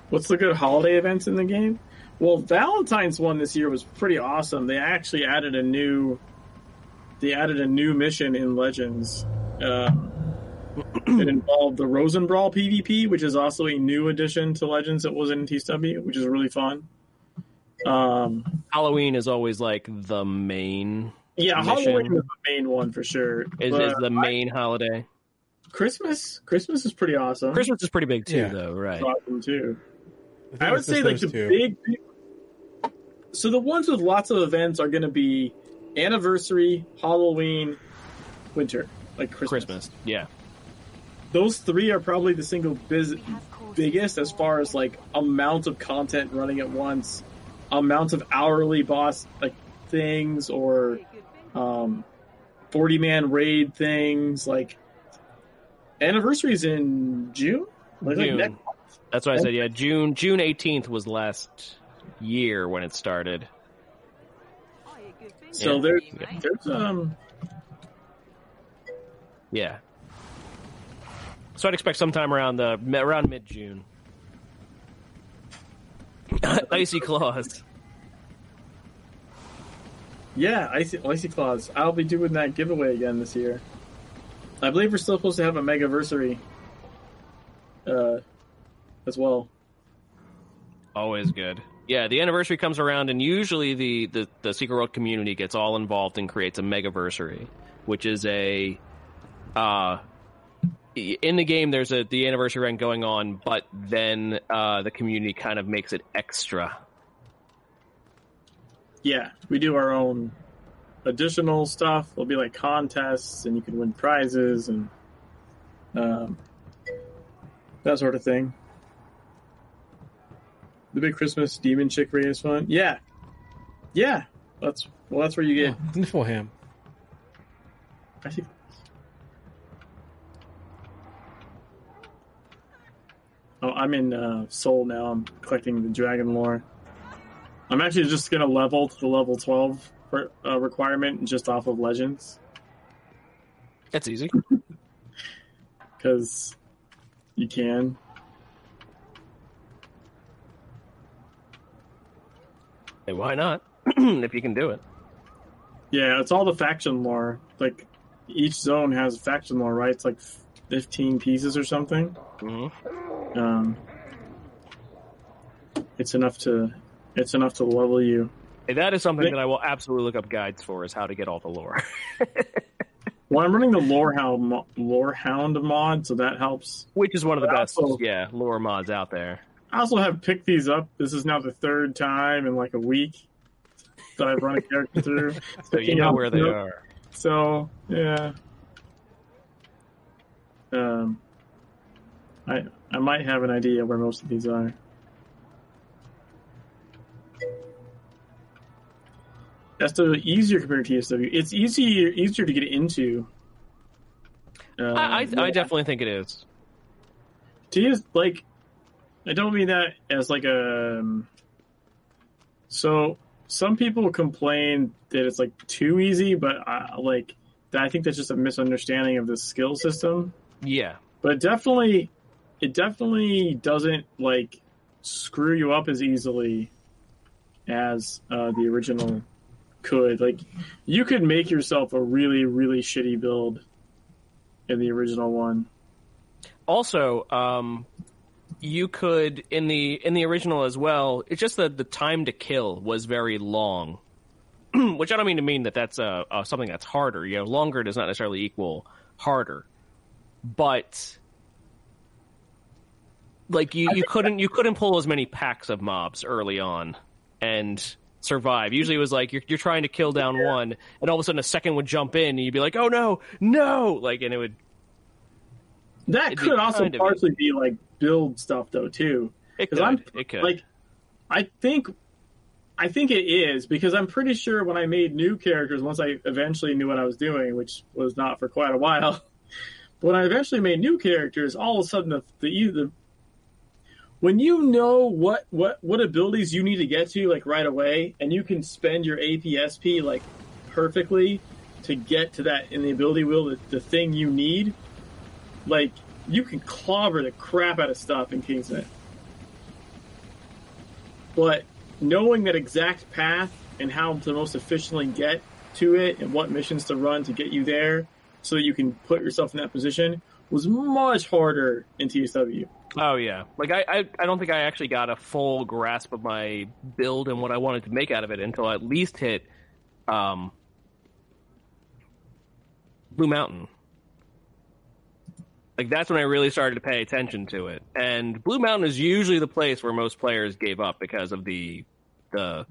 What's the good holiday events in the game? Well, Valentine's one this year was pretty awesome. They actually added a new, they added a new mission in Legends. <clears throat> Um, it involved the Rosenbrawl PvP, which is also a new addition to Legends that wasn't in TSW, which is really fun. Um, Halloween is always like the main yeah, Mission. Halloween is the main one for sure. is, is the main holiday. Christmas, Christmas is pretty awesome. Christmas is pretty big too, Yeah. though, right? awesome too. think I would say like the two. big. So the ones with lots of events are going to be anniversary, Halloween, winter, like Christmas. Christmas, yeah. Those three are probably the single biz- biggest as far as like amount of content running at once, amount of hourly boss like things or um, forty man raid things. Like anniversaries in June. Like, like June. next- That's what I said. Yeah, June June eighteenth was last year when it started. so Yeah. there's there's um Yeah. So I'd expect sometime around the around mid June. <laughs> Icy claws. Yeah, Icy, Icy Claws. I'll be doing that giveaway again this year. I believe we're still supposed to have a Megaversary uh, as well. Always good. Yeah, the anniversary comes around, and usually the, the, the Secret World community gets all involved and creates a Megaversary, which is a. Uh, in the game, there's a the anniversary event going on, but then uh, the community kind of makes it extra. Yeah, we do our own additional stuff. There'll be like contests, and you can win prizes and um, that sort of thing. The big Christmas demon chick is fun. Yeah, yeah. That's well. That's where you get. <laughs> Oh, Niflham. I think. Oh, I'm in uh, Seoul now. I'm collecting the dragon lore. I'm actually just gonna level to the level 12 uh, requirement just off of Legends. That's easy. <laughs> because you can. Hey, why not? <clears throat> if you can do it. Yeah, it's all the faction lore. Like each zone has faction lore, right? It's like fifteen pieces or something. Mm-hmm. Um, it's enough to it's enough to level you. Hey, that is something that I will absolutely look up guides for is how to get all the lore. <laughs> well, I'm running the Lorehound Lorehound mod, so that helps. Which is one of the but best, also, yeah, lore mods out there. I also have picked these up. This is now the third time in like a week that I've run a character through. <laughs> so you know where they are. So yeah. Um, I I might have an idea where most of these are. SW easier compared to TSW. It's easier easier to get into. Uh, I I, I, definitely think it is. TS like, I don't mean that as like a. Um, so some people complain that it's like too easy, but I, like I think that's just a misunderstanding of the skill system. Yeah, but definitely, it definitely doesn't like screw you up as easily as uh, the original could. Like, you could make yourself a really, really shitty build in the original one. Also, um, you could in the in the original as well. It's just that the time to kill was very long, <clears throat> which I don't mean to mean that that's uh, uh, something that's harder. You know, longer does not necessarily equal harder, but like you, you couldn't you couldn't pull as many packs of mobs early on, and survive. Usually it was like you're, you're trying to kill down yeah. one, and all of a sudden a second would jump in, and you'd be like, "Oh no, no!" Like, and it would. That could also partially be like build stuff though too. It could. I'm, it could. Like, I think, I think it is because I'm pretty sure when I made new characters, once I eventually knew what I was doing, which was not for quite a while. But <laughs> when I eventually made new characters, all of a sudden the the, the when you know what what what abilities you need to get to like right away and you can spend your APSP like perfectly to get to that in the ability wheel the, the thing you need like you can clobber the crap out of stuff in Kingsmouth but knowing that exact path and how to most efficiently get to it and what missions to run to get you there so that you can put yourself in that position was much harder in TSW. Oh yeah, like I, I, I don't think I actually got a full grasp of my build and what I wanted to make out of it until I at least hit, um, Blue Mountain. Like that's when I really started to pay attention to it. And Blue Mountain is usually the place where most players gave up because of the, the,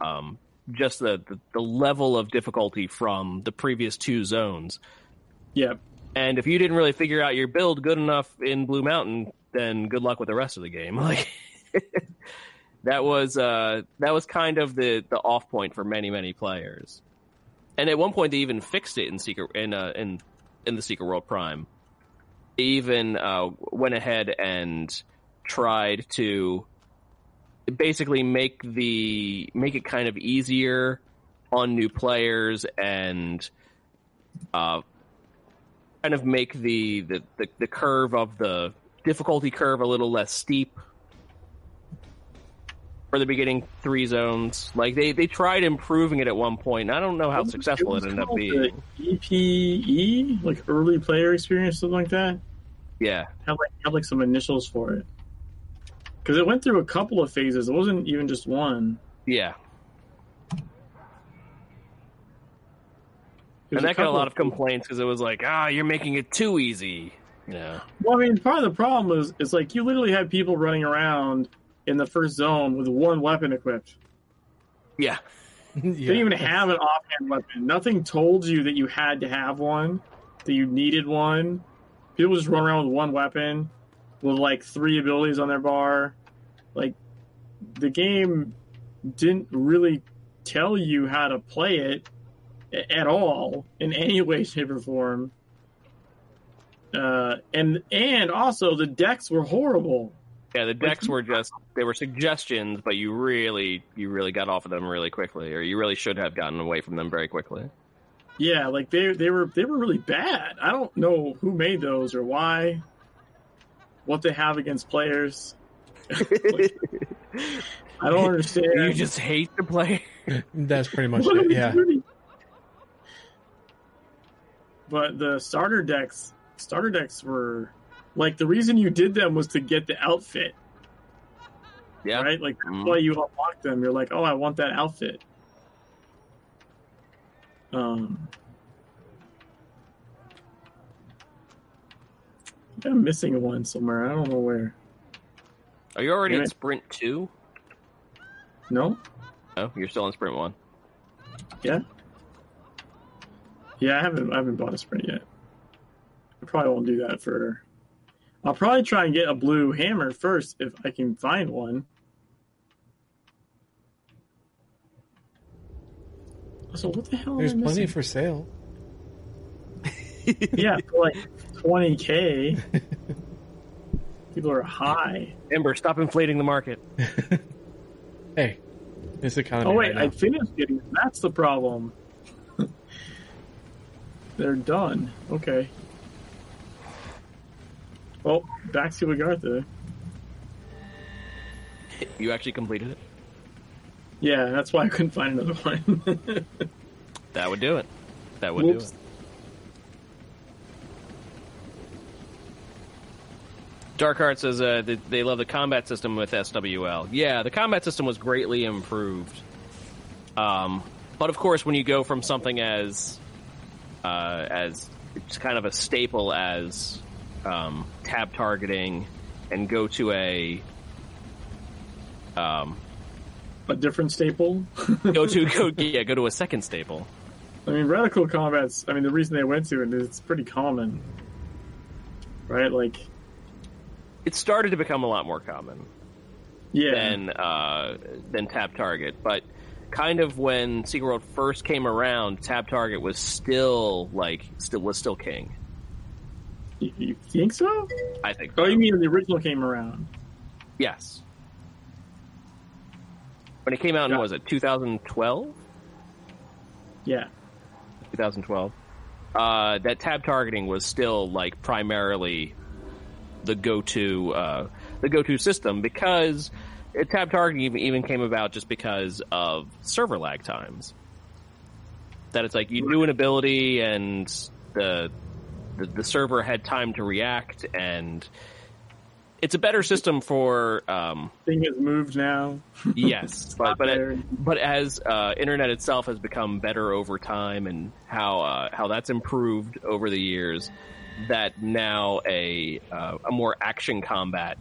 um, just the, the, the level of difficulty from the previous two zones. Yeah. And if you didn't really figure out your build good enough in Blue Mountain, then good luck with the rest of the game. <laughs> Like that was uh, that was kind of the the off point for many many players. And at one point, they even fixed it in secret in uh, in in the Secret World Prime. They even uh, went ahead and tried to basically make the make it kind of easier on new players and uh, kind of make the, the, the, the curve of the difficulty curve a little less steep for the beginning three zones. Like they, they tried improving it at one point. I don't know how successful it, it ended up being. EPE, like early player experience, something like that. Yeah, have like have like some initials for it because it went through a couple of phases. It wasn't even just one. Yeah, and that got a lot of complaints because it was like, ah, you're making it too easy. Yeah. Well, I mean, part of the problem is, is like you literally had people running around in the first zone with one weapon equipped. Yeah. <laughs> yeah. They didn't even have an offhand weapon. Nothing told you that you had to have one, that you needed one. People just run around with one weapon, with like three abilities on their bar. Like, the game didn't really tell you how to play it at all in any way, shape, or form. Uh, and and also the decks were horrible. Yeah, the decks were just they were suggestions, but you really you really got off of them really quickly, or you really should have gotten away from them very quickly. Yeah, like they they were they were really bad. I don't know who made those or why. What they have against players. <laughs> <laughs> Like, I don't understand. You just hate the player. That's pretty much <laughs> it. Yeah. doing? But the starter decks, starter decks were like the reason you did them was to get the outfit, Yeah. right? Like that's Mhm. why you unlock them. You're like, oh, I want that outfit. Um, I'm missing one somewhere. I don't know where. Are you already in it. Sprint two? No. Oh, you're still in Sprint one. Yeah. Yeah, I haven't I haven't bought a sprint yet. I probably won't do that for I'll probably try and get a blue hammer first if I can find one. So what the hell? am There's I plenty missing? for sale. <laughs> yeah, for like twenty k. <laughs> People are high. Ember, stop inflating the market. <laughs> Hey, this economy. Oh wait, right I now. finished getting. That's the problem. They're done. Okay. Well, back to Agartha. You actually completed it. Yeah, that's why I couldn't find another one. <laughs> That would do it. That would Whoops. do it. Darkheart says uh, that they love the combat system with SWL. Yeah, the combat system was greatly improved. Um, but of course, when you go from something as uh, as it's kind of a staple as um, tab targeting and go to a um, a different staple. <laughs> go to go yeah go to a second staple. I mean, reticle combat's. I mean, the reason they went to it is it's pretty common, right? Like, It started to become a lot more common. yeah, than uh, than Tab Target. But kind of when Secret World first came around, Tab Target was still like still was still king. you, you think so? I think. Oh, so. you mean when the original came around? yes? When it came out in Yeah. was it 2012? Yeah, 2012. Uh, that tab targeting was still like primarily the go-to uh, the go-to system because tab targeting even, even came about just because of server lag times. That it's like you do an ability and the, the the server had time to react and it's a better system for um, thing has moved now. <laughs> yes, but but, it, but as uh, internet itself has become better over time, and how uh, how that's improved over the years, that now a uh, a more action combat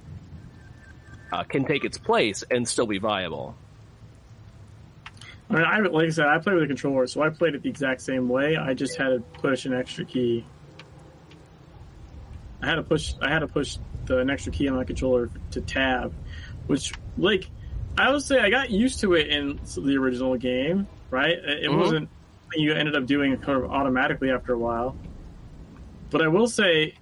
uh, can take its place and still be viable. I mean, I like I said, I play with a controller, so I played it the exact same way. I just had to push an extra key. I had to push. I had to push the an extra key on my controller to tab, which like I would say I got used to it in the original game. Right, it it Mhm. wasn't you ended up doing it kind of automatically after a while. But I will say,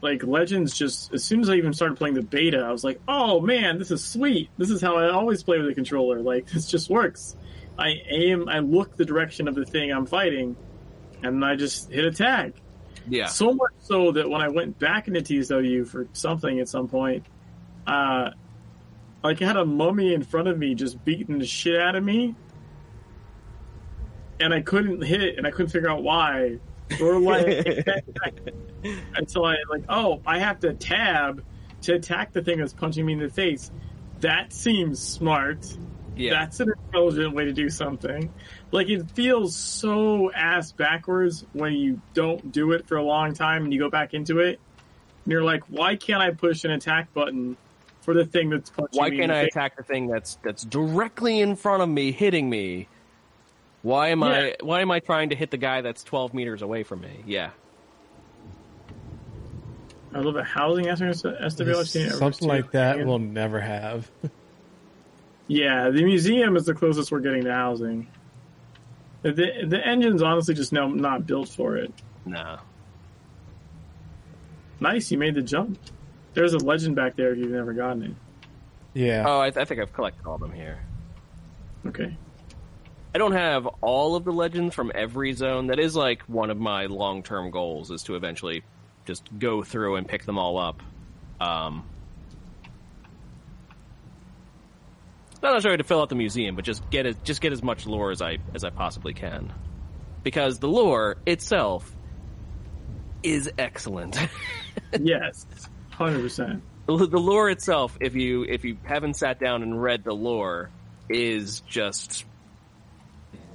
like Legends, just as soon as I even started playing the beta, I was like, "Oh man, this is sweet! This is how I always play with a controller. Like <laughs> this just works." I aim, I look the direction of the thing I'm fighting, and I just hit attack. Yeah, So much so that when I went back into TSW for something at some point, uh, like I had a mummy in front of me just beating the shit out of me, and I couldn't hit it, and I couldn't figure out why. Or like <laughs> until I like, oh, I have to tab to attack the thing that's punching me in the face. That seems smart. yeah. That's an intelligent way to do something. Like it feels so ass backwards when you don't do it for a long time and you go back into it. And you're like, why can't I push an attack button for the thing that's punching Why me? Why can't I face? attack the thing that's that's directly in front of me, hitting me? Why am I why am I trying to hit the guy that's twelve meters away from me? Yeah, I love a housing aspect of SWL. I've seen it ever Something like that Yeah. we'll never have. Yeah, the museum is the closest we're getting to housing. The the engine's honestly just no, not built for it. no. Nice, you made the jump. There's a legend back there if you've never gotten it. Yeah. Oh, I, I think I've collected all of them here. Okay. I don't have all of the legends from every zone. That is like one of my long term goals is to eventually just go through and pick them all up. Um, not necessarily to fill out the museum, but just get as, just get as much lore as I as I possibly can, because the lore itself is excellent. <laughs> yes, hundred percent. The lore itself, if you if you haven't sat down and read the lore, is just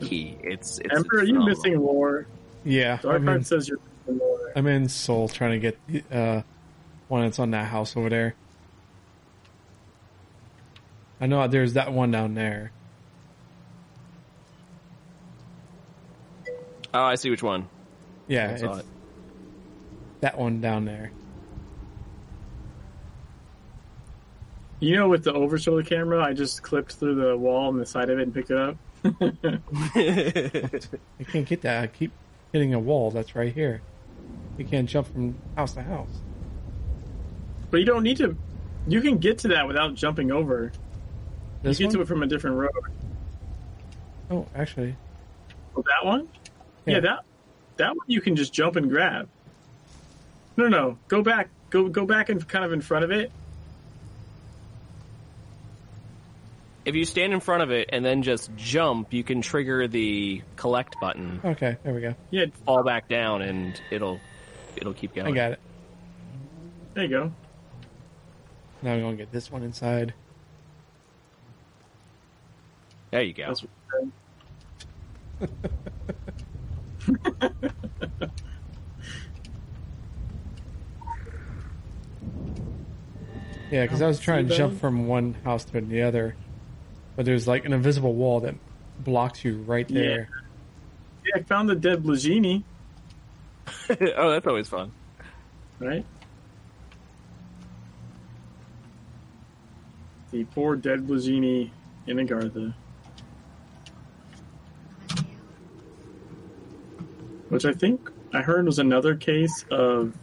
key. It's, it's Emperor, are you missing lore? Yeah, Dark I mean, says you're missing lore. I'm in Seoul trying to get uh, one that's on that house over there. I know there's that one down there. Oh, I see which one. Yeah, it's it. that one down there. You know, with the overshoulder camera, I just clipped through the wall on the side of it and picked it up. I can't get that. I keep hitting a wall that's right here. You can't jump from house to house. But you don't need to. You can get to that without jumping over. This you get one? to it from a different road. Oh, actually. Oh, that one? Yeah. yeah, that that one you can just jump and grab. No, no, go back. Go go back and kind of in front of it. If you stand in front of it and then just jump, you can trigger the collect button. Okay, there we go. Yeah, fall back down and it'll it'll keep going. I got it. There you go. Now I'm gonna get this one inside. There you go. <laughs> yeah, because I was trying to jump from one house to the other, but there's like an invisible wall that blocks you right there. Yeah, yeah I found the dead Blagini. <laughs> oh, that's always fun. Right? The poor dead Blagini in Agartha. Which I think I heard was another case of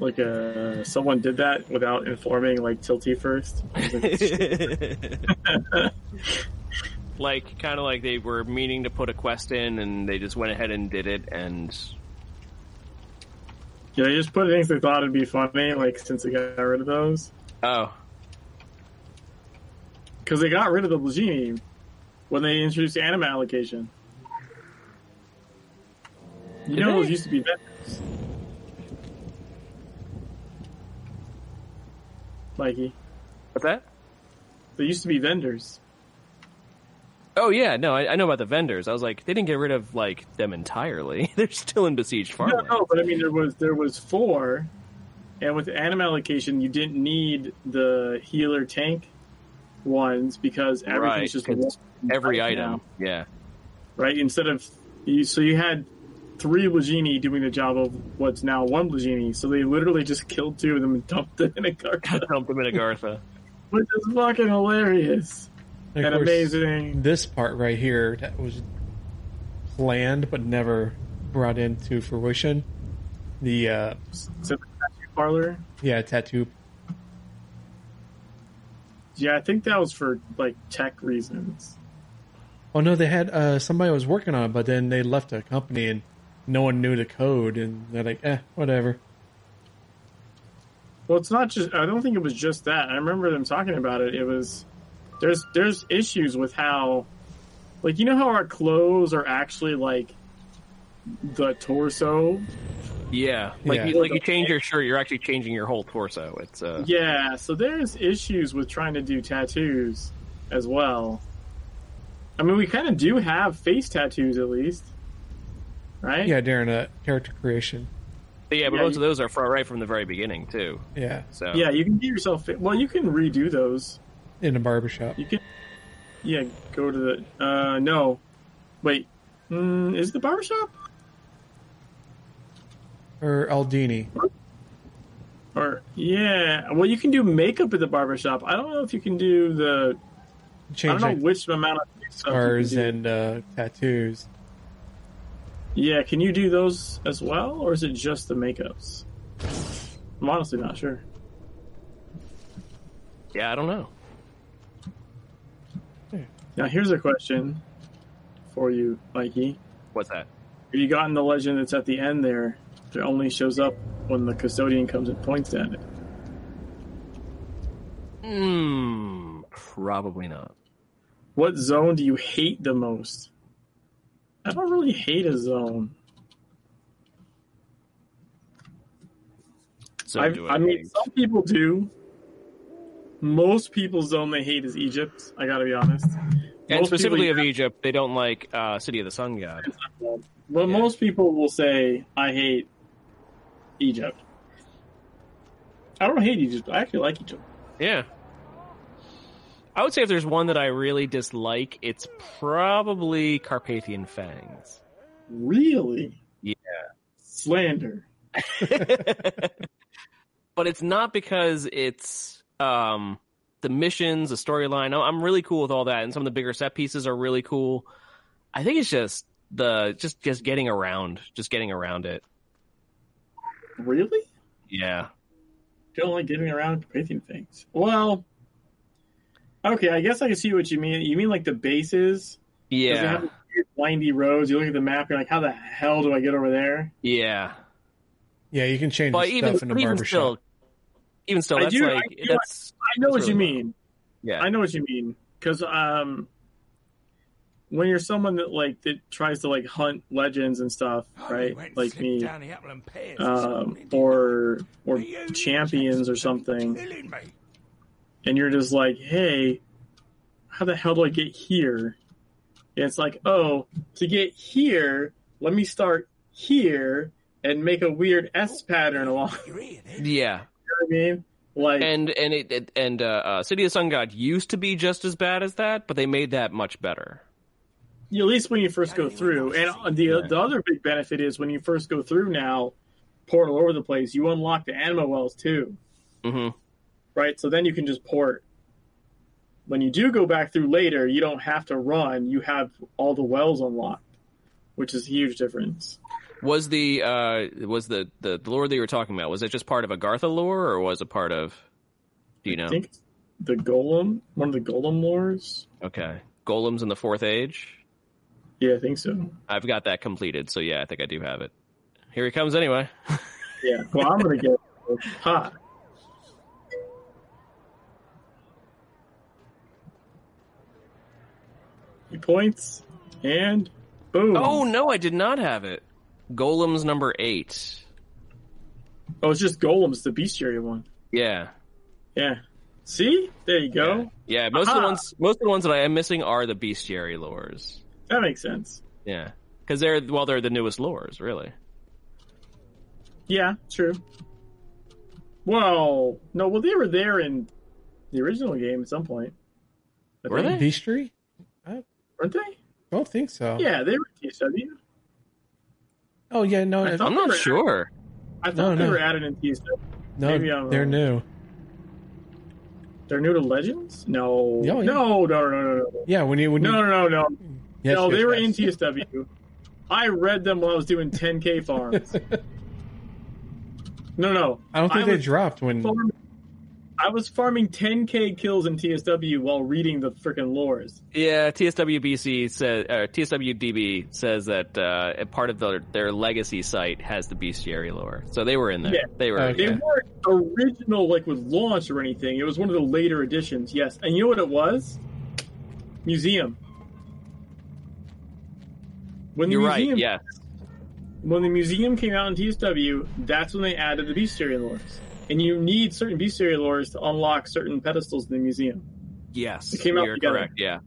like uh, someone did that without informing like Tilty first. <laughs> like <laughs> kind of like they were meaning to put a quest in and they just went ahead and did it and yeah, they just put things they thought it'd be funny, like since they got rid of those. Oh, because they got rid of the Blagini when they introduced the anima allocation. You Did know, they? those used to be vendors. Mikey. What's that? They used to be vendors. Oh yeah, no, I, I, know about the vendors. I was like, they didn't get rid of like them entirely. <laughs> They're still in besieged farmland. No, no, but I mean, there was there was four, and with the anima allocation, you didn't need the healer tank ones because everything's right, just every item. Now. Yeah. Right. Instead of you, so you had three Blagini doing the job of what's now one Blagini. So they literally just killed two of them and dumped them in Agartha. <laughs> dumped them in Agartha. Which is fucking hilarious and, and amazing. This part right here that was planned but never brought into fruition. The uh, tattoo parlor. Yeah, tattoo yeah, I think that was for like tech reasons. Oh no, they had uh, somebody was working on it, but then they left the company and no one knew the code, and they're like, eh, whatever. Well, it's not just. I don't think it was just that. I remember them talking about it. It was there's there's issues with how, like you know how our clothes are actually like the torso yeah, like yeah. you, like you change your shirt, you're actually changing your whole torso. It's uh yeah. So there's issues with trying to do tattoos as well. I mean, we kind of do have face tattoos at least, right? Yeah, during a character creation. But yeah, but yeah, most you, of those are from, right from the very beginning too. Yeah. So yeah, you can get yourself. Well, you can redo those in a barbershop. You can. Yeah, go to the. Uh, no, wait. Mm, is the barbershop? or Aldini. Or yeah, well, you can do makeup at the barbershop. I don't know if you can do the. Change I don't know which amount of scars and uh, tattoos. Yeah, can you do those as well, or is it just the makeups? I'm honestly not sure. Yeah, I don't know. Now here's a question: for you, Mikey. What's that? Have you gotten the legend that's at the end there? That only shows up when the custodian comes and points at it. Hmm. Probably not. What zone do you hate the most? I don't really hate a zone. So I, do I mean, some people do. Most people's zone they hate is Egypt. I gotta be honest. and Most specifically people- of Egypt, they don't like uh, City of the Sun God. But Yeah. most people will say, I hate Egypt. I don't hate Egypt. I actually like Egypt. Yeah. I would say if there's one that I really dislike, it's probably Carpathian Fangs. Really? Yeah. Slander. <laughs> but it's not because it's um the missions, the storyline. I'm- really cool with all that, and some of the bigger set pieces are really cool. I think it's just the just just getting around, just getting around it. Really? Yeah. Don't like getting around Carpathian things. Well, okay, I guess I can see what you mean. You mean like the bases? they Yeah. have these weird windy roads. You look at the map, you're like, how the hell do I get over there? Yeah. Yeah, you can change But the even, stuff in the but even barbershop. still, even still, I that's do- I do- that's I know That's what you really mean. yeah. I know what you mean because um, when you're someone that like that tries to like hunt legends and stuff, right? Like me, um, or or champions or something, and you're just like, hey, how the hell do I get here? And it's like, oh, to get here, let me start here and make a weird S pattern along. <laughs> You know Yeah. what I mean? Like, And and it, it and uh, uh, City of Sun God used to be just as bad as that, but they made that much better. at least when you first go through. And the the other big benefit is when you first go through now, portal over the place. You unlock the anima wells too, hmm right? So then you can just port. When you do go back through later, you don't have to run. You have all the wells unlocked, which is a huge difference. Was the uh was the, the the lore that you were talking about? Was it just part of a Agartha lore, or was it part of? Do you know? I think the golem, one of the golem lores. Okay, golems in the fourth age. Yeah, I think so. I've got that completed, so yeah, I think I do have it. Here he comes anyway. <laughs> Yeah. Well, I'm gonna get hot. He points and boom. oh no, I did not have it. Golems number eight. Oh, it's just golems, the bestiary one. Yeah. Yeah. See, there you go. Yeah, most of the ones most of the ones that I am missing are the bestiary lores. That makes sense. Yeah, because they're well, they're the newest lores, really. Yeah, true. Well, no, well they were there in the original game at some point. I Were think. they? Beastry? Weren't they? I don't think so. Yeah, they were TSW. Oh yeah, no, I I thought- I'm not they were- sure. I thought No, they no. were added in TSW. no, maybe they're wrong. new. They're new to Legends? No. Oh, yeah. No, no, no, no, no. Yeah, when you when No, you, no, no, no. yes, no, yes, they were yes. in TSW. I read them while I was doing 10k farms. <laughs> no, no. I don't think I they dropped when. farming- I was farming 10k kills in TSW while reading the freaking lores. Yeah, TSWBC says, uh, TSWDB says that uh, a part of their their legacy site has the bestiary lore, so they were in there. Yeah. They were. Okay. They weren't original, like with launch or anything. It was one of the later editions. Yes, and you know what it was? Museum. When the You're right. museum, Yeah. when the museum came out in TSW, that's when they added the bestiary lores. And you need certain bestiary lores to unlock certain pedestals in the museum. Yes. It came out You're together. correct. Yeah.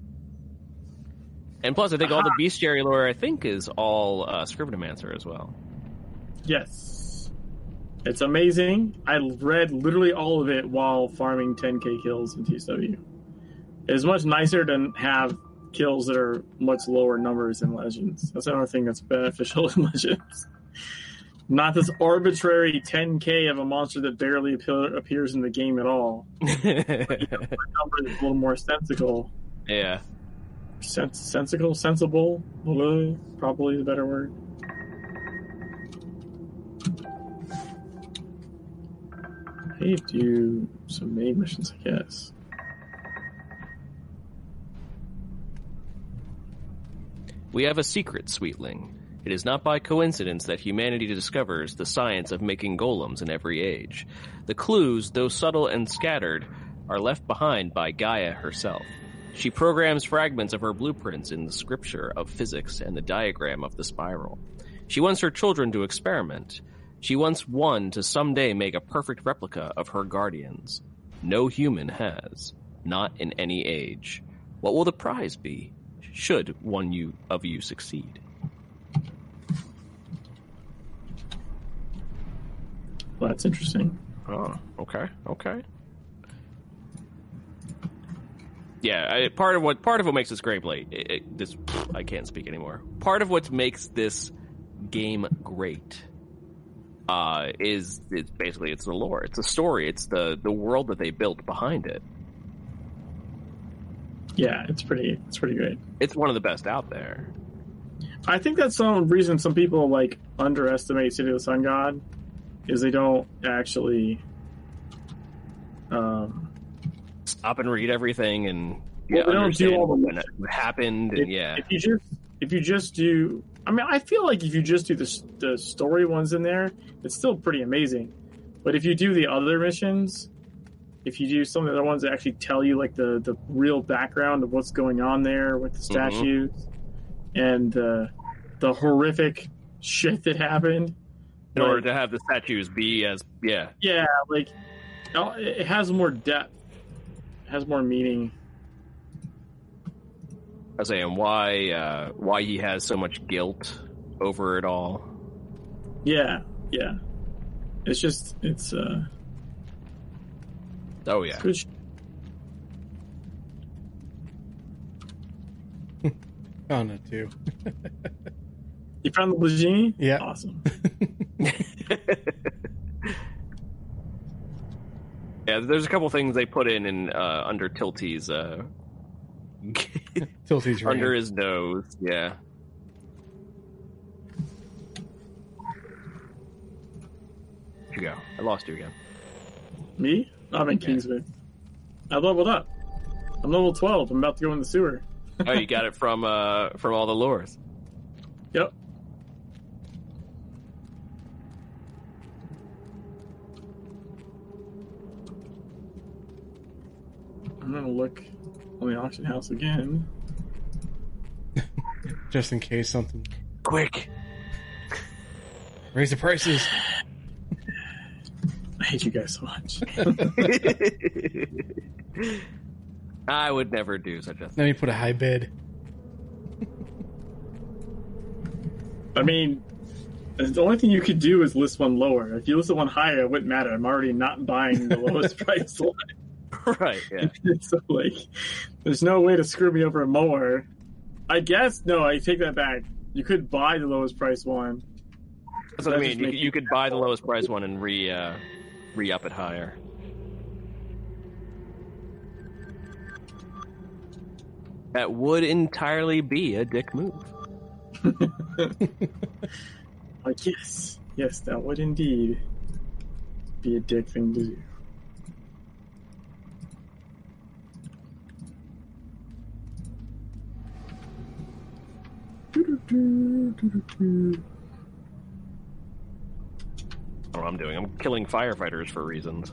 And plus, I think all the bestiary lore, I think, is all uh, Scrivenomancer as well. Yes. It's amazing. I read literally all of it while farming 10k kills in TSW. It's much nicer to have kills that are much lower numbers in Legends. That's another thing that's beneficial <laughs> in Legends. Not this arbitrary 10k of a monster that barely appear, appears in the game at all. <laughs> A number that's a little more sensical. yeah. Sens- sensical? Sensible? Probably the better word. Hey, do some main missions, I guess. We have a secret, Sweetling. It is not by coincidence that humanity discovers the science of making golems in every age. The clues, though subtle and scattered, are left behind by Gaia herself. She programs fragments of her blueprints in the scripture of physics and the diagram of the spiral. She wants her children to experiment. She wants one to someday make a perfect replica of her guardians. No human has, not in any age. What will the prize be? Should one you of you succeed? Well, that's interesting. Oh, okay, okay. Yeah, I, part of what part of what makes this great, it, it, this I can't speak anymore. Part of what makes this game great uh, is it's basically it's the lore, it's the story, it's the the world that they built behind it. Yeah, it's pretty it's pretty great. It's one of the best out there. I think that's some reason some people like underestimate City of the Sun God is they don't actually um, stop and read everything and yeah, well, don't do all the what happened. If, and, yeah, if you just if you just do, I mean, I feel like if you just do the the story ones in there, it's still pretty amazing. But if you do the other missions, if you do some of the other ones that actually tell you like the the real background of what's going on there with the mm-hmm. statues mm-hmm. and uh, the horrific <laughs> shit that happened, in like, order to have the statues be as yeah yeah like it has more depth, it has more meaning. I was saying why uh, why he has so much guilt over it all. Yeah, yeah. It's just it's uh Oh yeah. Good sh- <laughs> Found it too. <laughs> you found the Blagini? Yeah. Awesome. <laughs> yeah, there's a couple things they put in in uh, under Tilty's uh, Tilty's <laughs> under his nose. Yeah. you go? I lost you again. Me? I'm in Kingsmouth. I leveled up. I'm level 12. I'm about to go in the sewer. oh, you <laughs> got it from uh from all the lores. Yep. I'm gonna look on the auction house again. <laughs> Just in case something. Quick! Raise the prices! I hate you guys so much. <laughs> I would never do such a thing. Then you put a high bid. I mean, the only thing you could do is list one lower. If you list the one higher, it wouldn't matter. I'm already not buying the lowest <laughs> price one. <laughs> Right, yeah. <laughs> so, like, there's no way to screw me over more. I guess, no, I take that back. You could buy the lowest price one. That's what I mean. You, you could buy the lowest price one and re uh, re up it higher. That would entirely be a dick move. <laughs> like, yes, yes, that would indeed be a dick thing to do. What I'm doing. I'm killing firefighters for reasons.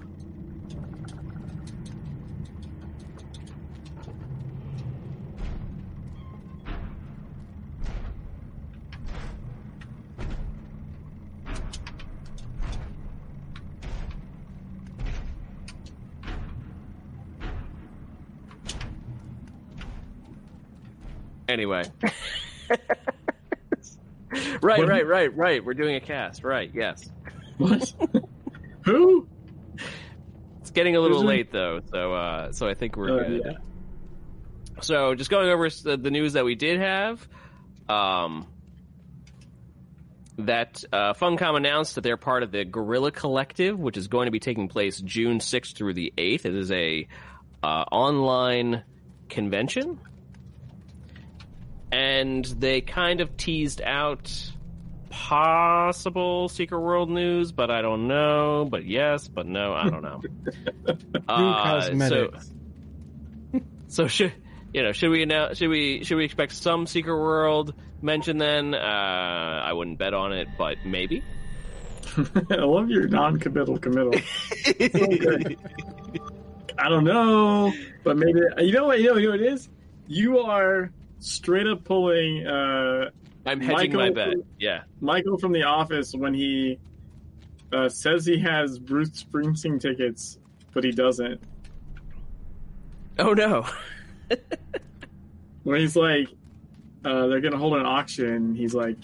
Anyway. <laughs> <laughs> right, right, right, right. We're doing a cast. Right, yes. What? <laughs> Who? It's getting a little late though, so uh, so I think we're uh, good. Yeah. So just going over the news that we did have, um, that uh, Funcom announced that they're part of the Guerrilla Collective, which is going to be taking place June 6th through the 8th. It is a uh, online convention, and they kind of teased out possible Secret World news, but I don't know. But yes, but no, I don't know. <laughs> uh, cosmetics. So, so should you know, should we announce, should we should we expect some Secret World mention then? Uh, I wouldn't bet on it, but maybe. <laughs> I love your non-committal committal. <laughs> I don't know, but maybe you know what you know, you know what it is. You are straight up pulling. Uh, I'm hedging Michael- my bet. Yeah. Michael from The Office when he uh, says he has Bruce Springsteen tickets, but he doesn't. Oh no. <laughs> When he's like, uh, they're gonna hold an auction. He's like,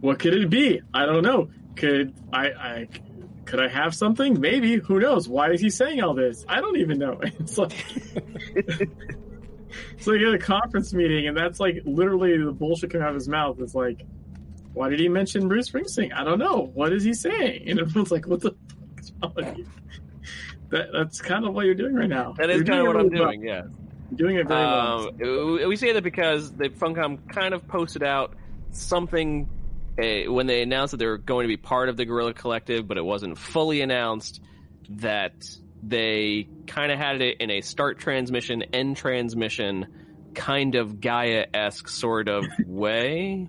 "What could it be? I don't know. Could I? I could I have something? Maybe. Who knows? Why is he saying all this? I don't even know." <laughs> It's like. <laughs> It's like at a conference meeting, and that's like literally the bullshit coming out of his mouth. It's like, why did he mention Bruce Springsteen? I don't know. What is he saying? And everyone's like, what the fuck is wrong with you? That, that's kind of what you're doing right now. That is kind of what I'm really well. doing. Yeah. You're doing it very well. Um, we say that because the Funcom kind of posted out something uh, when they announced that they were going to be part of the Guerrilla Collective, but it wasn't fully announced. That they kind of had it in a start transmission, end transmission, kind of Gaia esque sort of <laughs> way.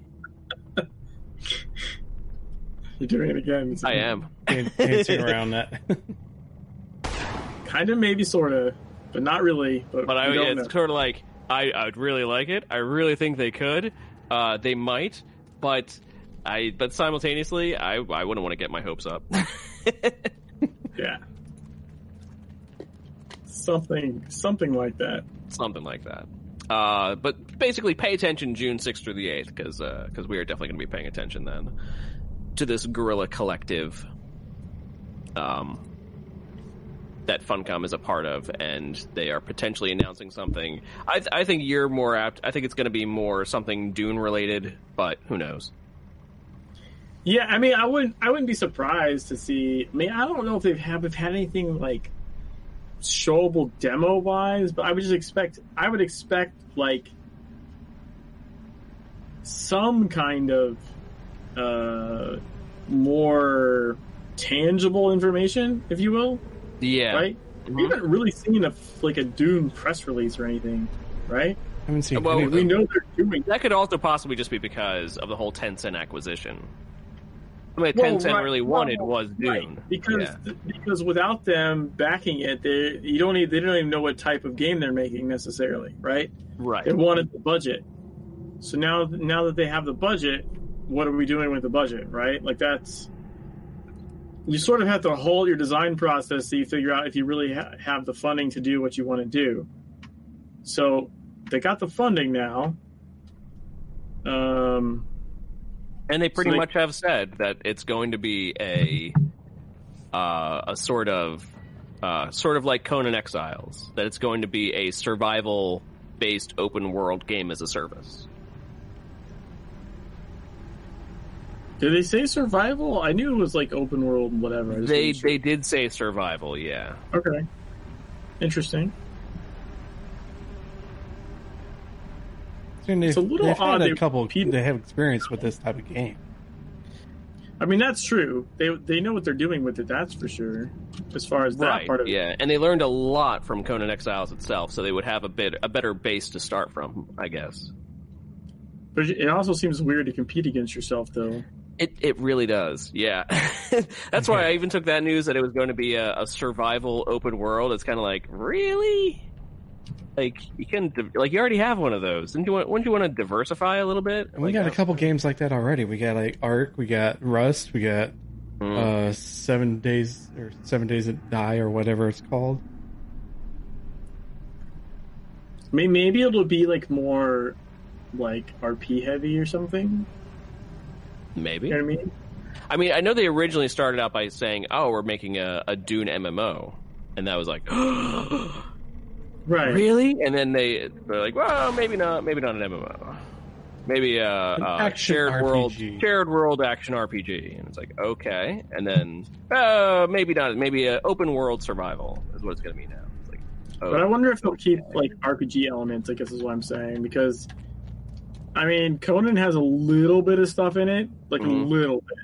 You're doing it again. I am. Dancing around that. <laughs> Kind of, maybe, sort of, but not really. But, But I, don't it's know. sort of like I, I'd really like it. I really think they could. Uh, they might, but I, but simultaneously, I, I wouldn't want to get my hopes up. <laughs> yeah, something, something like that. something like that. Uh, but basically, pay attention June sixth through the eighth because because we are definitely going to be paying attention then to this guerrilla collective. Um, that Funcom is a part of, and they are potentially announcing something. I, th- I think you're more apt. I think it's going to be more something Dune related, but who knows? Yeah, I mean, I wouldn't, I wouldn't be surprised to see. I mean, I don't know if they've have, have had anything like showable demo wise, but I would just expect, I would expect like some kind of uh, more tangible information, if you will, Yeah, right? We haven't really seen a like a Dune press release or anything, right? I haven't seen Well, any- We know they're doing That could also possibly just be because of the whole Tencent acquisition. What Well, Tencent right, really well, wanted was Dune. Right, because Yeah. because without them backing it, they you don't need, they don't even know what type of game they're making necessarily, right? right. They wanted the budget, so now now that they have the budget, what are we doing with the budget, right? Like that's you sort of have to hold your design process so you figure out if you really ha- have the funding to do what you want to do. So they got the funding now. Um, And they pretty So they- much have said that it's going to be a uh, a sort of uh, sort of like Conan Exiles. That it's going to be a survival based open world game as a service. did they say survival? I knew it was like open world and whatever. They sure. they did say survival, yeah. Okay. Interesting. And they've, It's a little they've odd had they- a couple. Of people- they have experience with this type of game. I mean, that's true. They they know what they're doing with it. That's for sure. As far as that Right. part of it. Yeah, and they learned a lot from Conan Exiles itself, so they would have a bit a better base to start from, I guess. But it also seems weird to compete against yourself, though. It it really does, yeah. <laughs> That's why I even took that news that it was going to be a, a survival open world. It's kind of like, really? Like you can di- like you already have one of those. Didn't you want? Wouldn't you want to diversify a little bit? And we Like, got a couple games like that already. We got like Ark, we got Rust, we got mm. uh, Seven Days or Seven Days at Die or whatever it's called. I mean, maybe it'll be like more like RP heavy or something. maybe. You know what I mean? I mean, I know they originally started out by saying, "Oh, we're making a, a Dune MMO," and that was like, <gasps> Right. really? And then they they're like, "Well, maybe not. Maybe not an MMO. Maybe a, An a action shared world, shared world action RPG." And it's like, okay. And then, uh, maybe not. Maybe an open world survival is what it's going to be now. It's like, oh, But I wonder if they'll keep like RPG elements. I guess is what I'm saying because, I mean, Conan has a little bit of stuff in it, like Mhm. a little bit.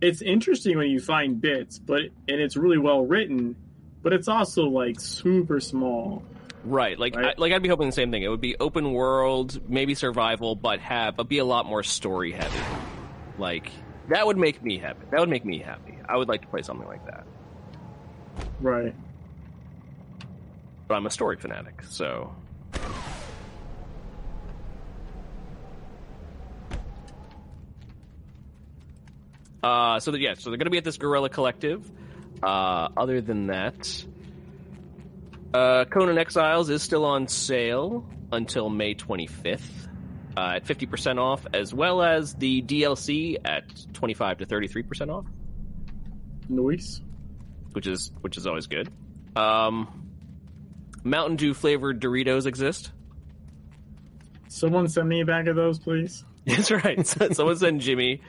It's interesting when you find bits, but and it's really well written, but it's also like super small. Right, like right? I, like I'd be hoping the same thing. It would be open world, maybe survival, but have but be a lot more story heavy. Like that would make me happy. That would make me happy. I would like to play something like that. Right. But I'm a story fanatic, so Uh, so that, yeah, so they're going to be at this Guerrilla Collective. Uh, other than that, uh, Conan Exiles is still on sale until May 25th uh, at 50% off, as well as the DLC at 25 to 33% off. Nice. Which is which is always good. Um, Mountain Dew flavored Doritos exist. Someone send me a bag of those, please. <laughs> That's right. <laughs> Someone send Jimmy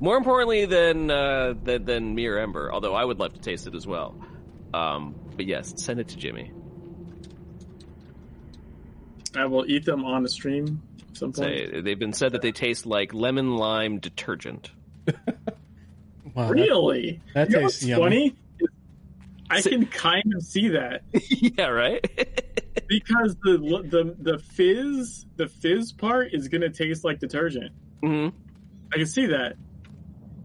more importantly than uh, than, than Mere Ember, although I would love to taste it as well. Um, but yes, send it to Jimmy. I will eat them on the stream. Some point. Say, they've been said that they taste like lemon lime detergent. <laughs> wow, really? That, that tastes funny. I can kind of see that. <laughs> yeah, right. <laughs> because the the the fizz the fizz part is gonna taste like detergent. Mm-hmm. I can see that.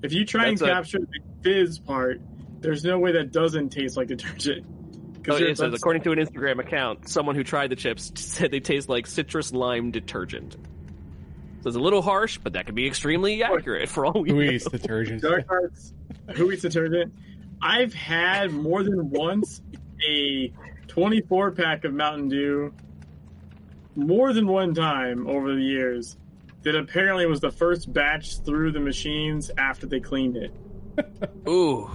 If you try That's and capture a... the fizz part, there's no way that doesn't taste like detergent. <laughs> Oh, it says, according to an Instagram account, someone who tried the chips <laughs> said they taste like citrus lime detergent. So it's a little harsh, but that could be extremely accurate for all we Who know. eats detergent? Dark Hearts, who eats detergent? I've had more than once a 24 pack of Mountain Dew more than one time over the years that apparently was the first batch through the machines after they cleaned it. <laughs> Ooh.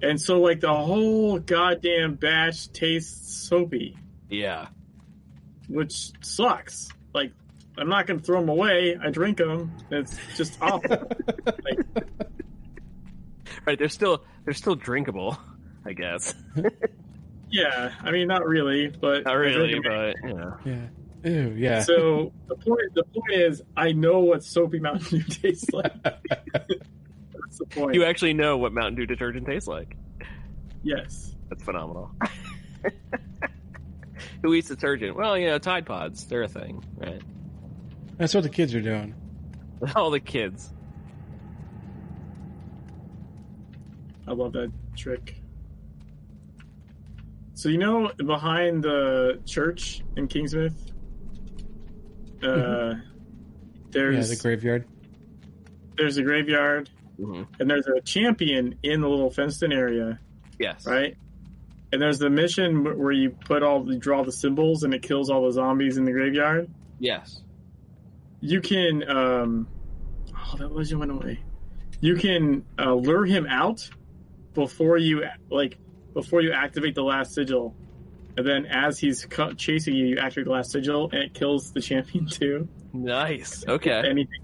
And so, like, the whole goddamn batch tastes soapy. Yeah. Which sucks. Like, I'm not going to throw them away. I drink them. It's just <laughs> awful. like, right, they're still they're still drinkable, I guess. <laughs> yeah, I mean, not really, but not really, but yeah. Yeah. Ew, yeah. So the point the point is, I know what soapy Mountain Dew tastes like. <laughs> That's the point. You actually know what Mountain Dew detergent tastes like. Yes. That's phenomenal. <laughs> Who eats detergent? Well, you know, Tide Pods. They're a thing, right? That's what the kids are doing. <laughs> All the kids. I love that trick. So you know, behind the church in Kingsmouth, uh, there's yeah, the graveyard. There's a graveyard, mm-hmm. and there's a champion in the little fenced-in area. Yes. Right. And there's the mission where you put all the draw the symbols and it kills all the zombies in the graveyard. Yes. You can. Um, oh, that legend went away. You can uh, lure him out before you like before you activate the last sigil and then as he's cu- chasing you, you activate the last sigil, and it kills the champion <laughs> too. Nice. Okay. Anything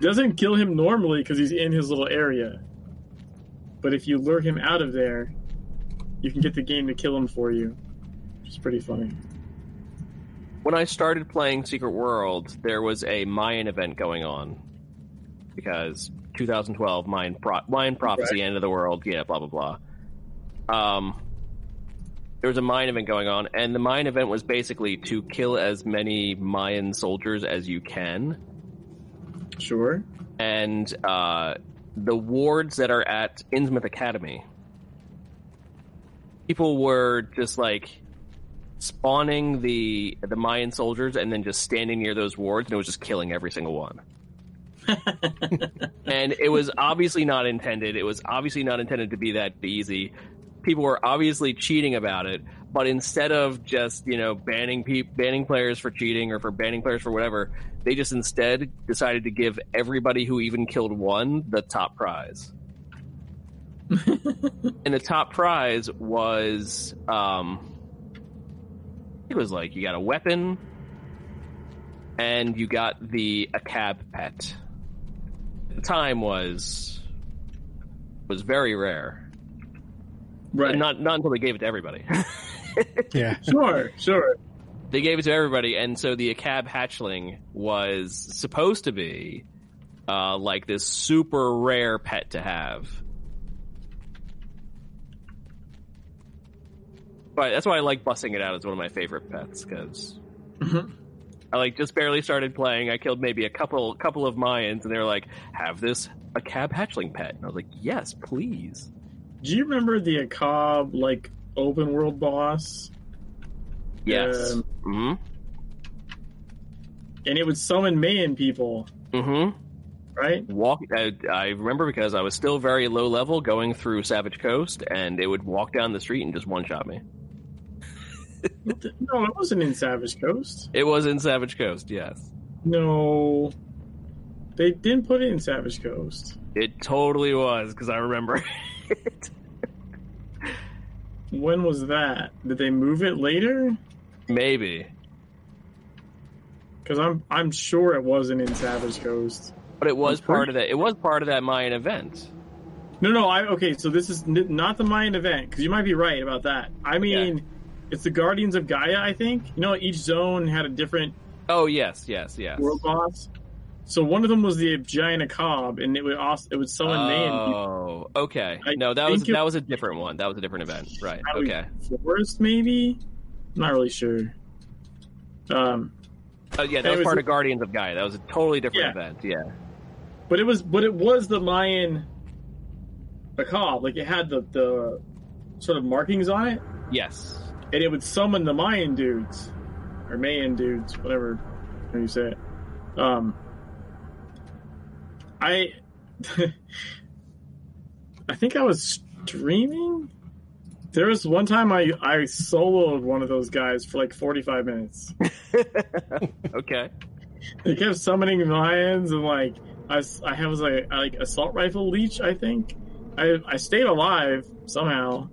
doesn't kill him normally because he's in his little area, but if you lure him out of there, you can get the game to kill him for you, which is pretty funny. When I started playing Secret World, there was a Mayan event going on because 2012 Mayan, Pro- Mayan prophecy, right. end of the world, yeah, blah blah blah. Um, there was a Mayan event going on, and the Mayan event was basically to kill as many Mayan soldiers as you can. Sure. And uh, the wards that are at Innsmouth Academy, people were just like spawning the the Mayan soldiers and then just standing near those wards, and it was just killing every single one. <laughs> and it was obviously not intended. It was obviously not intended to be that easy people were obviously cheating about it, but instead of just you know banning pe- banning players for cheating or for banning players for whatever, they just instead decided to give everybody who even killed one the top prize. <laughs> and the top prize was um it was like you got a weapon and you got the Akab pet. The time was was very rare. Right. Not not until they gave it to everybody. <laughs> yeah. Sure, sure. They gave it to everybody, and so the Akab hatchling was supposed to be uh, like this super rare pet to have. Right, that's why I like busting it out as one of my favorite pets because I like just barely started playing. I killed maybe a couple couple of Mayans, and they were like, "Have this Akab hatchling pet?" And I was like, "Yes, please." Do you remember the Akab like open world boss? Yes. Um, hmm And it would summon Mayan people, hmm right? Walk. I, I remember because I was still very low level going through Savage Coast, and it would walk down the street and just one shot me. No, it wasn't in Savage Coast. It was in Savage Coast, yes. No, they didn't put it in Savage Coast. It totally was because I remember. <laughs> it. When was that? Did they move it later? Maybe, Because I'm I'm sure it wasn't in Savage Coast. but it was part of that. It was part of that Mayan event. No, no. I okay. So this is n- not the Mayan event because you might be right about that. I mean, it's the Guardians of Gaia. I think you know each zone had a different Oh yes, yes, yes. world boss. So one of them was the giant Akab, and it would also it would summon Mayan people. Oh, okay. I No, that was that was a different one. That was a different event. Right. Okay. Forest maybe. I'm not really sure. Um, Oh yeah, that was was- part of Guardians of Gaia. That was a totally different Yeah. event. Yeah. but it was but it was the Mayan Akab. Like it had the the sort of markings on it, Yes. and it would summon the Mayan dudes or Mayan dudes, whatever how you say it. Um, I <laughs> I think I was streaming. There was one time I I soloed one of those guys for like 45 minutes. <laughs> Okay. They kept summoning lions and like I, I have was like like assault rifle leech. I think I I stayed alive somehow.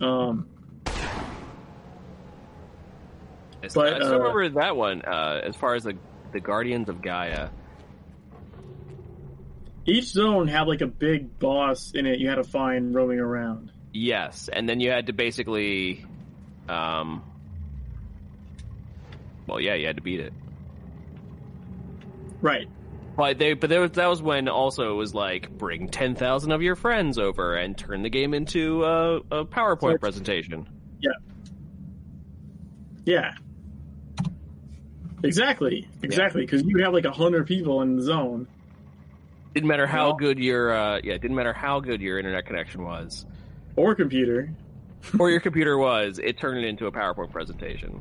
Um, But, I still uh, remember that one. Uh, as far as the the Guardians of Gaia. Each zone had like a big boss in it. You had to find roaming around. Yes, and then you had to basically, um, well, yeah, you had to beat it. Right. But they, but there was, that was when also it was like bring ten thousand of your friends over and turn the game into a, a PowerPoint So- presentation. Yeah. Yeah. Exactly. Exactly. Because you have like a hundred people in the zone. Didn't matter how Well- good your, uh, yeah, didn't matter how good your internet connection was Or computer. or your computer was. It turned it into a PowerPoint presentation.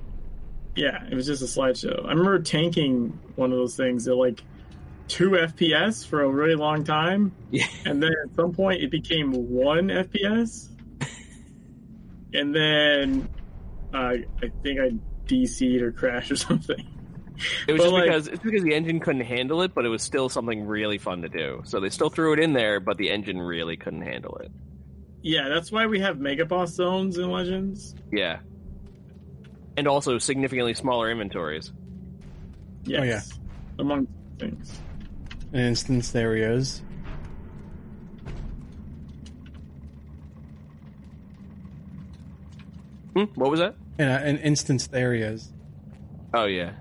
Yeah, it was just a slideshow. I remember tanking one of those things at like two FPS for a really long time, Yeah. and then at some point it became one FPS, and then uh, I think I DC'd or crashed or <laughs> something. It was But, just like- because it's because the engine couldn't handle it, but it was still something really fun to do. So they still threw it in there, but the engine really couldn't handle it. Yeah, that's why we have mega boss zones in Legends. Yeah. And also significantly smaller inventories. Yes, among things. And instance areas. Hmm? What was that? And, uh, and instanced areas. Oh yeah.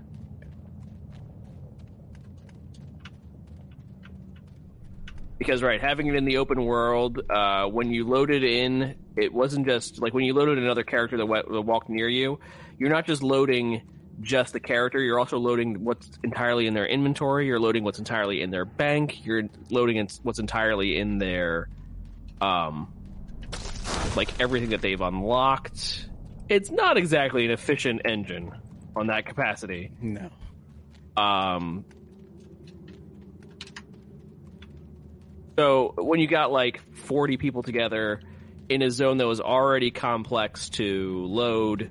Because right, having it in the open world, uh, when you loaded in, it wasn't just like when you loaded another character that, that walked near you. You're not just loading just the character. You're also loading what's entirely in their inventory. You're loading what's entirely in their bank. You're loading in- what's entirely in their, um, like everything that they've unlocked. It's not exactly an efficient engine on that capacity. No. Um, so when you got like 40 people together in a zone that was already complex to load,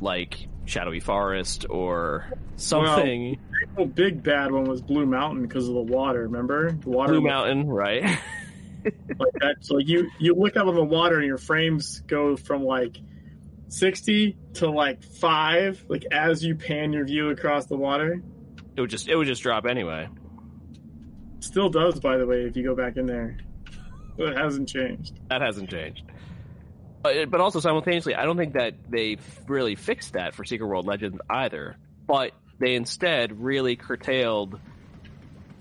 like Shadowy Forest or something, The big bad one was Blue Mountain because of the water. Remember the water? Blue Mountain, right? <laughs> like that. So like you you look up on the water and your frames go from like sixty to like five, like as you pan your view across the water. it would just it would just drop anyway. Still does, by the way, if you go back in there. It hasn't changed. That hasn't changed. Uh, but, but also simultaneously, I don't think that they really fixed that for Secret World Legends either. But they instead really curtailed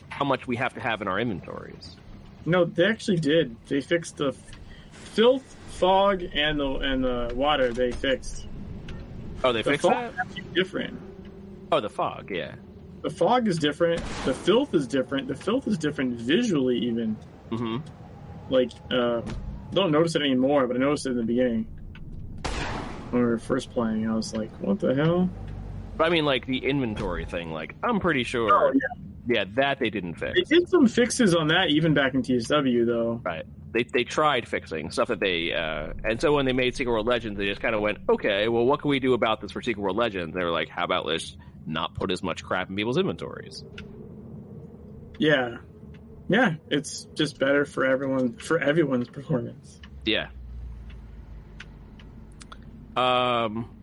how much we have to have in our inventories. No, they actually did. They fixed the f- filth, fog, and the and the water they fixed. Oh, they The fixed fog that. different. Oh, the fog. Yeah. The fog is different. The filth is different. The filth is different visually, even. hmm Like, uh, don't notice it anymore, but I noticed it in the beginning when we were first playing. I was like, "What the hell?" But I mean, like the inventory thing. Like, I'm pretty sure. Oh, yeah. Yeah, that they didn't fix. They did some fixes on that even back in TSW, though. Right. They they tried fixing stuff that they uh, and so when they made Secret World Legends, they just kind of went, okay, well, what can we do about this for Secret World Legends? They were like, how about let's not put as much crap in people's inventories? Yeah, yeah. It's just better for everyone for everyone's performance. Yeah. Um.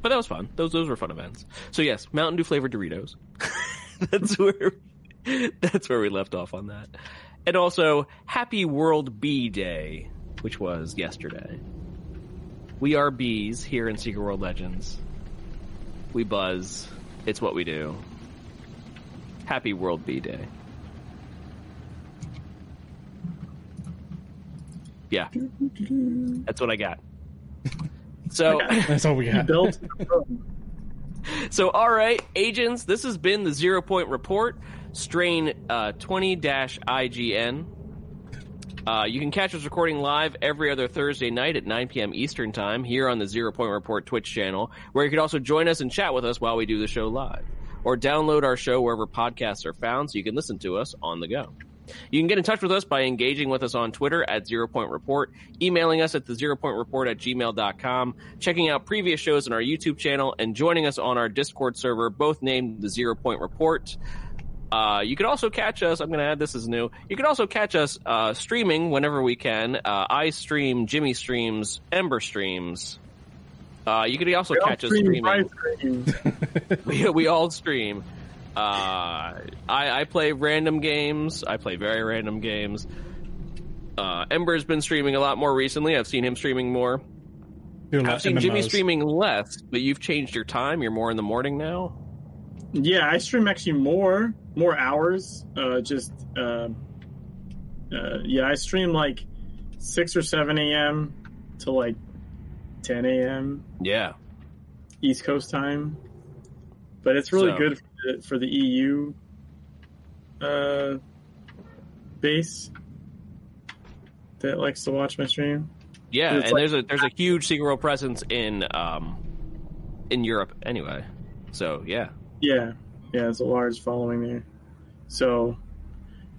But that was fun. Those those were fun events. So yes, Mountain Dew flavored Doritos. <laughs> that's where that's where we left off on that. And also Happy World Bee Day, which was yesterday. We are bees here in Secret World Legends. We buzz. It's what we do. Happy World Bee Day. Yeah. That's what I got. <laughs> So <laughs> That's all we got. <laughs> Built. So, all right, agents, this has been the Zero Point Report, strain uh, 20 IGN. Uh, you can catch us recording live every other Thursday night at 9 p.m. Eastern Time here on the Zero Point Report Twitch channel, where you can also join us and chat with us while we do the show live. Or download our show wherever podcasts are found so you can listen to us on the go. You can get in touch with us by engaging with us on Twitter at Zero Point Report, emailing us at the Zero Point Report at gmail.com, checking out previous shows on our YouTube channel, and joining us on our Discord server, both named the Zero Point Report. Uh, you can also catch us. I'm going to add this as new. You can also catch us uh, streaming whenever we can. Uh, I stream, Jimmy streams, Ember streams. Uh, you can also We catch us streaming. <laughs> we, we all stream. Uh, I, I play random games. I play very random games. Uh, Ember's been streaming a lot more recently. I've seen him streaming more. Do a lot I've of seen Jimmy streaming less, but you've changed your time. You're more in the morning now. Yeah, I stream actually more more hours. Uh, just uh, uh, yeah, I stream like six or seven a.m. to like ten a.m. Yeah. East Coast time. But it's really So- good for the, EU uh, base that likes to watch my stream. Yeah, and like- there's a there's a huge Secret World presence in um in Europe anyway. So yeah. Yeah, yeah, it's a large following there. So,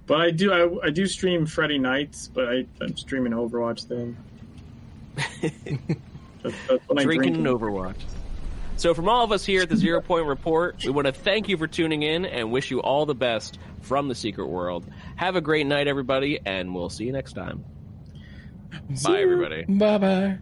but I do I, I do stream Friday nights, but I, I'm streaming Overwatch then. <laughs> That's, that's drinking drinking. Overwatch. So, from all of us here at the Zero Point Report, we want to thank you for tuning in and wish you all the best from the secret world. Have a great night, everybody, and we'll see you next time. Bye, everybody. Bye bye.